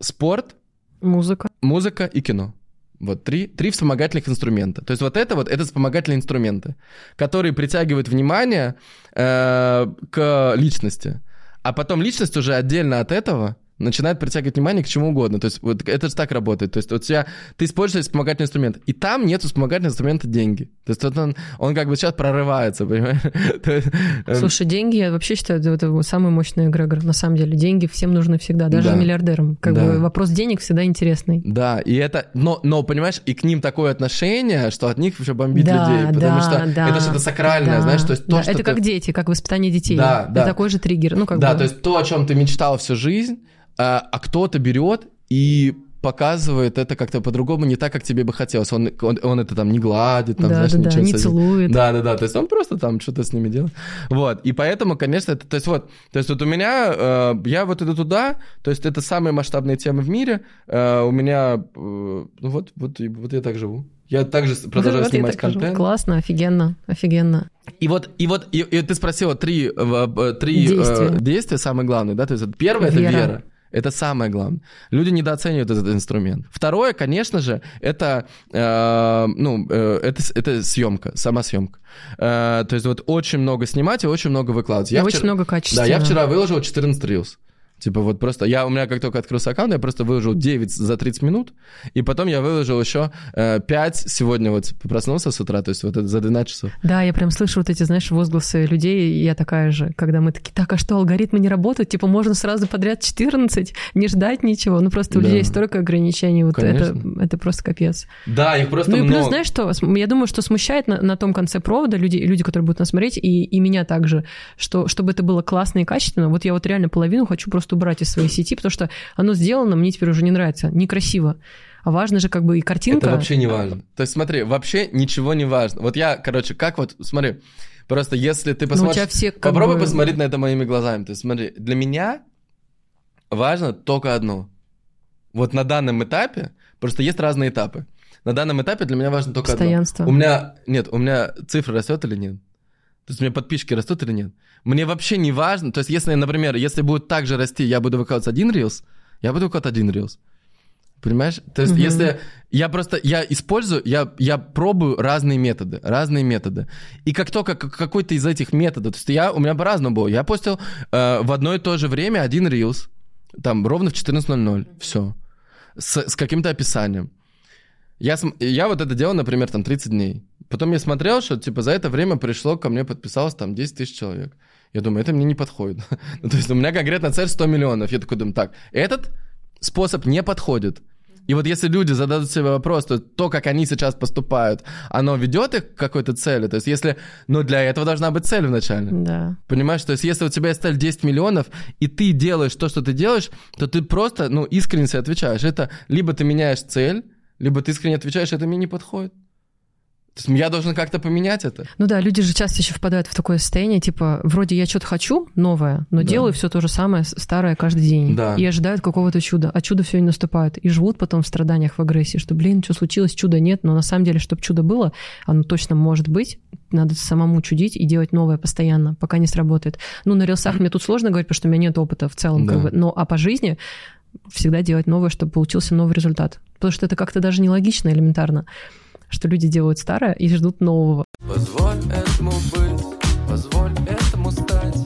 Speaker 2: Спорт,
Speaker 1: Музыка.
Speaker 2: музыка и кино. Вот три, три вспомогательных инструмента. То есть вот это вот, это вспомогательные инструменты, которые притягивают внимание э, к личности. А потом личность уже отдельно от этого начинает притягивать внимание к чему угодно. То есть вот это же так работает. То есть вот тебя, ты используешь вспомогательный инструмент, и там нет вспомогательного инструмента деньги. То есть вот он, он как бы сейчас прорывается, понимаешь? <laughs> Есть, эм,
Speaker 1: Слушай, деньги, я вообще считаю, это, это самый мощный эгрегор. На самом деле, деньги всем нужны всегда, даже
Speaker 2: Да.
Speaker 1: миллиардерам. Как
Speaker 2: Да.
Speaker 1: бы вопрос денег всегда интересный.
Speaker 2: Да, и это, но, но, понимаешь, и к ним такое отношение, что от них уже бомбит
Speaker 1: да,
Speaker 2: людей, потому
Speaker 1: да,
Speaker 2: что
Speaker 1: да,
Speaker 2: это что-то сакральное,
Speaker 1: да,
Speaker 2: знаешь, то есть то,
Speaker 1: да.
Speaker 2: что
Speaker 1: Это
Speaker 2: ты-
Speaker 1: как дети, как воспитание детей.
Speaker 2: Да,
Speaker 1: это
Speaker 2: да.
Speaker 1: такой же триггер. Ну, как
Speaker 2: да,
Speaker 1: бы...
Speaker 2: то есть то, о чем ты мечтал всю жизнь, а, а кто-то берет и показывает это как-то по-другому, не так, как тебе бы хотелось. Он, он, он это там не гладит, там,
Speaker 1: да,
Speaker 2: знаешь,
Speaker 1: да, да,
Speaker 2: ничего
Speaker 1: не
Speaker 2: с этим.
Speaker 1: целует.
Speaker 2: Да, да, да. То есть он просто там что-то с ними делает. Вот. И поэтому, конечно, это, то есть вот, то есть вот у меня, э, я вот иду туда, то есть это самые масштабные темы в мире. Э, у меня, э, ну вот, вот, вот я так живу. Я также продолжаю
Speaker 1: Вот
Speaker 2: снимать
Speaker 1: так скажу.
Speaker 2: контент.
Speaker 1: Классно, офигенно, офигенно.
Speaker 2: И вот, и вот, и, и ты спросила три, э, э, три э,
Speaker 1: Действия.
Speaker 2: действия, самые главные, да? То есть первое это
Speaker 1: Вера.
Speaker 2: Это самое главное. Люди недооценивают этот инструмент. Второе, конечно же, это, э, ну, э, это, это съемка, сама съемка. Э, то есть вот очень много снимать и очень много выкладывать.
Speaker 1: И очень
Speaker 2: вчера-
Speaker 1: много качества.
Speaker 2: Да, я вчера выложил 14 рилс. Типа вот просто, я, у меня как только открылся аккаунт, я просто выложил 9 за 30 минут, и потом я выложил еще э, 5 сегодня вот проснулся с утра, то есть вот это за 12 часов.
Speaker 1: Да, я прям слышу вот эти, знаешь, возгласы людей, и я такая же, когда мы такие, так, а что, алгоритмы не работают? Типа можно сразу подряд 14, не ждать ничего. Ну просто у
Speaker 2: Да.
Speaker 1: людей есть столько ограничений, вот это,
Speaker 2: Конечно.
Speaker 1: это просто капец.
Speaker 2: Да, их просто
Speaker 1: Ну и плюс,
Speaker 2: много.
Speaker 1: знаешь что, я думаю, что смущает на, на том конце провода люди, люди, которые будут нас смотреть, и, и меня также, что чтобы это было классно и качественно, вот я вот реально половину хочу просто убрать из своей сети, потому что оно сделано, мне теперь уже не нравится, некрасиво. А важно же как бы и картинка.
Speaker 2: Это вообще не важно. То есть смотри, вообще ничего не важно. Вот я, короче, как вот, смотри, просто если ты
Speaker 1: Ну, у
Speaker 2: посмотришь...
Speaker 1: тебя все как
Speaker 2: Попробуй
Speaker 1: бы-
Speaker 2: посмотреть на это моими глазами. То есть смотри, для меня важно только одно. Вот на данном этапе, просто есть разные этапы. На данном этапе для меня важно только
Speaker 1: Постоянство.
Speaker 2: одно. У меня, нет, у меня цифра растет или нет? То есть у меня подписчики растут или нет? Мне вообще не важно. То есть если, например, если будет так же расти, я буду выкладывать один рилс, я буду выкладывать один рилс. Понимаешь? То есть,
Speaker 1: Мгм.
Speaker 2: если я просто, я использую, я, я пробую разные методы, разные методы. И как только какой-то из этих методов, то есть я, у меня по-разному было. Я постил э, в одно и то же время один рилс, там ровно в 14.00, все, с, с каким-то описанием. Я, я вот это делал, например, там 30 дней. Потом я смотрел, что типа за это время пришло ко мне, подписалось там 10 тысяч человек. Я думаю, это мне не подходит. <laughs> ну, то есть у меня конкретно цель 100 миллионов. Я такой думаю, так, этот способ не подходит. И вот если люди зададут себе вопрос, то то, как они сейчас поступают, оно ведет их к какой-то цели. То есть если... Но для этого должна быть цель вначале.
Speaker 1: Да.
Speaker 2: Понимаешь, то есть если у тебя есть цель 10 миллионов, и ты делаешь то, что ты делаешь, то ты просто, ну, искренне себе отвечаешь. Это либо ты меняешь цель, либо ты искренне отвечаешь, это мне не подходит. То есть я должен как-то поменять это.
Speaker 1: Ну да, люди же часто еще впадают в такое состояние, типа, вроде я что-то хочу новое, но
Speaker 2: Да.
Speaker 1: делаю все то же самое, старое каждый день.
Speaker 2: Да.
Speaker 1: И ожидают какого-то чуда, а чудо все не наступает. И живут потом в страданиях, в агрессии, что, блин, что случилось, чуда нет, но на самом деле, чтобы чудо было, оно точно может быть, надо самому чудить и делать новое постоянно, пока не сработает. Ну, на рилсах мне тут сложно говорить, потому что у меня нет опыта в целом, как
Speaker 2: Да.
Speaker 1: бы, но а по жизни всегда делать новое, чтобы получился новый результат. Потому что это как-то даже нелогично элементарно, что люди делают старое и ждут нового.
Speaker 3: Позволь этому быть, позволь этому стать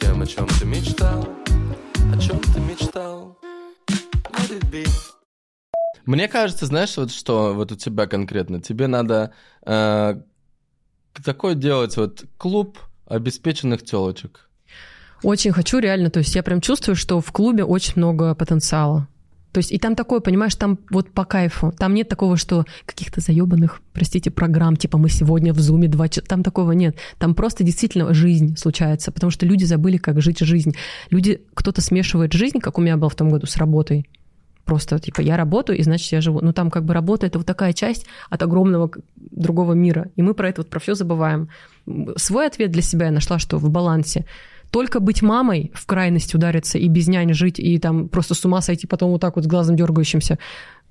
Speaker 3: Тем, о чем ты мечтал, о чем ты мечтал Let it be
Speaker 2: Мне кажется, знаешь, вот что вот у тебя конкретно, тебе надо э, такой делать вот клуб обеспеченных телочек.
Speaker 1: Очень хочу, реально. То есть я прям чувствую, что в клубе очень много потенциала. То есть и там такое, понимаешь, там вот по кайфу. Там нет такого, что каких-то заебанных, простите, программ, типа мы сегодня в зуме два часа. Там такого нет. Там просто действительно жизнь случается, потому что люди забыли, как жить жизнь. Люди, кто-то смешивает жизнь, как у меня было в том году, с работой. Просто, типа, я работаю, и значит, я живу. Ну, там как бы работа — это вот такая часть от огромного другого мира. И мы про это вот, про все забываем. Свой ответ для себя я нашла, что в балансе. Только быть мамой, в крайность удариться и без нянь жить, и там просто с ума сойти, потом вот так вот с глазом дергающимся,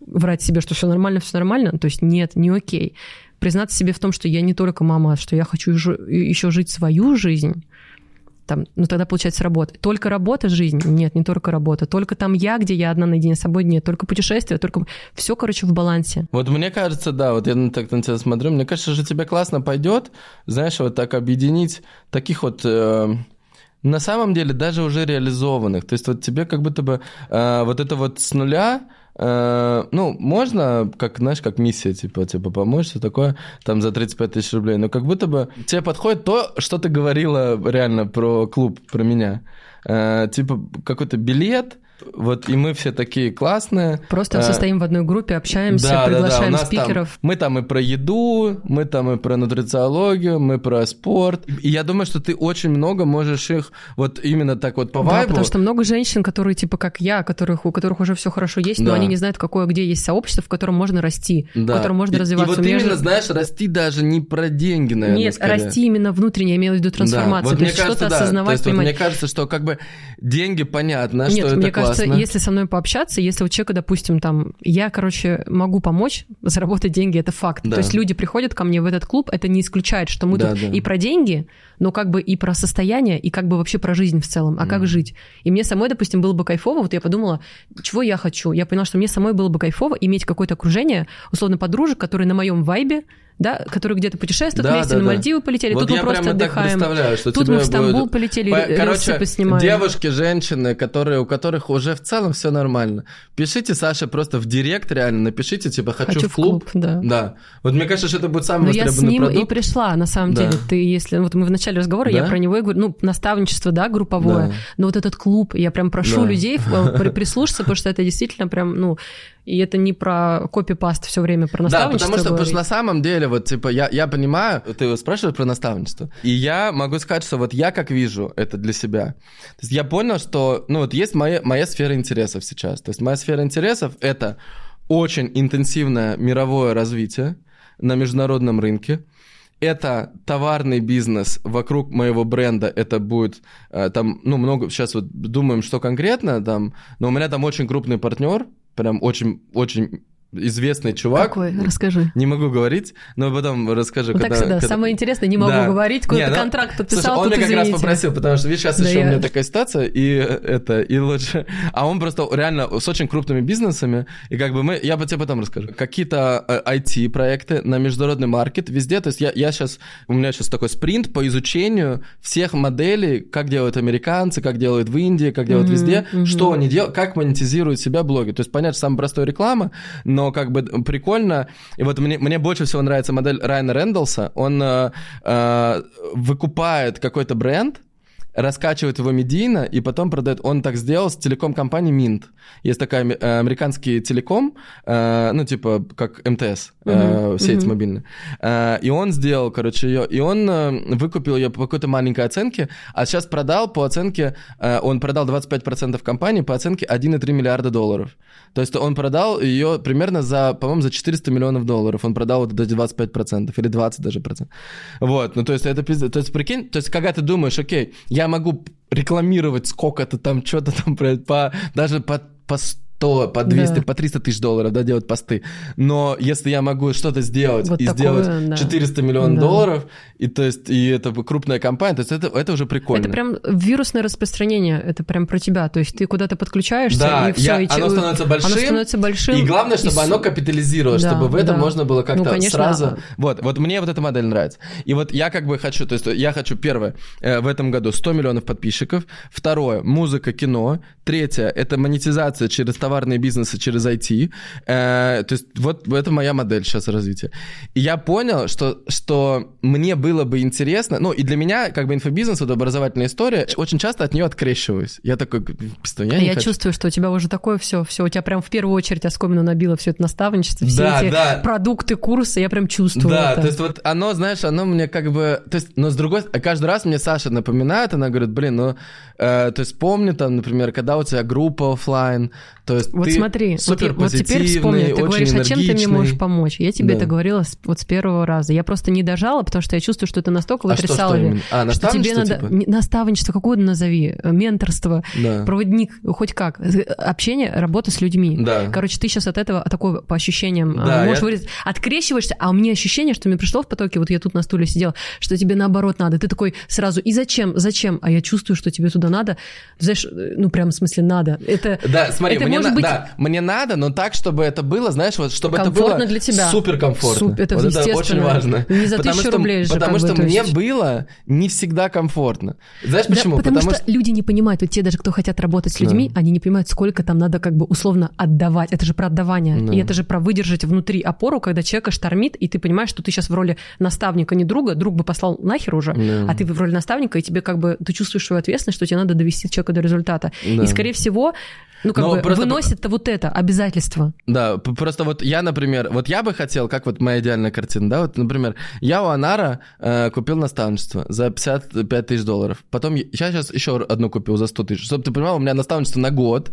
Speaker 1: врать себе, что все нормально, все нормально. То есть нет, не окей. Признаться себе в том, что я не только мама, что я хочу еще жить свою жизнь, там, ну тогда получается работа. Только работа жизнь? Нет, не только работа. Только там я, где я одна наедине с собой, нет. Только путешествия, только... Все, короче, в балансе.
Speaker 2: Вот мне кажется, да, вот я на- так на тебя смотрю, мне кажется, что тебе классно пойдет, знаешь, вот так объединить таких вот э, на самом деле даже уже реализованных. То есть вот тебе как будто бы э, вот это вот с нуля, э, ну, можно, как, знаешь, как миссия, типа, типа, помочь, все такое, там, за 35 тысяч рублей, но как будто бы тебе подходит то, что ты говорила реально про клуб, про меня. Э, типа, какой-то билет, вот, и мы все такие классные.
Speaker 1: Просто
Speaker 2: Э,
Speaker 1: состоим в одной группе, общаемся,
Speaker 2: да, да, да,
Speaker 1: приглашаем
Speaker 2: нас там-
Speaker 1: спикеров.
Speaker 2: мы там и про еду, мы там и про нутрициологию, мы про спорт. И я думаю, что ты очень много можешь их вот именно так вот по
Speaker 1: Да,
Speaker 2: вайбу.
Speaker 1: потому что много женщин, которые типа как я, которых, у которых уже все хорошо есть, но
Speaker 2: Да.
Speaker 1: они не знают, какое где есть сообщество, в котором можно расти,
Speaker 2: Да.
Speaker 1: в котором можно
Speaker 2: И-
Speaker 1: развиваться.
Speaker 2: И вот
Speaker 1: У меня
Speaker 2: именно, знаешь, расти даже не про деньги, наверное,
Speaker 1: Нет,
Speaker 2: скорее.
Speaker 1: расти именно внутренне, я имею в виду
Speaker 2: Да,
Speaker 1: трансформацию.
Speaker 2: вот
Speaker 1: то
Speaker 2: мне
Speaker 1: есть
Speaker 2: кажется,
Speaker 1: что-то
Speaker 2: да. То
Speaker 1: осознавать,
Speaker 2: есть вот
Speaker 1: понимать.
Speaker 2: мне кажется, что как бы деньги понятно,
Speaker 1: Нет,
Speaker 2: что это
Speaker 1: мне
Speaker 2: классно.
Speaker 1: кажется, если со мной пообщаться, если у человека, допустим, там, я, короче, могу помочь <laughs> заработать деньги, это факт.
Speaker 2: Да.
Speaker 1: То есть люди приходят ко мне в этот клуб, это не исключает, что мы
Speaker 2: Да,
Speaker 1: тут
Speaker 2: да.
Speaker 1: и про деньги, но как бы и про состояние, и как бы вообще про жизнь в целом, а как
Speaker 2: Мгм.
Speaker 1: жить. И мне самой, допустим, было бы кайфово, вот я подумала, чего я хочу. Я поняла, что мне самой было бы кайфово иметь какое-то окружение, условно, подружек, которые на моем вайбе, да, которые где-то путешествуют
Speaker 2: Да,
Speaker 1: вместе,
Speaker 2: да,
Speaker 1: на
Speaker 2: да.
Speaker 1: Мальдивы полетели,
Speaker 2: Вот
Speaker 1: тут мы
Speaker 2: я
Speaker 1: просто отдыхаем.
Speaker 2: что
Speaker 1: Тут мы в Стамбул
Speaker 2: будет-
Speaker 1: полетели,
Speaker 2: По- Короче,
Speaker 1: поснимаем.
Speaker 2: девушки, женщины, которые, у которых уже в целом все нормально, пишите Саше просто в директ реально, напишите, типа, хочу, в клуб.
Speaker 1: да.
Speaker 2: Да. Вот мне кажется, что это будет самый
Speaker 1: Но я с ним и
Speaker 2: продукт.
Speaker 1: пришла, на самом
Speaker 2: Да.
Speaker 1: деле. Ты, если... Вот мы в начале разговора, я
Speaker 2: Да?
Speaker 1: про него и говорю, ну, наставничество, да, групповое,
Speaker 2: Да.
Speaker 1: но вот этот клуб, я прям прошу
Speaker 2: Да.
Speaker 1: людей э, при- прислушаться, потому что это действительно прям, ну, и это не про копипаст все время, про
Speaker 2: Да,
Speaker 1: наставничество
Speaker 2: потому что, потому что на самом деле, вот, типа, я, я понимаю, ты спрашиваешь про наставничество, и я могу сказать, что вот я как вижу это для себя. То есть я понял, что, ну, вот есть моя, моя сфера интересов сейчас. То есть моя сфера интересов — это очень интенсивное мировое развитие на международном рынке, это товарный бизнес вокруг моего бренда, это будет э, там, ну, много, сейчас вот думаем, что конкретно там, но у меня там очень крупный партнер, прям очень, очень известный чувак.
Speaker 1: Какой? Расскажи.
Speaker 2: Не могу говорить, но потом расскажу,
Speaker 1: Вот
Speaker 2: когда...
Speaker 1: так всегда.
Speaker 2: когда-
Speaker 1: Самое интересное, не могу
Speaker 2: Да.
Speaker 1: говорить, какой-то
Speaker 2: Не, ну,
Speaker 1: контракт
Speaker 2: Слушай,
Speaker 1: подписал,
Speaker 2: он
Speaker 1: тут
Speaker 2: меня как раз
Speaker 1: извините.
Speaker 2: попросил, потому что, видишь, сейчас
Speaker 1: Да
Speaker 2: еще
Speaker 1: я-
Speaker 2: у меня такая ситуация, и это, и лучше... А он просто реально с очень крупными бизнесами, и как бы мы... Я бы тебе потом расскажу. Какие-то э, IT-проекты на международный маркет везде, то есть я, я сейчас... У меня сейчас такой спринт по изучению всех моделей, как делают американцы, как делают в Индии, как делают
Speaker 1: Мгм,
Speaker 2: везде,
Speaker 1: мгм.
Speaker 2: что они делают, как монетизируют себя блоги. То есть, понятно, самая простая реклама, но как бы прикольно. И вот мне, мне больше всего нравится модель Райана Рэндалса. Он э, э, выкупает какой-то бренд, раскачивает его медийно и потом продает. Он так сделал с телеком-компанией Mint. Есть такая э, американский телеком, э, ну, типа, как МТС, э,
Speaker 1: Мгм,
Speaker 2: сеть
Speaker 1: мгм.
Speaker 2: мобильная. Э, и он сделал, короче, ее, и он э, выкупил ее по какой-то маленькой оценке, а сейчас продал по оценке, э, он продал 25% компании по оценке 1,3 миллиарда долларов. То есть он продал ее примерно за, по-моему, за 400 миллионов долларов. Он продал вот эти 25% или 20 даже процентов. Вот, ну то есть это пиздец. То есть прикинь, то есть когда ты думаешь, окей, я могу рекламировать сколько-то там, что-то там, блядь, по, даже по, по 100, по 200,
Speaker 1: Да.
Speaker 2: по 300 тысяч долларов, да, делать посты. Но если я могу что-то сделать
Speaker 1: Вот
Speaker 2: и
Speaker 1: такое,
Speaker 2: сделать
Speaker 1: да.
Speaker 2: 400 миллионов
Speaker 1: Да.
Speaker 2: долларов, и то есть, и это крупная компания, то есть это, это уже прикольно.
Speaker 1: Это прям вирусное распространение, это прям про тебя. То есть ты куда-то подключаешься,
Speaker 2: Да,
Speaker 1: и все.
Speaker 2: я- оно становится большим,
Speaker 1: Оно становится большим.
Speaker 2: И главное, чтобы
Speaker 1: с-
Speaker 2: оно капитализировалось,
Speaker 1: Да,
Speaker 2: чтобы в этом
Speaker 1: да.
Speaker 2: можно было как-то
Speaker 1: Ну, конечно,
Speaker 2: сразу...
Speaker 1: а-
Speaker 2: Вот, вот мне вот эта модель нравится. И вот я как бы хочу, то есть я хочу, первое, э, в этом году 100 миллионов подписчиков. Второе, музыка, кино. Третье, это монетизация через товарные бизнесы, через IT. Э, то есть вот это моя модель сейчас развития. И я понял, что, что мне было бы интересно, ну и для меня как бы инфобизнес, вот образовательная история, очень часто от нее открещиваюсь. Я такой, «Пиздец, я
Speaker 1: А
Speaker 2: не
Speaker 1: я
Speaker 2: хочу».
Speaker 1: чувствую, что у тебя уже такое все, все, у тебя прям в первую очередь оскомину набило все это наставничество, все
Speaker 2: Да,
Speaker 1: эти
Speaker 2: да.
Speaker 1: продукты, курсы, я прям чувствую
Speaker 2: Да,
Speaker 1: это.
Speaker 2: то есть вот оно, знаешь, оно мне как бы... То есть, но с другой стороны, каждый раз мне Саша напоминает, она говорит, блин, ну... э, то есть помни там, например, когда у тебя группа оффлайн, то
Speaker 1: Вот
Speaker 2: ты
Speaker 1: смотри, вот,
Speaker 2: супер
Speaker 1: я- вот теперь вспомни, ты говоришь, а чем ты мне можешь помочь? Я тебе
Speaker 2: Да.
Speaker 1: это говорила с- вот с первого раза. Я просто не дожала, потому что я чувствую, что ты настолько
Speaker 2: А что, что именно? А,
Speaker 1: что тебе надо
Speaker 2: типа?
Speaker 1: не- наставничество, какое назови, э, менторство,
Speaker 2: Да.
Speaker 1: проводник, хоть как, Э, общение, работа с людьми.
Speaker 2: Да.
Speaker 1: Короче, ты сейчас от этого такое по ощущениям а,
Speaker 2: Да,
Speaker 1: можешь
Speaker 2: я-
Speaker 1: выразить, открещиваешься, а у меня ощущение, что мне пришло в потоке, вот я тут на стуле сидела, что тебе наоборот надо. Ты такой сразу, и зачем, зачем? А я чувствую, что тебе туда надо. Знаешь, э, ну прям в смысле надо. Это,
Speaker 2: Да, смотри,
Speaker 1: это
Speaker 2: мне,
Speaker 1: может
Speaker 2: на-
Speaker 1: быть
Speaker 2: да, мне надо, но так, чтобы это было, знаешь, вот чтобы это
Speaker 1: Комфортно
Speaker 2: было
Speaker 1: для тебя.
Speaker 2: супер комфортно.
Speaker 1: Суп- это
Speaker 2: вот это очень важно.
Speaker 1: Не за
Speaker 2: потому
Speaker 1: тысячу
Speaker 2: что,
Speaker 1: рублей же,
Speaker 2: Потому
Speaker 1: бы,
Speaker 2: что
Speaker 1: то
Speaker 2: мне
Speaker 1: есть.
Speaker 2: было не всегда комфортно. Знаешь
Speaker 1: Да,
Speaker 2: почему?
Speaker 1: потому, что, люди не понимают, вот те даже, кто хотят работать с людьми, они не понимают, сколько там надо как бы условно отдавать. Это же про отдавание.
Speaker 2: Да.
Speaker 1: И это же про выдержать внутри опору, когда человека штормит, и ты понимаешь, что ты сейчас в роли наставника, не друга. Друг бы послал нахер уже,
Speaker 2: Да.
Speaker 1: а ты в роли наставника, и тебе как бы, ты чувствуешь свою ответственность, что тебе надо довести человека до результата.
Speaker 2: Да.
Speaker 1: И, скорее всего, ну, как
Speaker 2: Но
Speaker 1: бы
Speaker 2: просто-
Speaker 1: выносит-то вот это обязательство.
Speaker 2: Да, просто вот я, например, вот я бы хотел, как вот моя идеальная картина, да, вот, например, я у Анара э, купил наставничество за 55 тысяч долларов. Потом я сейчас еще одну купил за 100 тысяч. Чтобы ты понимал, у меня наставничество на год,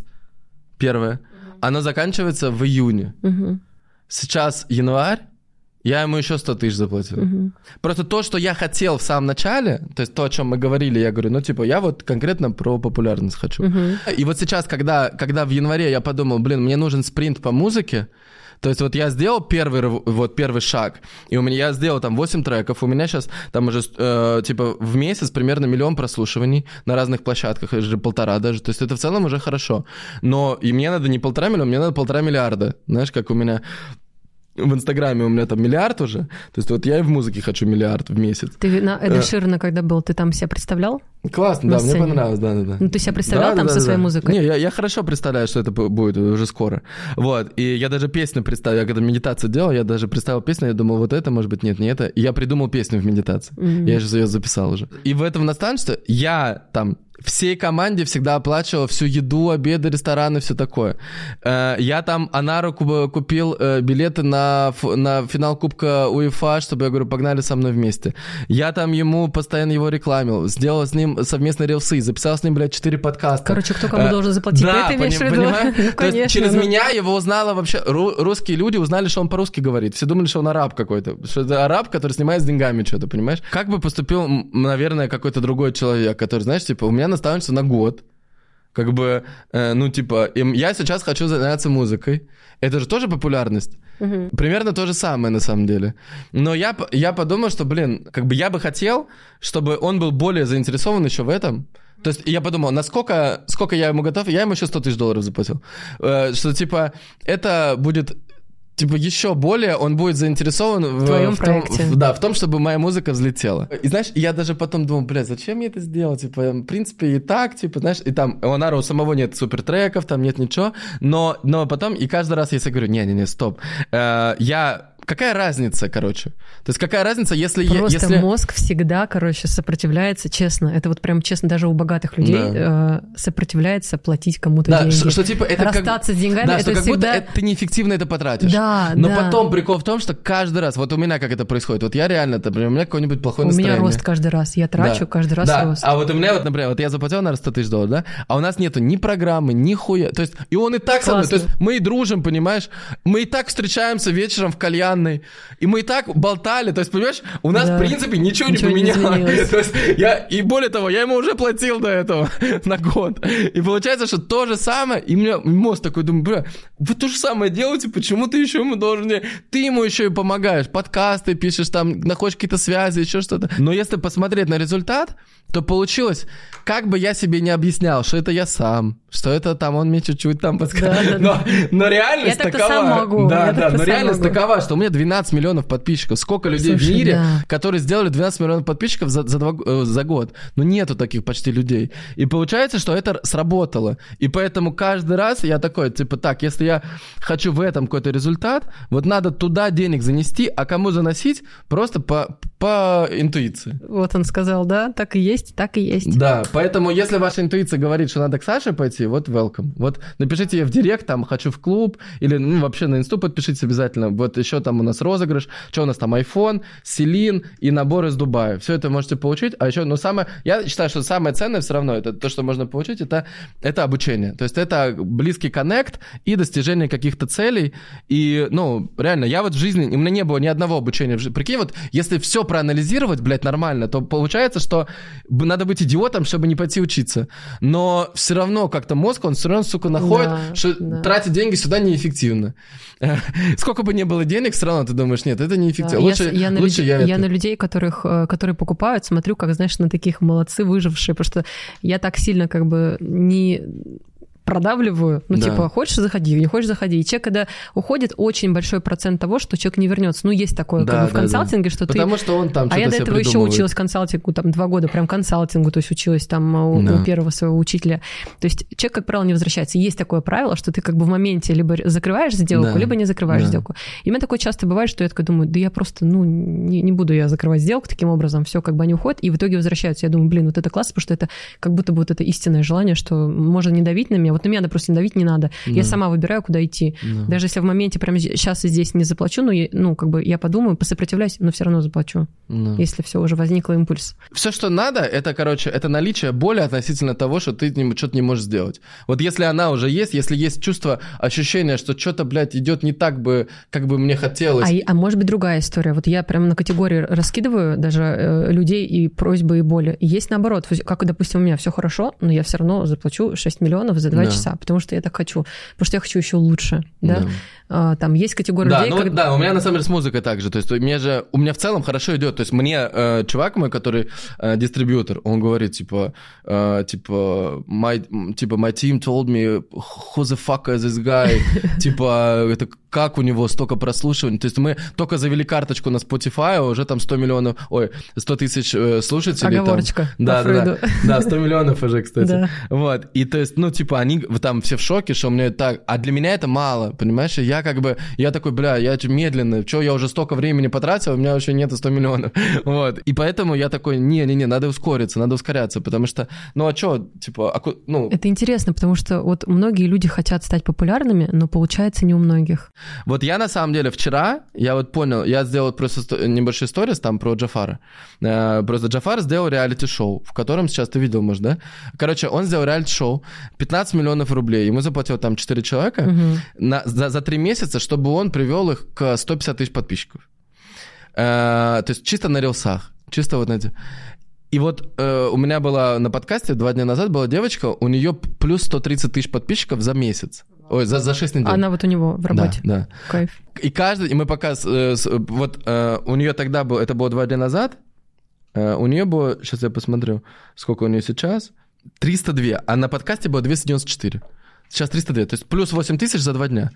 Speaker 2: первое. Оно заканчивается в июне.
Speaker 1: Мгм,
Speaker 2: Сейчас январь, я ему еще 100 тысяч заплатил.
Speaker 1: мгм.
Speaker 2: Просто то, что я хотел в самом начале, то есть то, о чем мы говорили, я говорю, ну, типа, я вот конкретно про популярность хочу.
Speaker 1: Мгм.
Speaker 2: И вот сейчас, когда, когда в январе я подумал, блин, мне нужен спринт по музыке, то есть вот я сделал первый, рв- вот первый шаг, и у меня я сделал там 8 треков, у меня сейчас там уже э, типа в месяц примерно миллион прослушиваний на разных площадках, или полтора даже, то есть это в целом уже хорошо. Но и мне надо не полтора миллиона, мне надо полтора миллиарда, знаешь, как у меня в Инстаграме у меня там миллиард уже. То есть вот я и в музыке хочу миллиард в месяц.
Speaker 1: Ты на
Speaker 2: Э.
Speaker 1: Эда Ширна, когда был, ты там себя представлял?
Speaker 2: Классно, да, мне понравилось, да, да, да.
Speaker 1: Ну, ты себя представлял
Speaker 2: Да,
Speaker 1: там
Speaker 2: да,
Speaker 1: со
Speaker 2: да,
Speaker 1: своей
Speaker 2: да.
Speaker 1: музыкой?
Speaker 2: Не, я, я хорошо представляю, что это бу- будет уже скоро. Вот, и я даже песню представил, я когда медитацию делал, я даже представил песню, я думал, вот это, может быть, нет, не это. И я придумал песню в медитации.
Speaker 1: Мгм.
Speaker 2: Я сейчас ее записал уже. И в этом наставничестве я там всей команде всегда оплачивал всю еду, обеды, рестораны, все такое. Э, Я там Анару куп- купил э, билеты на, на финал Кубка УЕФА, чтобы, я говорю, погнали со мной вместе. Я там ему постоянно его рекламил, сделал с ним совместные рилсы, записал с ним, блядь, 4 подкаста.
Speaker 1: Короче, кто кому
Speaker 2: Э,
Speaker 1: должен заплатить,
Speaker 2: да,
Speaker 1: ты имеешь в
Speaker 2: пони-
Speaker 1: виду?
Speaker 2: понимаю? <laughs>
Speaker 1: Ну,
Speaker 2: То есть через
Speaker 1: ну.
Speaker 2: меня его узнала вообще... ру- русские люди узнали, что он по-русски говорит. Все думали, что он араб какой-то. Что это араб, который снимает с деньгами что-то, понимаешь? Как бы поступил, наверное, какой-то другой человек, который, знаешь, типа, у меня наставничество на год. Как бы, э, ну, типа, им- я сейчас хочу заняться музыкой. Это же тоже популярность.
Speaker 1: Мгм.
Speaker 2: Примерно то же самое, на самом деле. Но я, я подумал, что, блин, как бы я бы хотел, чтобы он был более заинтересован еще в этом. То есть я подумал, насколько сколько я ему готов, я ему еще 100 тысяч долларов заплатил. Э, Что, типа, это будет типа еще более он будет заинтересован в,
Speaker 1: твоем
Speaker 2: в том,
Speaker 1: проекте.
Speaker 2: в- да, в том, чтобы моя музыка взлетела. И знаешь, я даже потом думал, блядь, зачем мне это сделать? Типа, в принципе, и так, типа, знаешь, и там у Анара у самого нет супертреков, там нет ничего, но, но потом, и каждый раз я себе говорю, не-не-не, стоп, Э, я Какая разница, короче? То есть какая разница, если...
Speaker 1: Просто
Speaker 2: если...
Speaker 1: мозг всегда, короче, сопротивляется, честно. Это вот прям честно, даже у богатых людей э, сопротивляется платить кому-то
Speaker 2: Да,
Speaker 1: деньги.
Speaker 2: что, что типа это как...
Speaker 1: Расстаться с деньгами,
Speaker 2: Да,
Speaker 1: это
Speaker 2: что как
Speaker 1: всегда...
Speaker 2: будто это ты неэффективно это потратишь.
Speaker 1: Да,
Speaker 2: Но
Speaker 1: да.
Speaker 2: потом прикол в том, что каждый раз, вот у меня как это происходит, вот я реально, например, у меня какое-нибудь плохое
Speaker 1: У меня
Speaker 2: настроение.
Speaker 1: рост каждый раз. Я трачу
Speaker 2: Да.
Speaker 1: каждый раз
Speaker 2: да.
Speaker 1: рост.
Speaker 2: А вот у меня вот, например, вот я заплатил, наверное, 100 тысяч долларов, да? А у нас нету ни программы, ни хуя. То есть, и он и так со мной. То
Speaker 1: Классно.
Speaker 2: есть, мы и дружим, понимаешь? Мы и так встречаемся вечером в кальянной. И мы и так болтали. То есть, понимаешь, у нас,
Speaker 1: Да.
Speaker 2: в принципе, ничего,
Speaker 1: Ничего
Speaker 2: не
Speaker 1: не
Speaker 2: поменялось.
Speaker 1: изменилось. <laughs>
Speaker 2: То есть, я, и более того, я ему уже платил до этого <laughs> на год. И получается, что то же самое, и у меня мозг такой, думаю, бля, вы то же самое делаете, почему ты еще ему должен... не- Ты ему еще и помогаешь, подкасты пишешь, там, находишь какие-то связи, еще что-то. Но если посмотреть на результат, то получилось, как бы я себе не объяснял, что это я сам, что это там он мне чуть-чуть там подсказал.
Speaker 1: Да, да,
Speaker 2: но, но реальность
Speaker 1: Я
Speaker 2: такова.
Speaker 1: сам могу,
Speaker 2: Да,
Speaker 1: я
Speaker 2: да, но реальность
Speaker 1: могу.
Speaker 2: такова, что у меня 12 миллионов подписчиков. Сколько людей в мире,
Speaker 1: да.
Speaker 2: которые сделали 12 миллионов подписчиков за, за, два э, за год. Ну, нету таких почти людей. И получается, что это сработало. И поэтому каждый раз я такой, типа, так, если я хочу в этом какой-то результат, вот надо туда денег занести, а кому заносить? Просто по, по интуиции.
Speaker 1: Вот он сказал, да, так и есть, так и есть.
Speaker 2: Да, поэтому если ваша интуиция говорит, что надо к Саше пойти, вот welcome. Вот напишите ей в директ, там, хочу в клуб, или ну, вообще на инсту подпишитесь обязательно. Вот еще там у нас розыгрыш, что у нас там, iPhone, Селин и набор из Дубая. Все это можете получить, а еще, ну, самое, я считаю, что самое ценное все равно, это то, что можно получить, это, это обучение. То есть это близкий коннект и достижение каких-то целей. И, ну, реально, я вот в жизни, у меня не было ни одного обучения. Прикинь, вот если все проанализировать, блядь, нормально, то получается, что надо быть идиотом, чтобы не пойти учиться. Но все равно как-то мозг, он все равно, сука, находит,
Speaker 1: Да,
Speaker 2: что
Speaker 1: да.
Speaker 2: тратить деньги сюда неэффективно. <laughs> Сколько бы ни было денег, все равно ты думаешь, нет, это
Speaker 1: Да,
Speaker 2: неэффективно.
Speaker 1: я
Speaker 2: Лучше,
Speaker 1: я, на
Speaker 2: лучше
Speaker 1: людей,
Speaker 2: я,
Speaker 1: я
Speaker 2: это-
Speaker 1: на людей, которых, э, которые покупают, смотрю, как, знаешь, на таких молодцы выжившие, потому что я так сильно как бы не продавливаю, ну,
Speaker 2: Да.
Speaker 1: типа, хочешь, заходи, не хочешь, заходи. И человек, когда уходит, очень большой процент того, что человек не вернется. Ну, есть такое
Speaker 2: Да,
Speaker 1: как бы в
Speaker 2: да, да.
Speaker 1: консалтинге, что ты
Speaker 2: Потому что он там
Speaker 1: а я до этого еще училась консалтингу, там, два года прям консалтингу, то есть училась там у,
Speaker 2: Да.
Speaker 1: у первого своего учителя. То есть человек, как правило, не возвращается. Есть такое правило, что ты как бы в моменте либо закрываешь сделку,
Speaker 2: Да.
Speaker 1: либо не закрываешь
Speaker 2: Да.
Speaker 1: сделку. И у меня такое часто бывает, что я такая думаю, да я просто, ну, не, не буду я закрывать сделку таким образом, все как бы они уходят, и в итоге возвращаются. Я думаю, блин, вот это классно, потому что это как будто бы вот это истинное желание, что можно не давить на меня. Вот на меня, допустим, давить не надо. Я
Speaker 2: Да.
Speaker 1: сама выбираю, куда идти.
Speaker 2: Да.
Speaker 1: Даже если в моменте прямо сейчас и здесь не заплачу, ну, я- ну, как бы я подумаю, посопротивляюсь, но все равно заплачу
Speaker 2: Да.
Speaker 1: если все уже возникло импульс.
Speaker 2: Все, что надо, это, короче, это наличие боли относительно того, что ты что-то не можешь сделать. Вот если она уже есть, если есть чувство, ощущение, что что-то, блядь, идет не так бы, как бы мне хотелось.
Speaker 1: А, а может быть другая история. Вот я прямо на категории раскидываю даже э, людей и просьбы и боли. И есть наоборот, как, допустим, у меня все хорошо, но я все равно заплачу 6 миллионов за 2
Speaker 2: Да.
Speaker 1: часа, потому что я так хочу, потому что я хочу еще лучше. Да?
Speaker 2: Да.
Speaker 1: А, там есть категория
Speaker 2: Да,
Speaker 1: людей,
Speaker 2: ну
Speaker 1: как-
Speaker 2: да, у меня на самом деле с музыкой так же. То есть у меня же, у меня в целом хорошо идет. То есть мне э, чувак мой, который э, дистрибьютор, он говорит типа, э, типа, my, типа, my team told me who the fuck is this guy, <laughs> типа, это как у него столько прослушиваний. То есть мы только завели карточку на Spotify, а уже там 100 миллионов, ой, 100 тысяч э, слушателей.
Speaker 1: Оговорочка
Speaker 2: Там. Да, да, да, да, 100 миллионов уже, <laughs> кстати.
Speaker 1: Да.
Speaker 2: Вот, и то есть, ну, типа, они там все в шоке, что у меня так, а для меня это мало, понимаешь? Я как бы, я такой, бля, я медленно, что я уже столько времени потратил, у меня вообще нет 100 миллионов. <laughs> Вот, и поэтому я такой, не-не-не, надо ускориться, надо ускоряться, потому что, ну, а что, типа, а ну,
Speaker 1: Это интересно, потому что вот многие люди хотят стать популярными, но получается не у многих.
Speaker 2: Вот я на самом деле вчера, я вот понял, я сделал просто сто- небольшой сторис там про Джафара. Э, Просто Джафар сделал реалити-шоу, в котором сейчас ты видел, может, да? Короче, он сделал реалити-шоу, 15 миллионов рублей, ему заплатил там 4 человека
Speaker 1: Мгм.
Speaker 2: на, за, за 3 месяца, чтобы он привел их к 150 тысяч подписчиков. Э, то есть чисто на рилсах, чисто вот на эти. И вот э, у меня была на подкасте два дня назад была девочка, у нее плюс 130 тысяч подписчиков за месяц. Ой, за, за 6 недель.
Speaker 1: Она вот у него в работе.
Speaker 2: Да, да.
Speaker 1: Кайф.
Speaker 2: И каждый, и мы пока, э, с- вот э, у нее тогда был, это было два дня назад, э, у нее было, сейчас я посмотрю, сколько у нее сейчас, 302, а на подкасте было 294. Сейчас 302, то есть плюс 8 тысяч за два дня.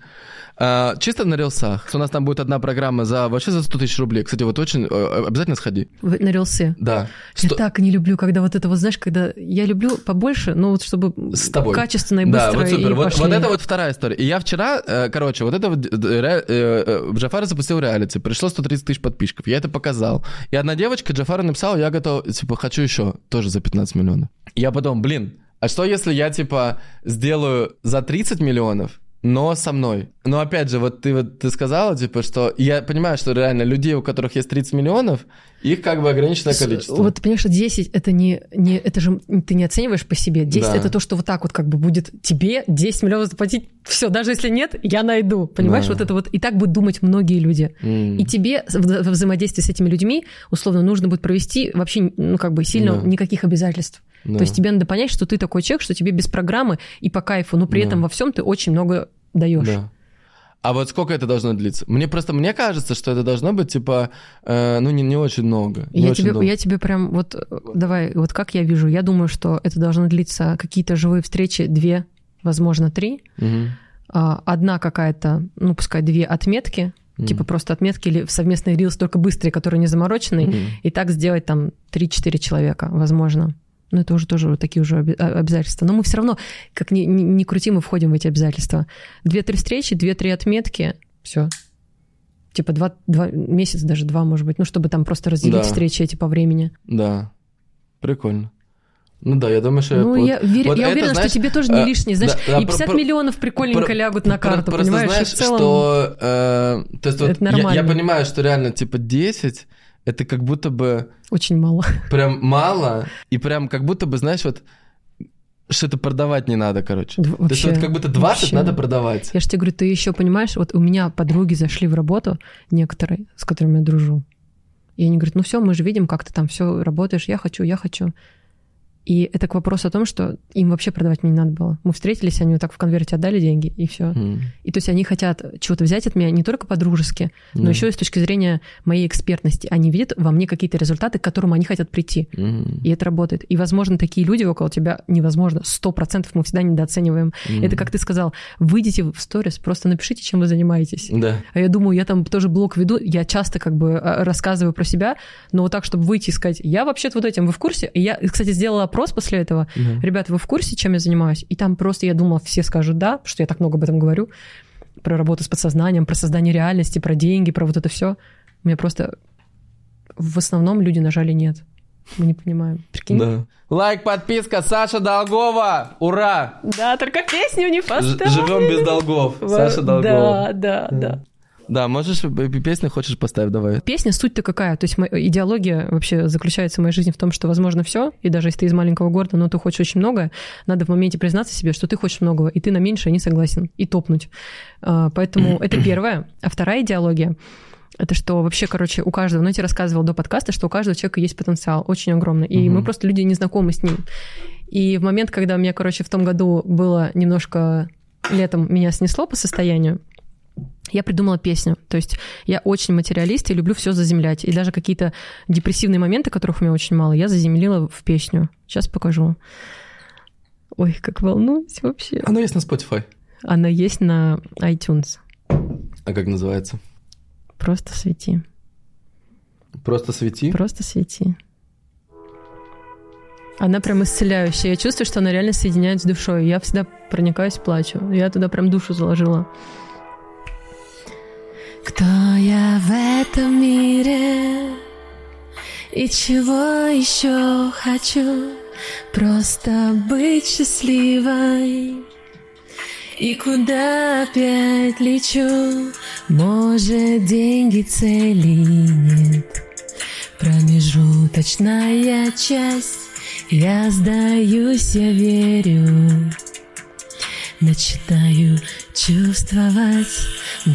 Speaker 2: Э, чисто на рилсах. У нас там будет одна программа за вообще за 100 тысяч рублей. Кстати, вот очень, э, обязательно сходи.
Speaker 1: На рилсы.
Speaker 2: Да.
Speaker 1: Я так не люблю, когда вот это вот, знаешь, когда я люблю побольше, но вот чтобы
Speaker 2: С тобой.
Speaker 1: качественно и
Speaker 2: Да,
Speaker 1: быстро
Speaker 2: вот супер.
Speaker 1: и
Speaker 2: Вот,
Speaker 1: пошли.
Speaker 2: вот это вот вторая история. И я вчера, э, короче, вот это вот э, Джафар запустил реалити, пришло 130 тысяч подписчиков. Я это показал. И одна девочка Джафару написала, я готов, типа, хочу еще, тоже за 15 миллионов. Я потом, блин, а что если я, типа, сделаю за 30 миллионов, но со мной. Но опять же, вот ты вот ты сказала, типа, что я понимаю, что реально людей, у которых есть 30 миллионов, их как бы ограниченное количество.
Speaker 1: Вот, понимаешь, 10 это не, не, это же ты не оцениваешь по себе. 10
Speaker 2: Да.
Speaker 1: это то, что вот так вот как бы будет тебе 10 миллионов заплатить. Все, даже если нет, я найду. Понимаешь,
Speaker 2: Да.
Speaker 1: вот это вот. И так будут думать многие люди.
Speaker 2: М.
Speaker 1: И тебе в- во взаимодействии с этими людьми, условно, нужно будет провести вообще, ну, как бы сильно
Speaker 2: Да.
Speaker 1: никаких обязательств.
Speaker 2: Да.
Speaker 1: То есть тебе надо понять, что ты такой человек, что тебе без программы и по кайфу, но при
Speaker 2: Да.
Speaker 1: этом во всем ты очень много даешь.
Speaker 2: Да. А вот сколько это должно длиться? Мне просто мне кажется, что это должно быть типа, э, ну не не очень много. не
Speaker 1: Я
Speaker 2: очень
Speaker 1: тебе,
Speaker 2: долго.
Speaker 1: я тебе прям вот э, давай, вот как я вижу, я думаю, что это должно длиться какие-то живые встречи, две, возможно, три. А, Одна какая-то, ну, пускай две отметки,
Speaker 2: Мгм.
Speaker 1: типа просто отметки или совместный рилс, только быстрый, который не замороченный,
Speaker 2: Мгм.
Speaker 1: и так сделать там 3-4 человека, возможно. Ну, это уже тоже вот такие уже а- обязательства. Но мы все равно, как ни, ни, ни крути, мы входим в эти обязательства. Две-три встречи, две-три отметки, все. Типа два, два месяца, даже два, может быть, ну, чтобы там просто разделить
Speaker 2: Да.
Speaker 1: встречи эти по времени.
Speaker 2: Да. Прикольно. Ну да, я думаю, что
Speaker 1: Ну,
Speaker 2: вот-
Speaker 1: я, верю-
Speaker 2: вот
Speaker 1: я
Speaker 2: это,
Speaker 1: уверена,
Speaker 2: знаешь,
Speaker 1: что тебе тоже не
Speaker 2: э,
Speaker 1: лишнее, знаешь,
Speaker 2: да,
Speaker 1: и 50
Speaker 2: про-
Speaker 1: миллионов прикольненько
Speaker 2: Про-
Speaker 1: лягут на
Speaker 2: про-
Speaker 1: карту,
Speaker 2: просто
Speaker 1: понимаешь? И
Speaker 2: знаешь,
Speaker 1: в целом...
Speaker 2: что... э, то есть вот
Speaker 1: Это
Speaker 2: я- я,
Speaker 1: нормально.
Speaker 2: понимаю, что реально типа 10, это как будто бы
Speaker 1: Очень мало. <laughs>
Speaker 2: прям мало, и прям как будто бы, знаешь, вот что это продавать не надо, короче.
Speaker 1: Дв-
Speaker 2: То есть вот
Speaker 1: вообще,
Speaker 2: как будто 20
Speaker 1: вообще.
Speaker 2: надо продавать.
Speaker 1: Я же тебе говорю, ты еще понимаешь, вот у меня подруги зашли в работу, некоторые, с которыми я дружу. И они говорят, ну все, мы же видим, как ты там все работаешь, я хочу, я хочу. И это к вопросу о том, что им вообще продавать мне не надо было. Мы встретились, они вот так в конверте отдали деньги, и все.
Speaker 2: М.
Speaker 1: И то есть они хотят чего-то взять от меня не только по-дружески, но
Speaker 2: Да.
Speaker 1: еще и с точки зрения моей экспертности. Они видят во мне какие-то результаты, к которым они хотят прийти.
Speaker 2: М.
Speaker 1: И это работает. И, возможно, такие люди около тебя невозможно. Сто процентов мы всегда недооцениваем.
Speaker 2: М.
Speaker 1: Это, как ты сказал, выйдите в сторис, просто напишите, чем вы занимаетесь.
Speaker 2: Да.
Speaker 1: А я думаю, я там тоже блог веду, я часто как бы а, рассказываю про себя, но вот так, чтобы выйти и сказать, я вообще-то вот этим, вы в курсе? И я, кстати, сделала опрос после этого.
Speaker 2: Да.
Speaker 1: Ребята, вы в курсе, чем я занимаюсь? И там просто я думала, все скажут да, потому что я так много об этом говорю, про работу с подсознанием, про создание реальности, про деньги, про вот это все. Мне просто в основном люди нажали нет. Мы не понимаем. Прикинь?
Speaker 2: Да. Лайк, подписка, Саша Долгова! Ура!
Speaker 1: Да, только песню не поставили.
Speaker 2: Живем без долгов. Саша Долгова.
Speaker 1: Да, да, да.
Speaker 2: Да, можешь э, песню хочешь поставить, давай.
Speaker 1: Песня суть-то какая? То есть идеология вообще заключается в моей жизни в том, что возможно все, и даже если ты из маленького города, но ты хочешь очень многое, надо в моменте признаться себе, что ты хочешь многого, и ты на меньшее не согласен, и топнуть. А, Поэтому <clears throat> это первое. А вторая идеология это что вообще, короче, у каждого, ну, я тебе рассказывала до подкаста, что у каждого человека есть потенциал очень огромный, и
Speaker 2: Мгм.
Speaker 1: мы просто люди не знакомы с ним. И в момент, когда у меня, короче, в том году было немножко летом меня снесло по состоянию, я придумала песню. То есть я очень материалист и люблю все заземлять. И даже какие-то депрессивные моменты, которых у меня очень мало, я заземлила в песню. Сейчас покажу. Ой, как волнуюсь вообще.
Speaker 2: Оно есть на Spotify.
Speaker 1: Она есть на iTunes.
Speaker 2: А как называется?
Speaker 1: Просто свети.
Speaker 2: Просто свети?
Speaker 1: Просто свети. Она прям исцеляющая. Я чувствую, что она реально соединяет с душой. Я всегда проникаюсь, плачу. Я туда прям душу заложила. Кто я в этом мире? И чего еще хочу? Просто быть счастливой. И куда опять лечу? Может, деньги цели нет. Промежуточная часть. Я сдаюсь, я верю. Начинаю чувствовать,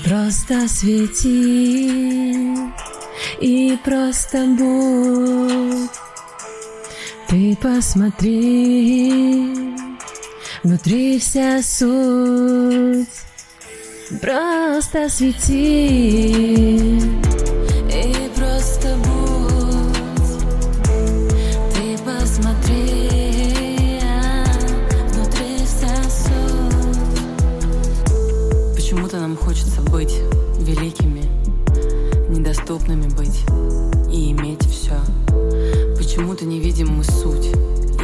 Speaker 1: просто свети и просто будь. Ты посмотри, внутри вся суть. Просто свети
Speaker 8: доступными быть и иметь все. Почему-то не видим мы суть,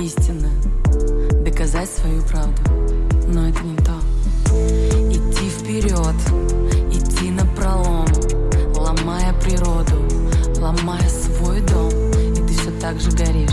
Speaker 8: истины, доказать свою правду, но это не
Speaker 1: то. Идти вперед, идти на пролом, ломая природу, ломая свой дом, и ты все так же горишь.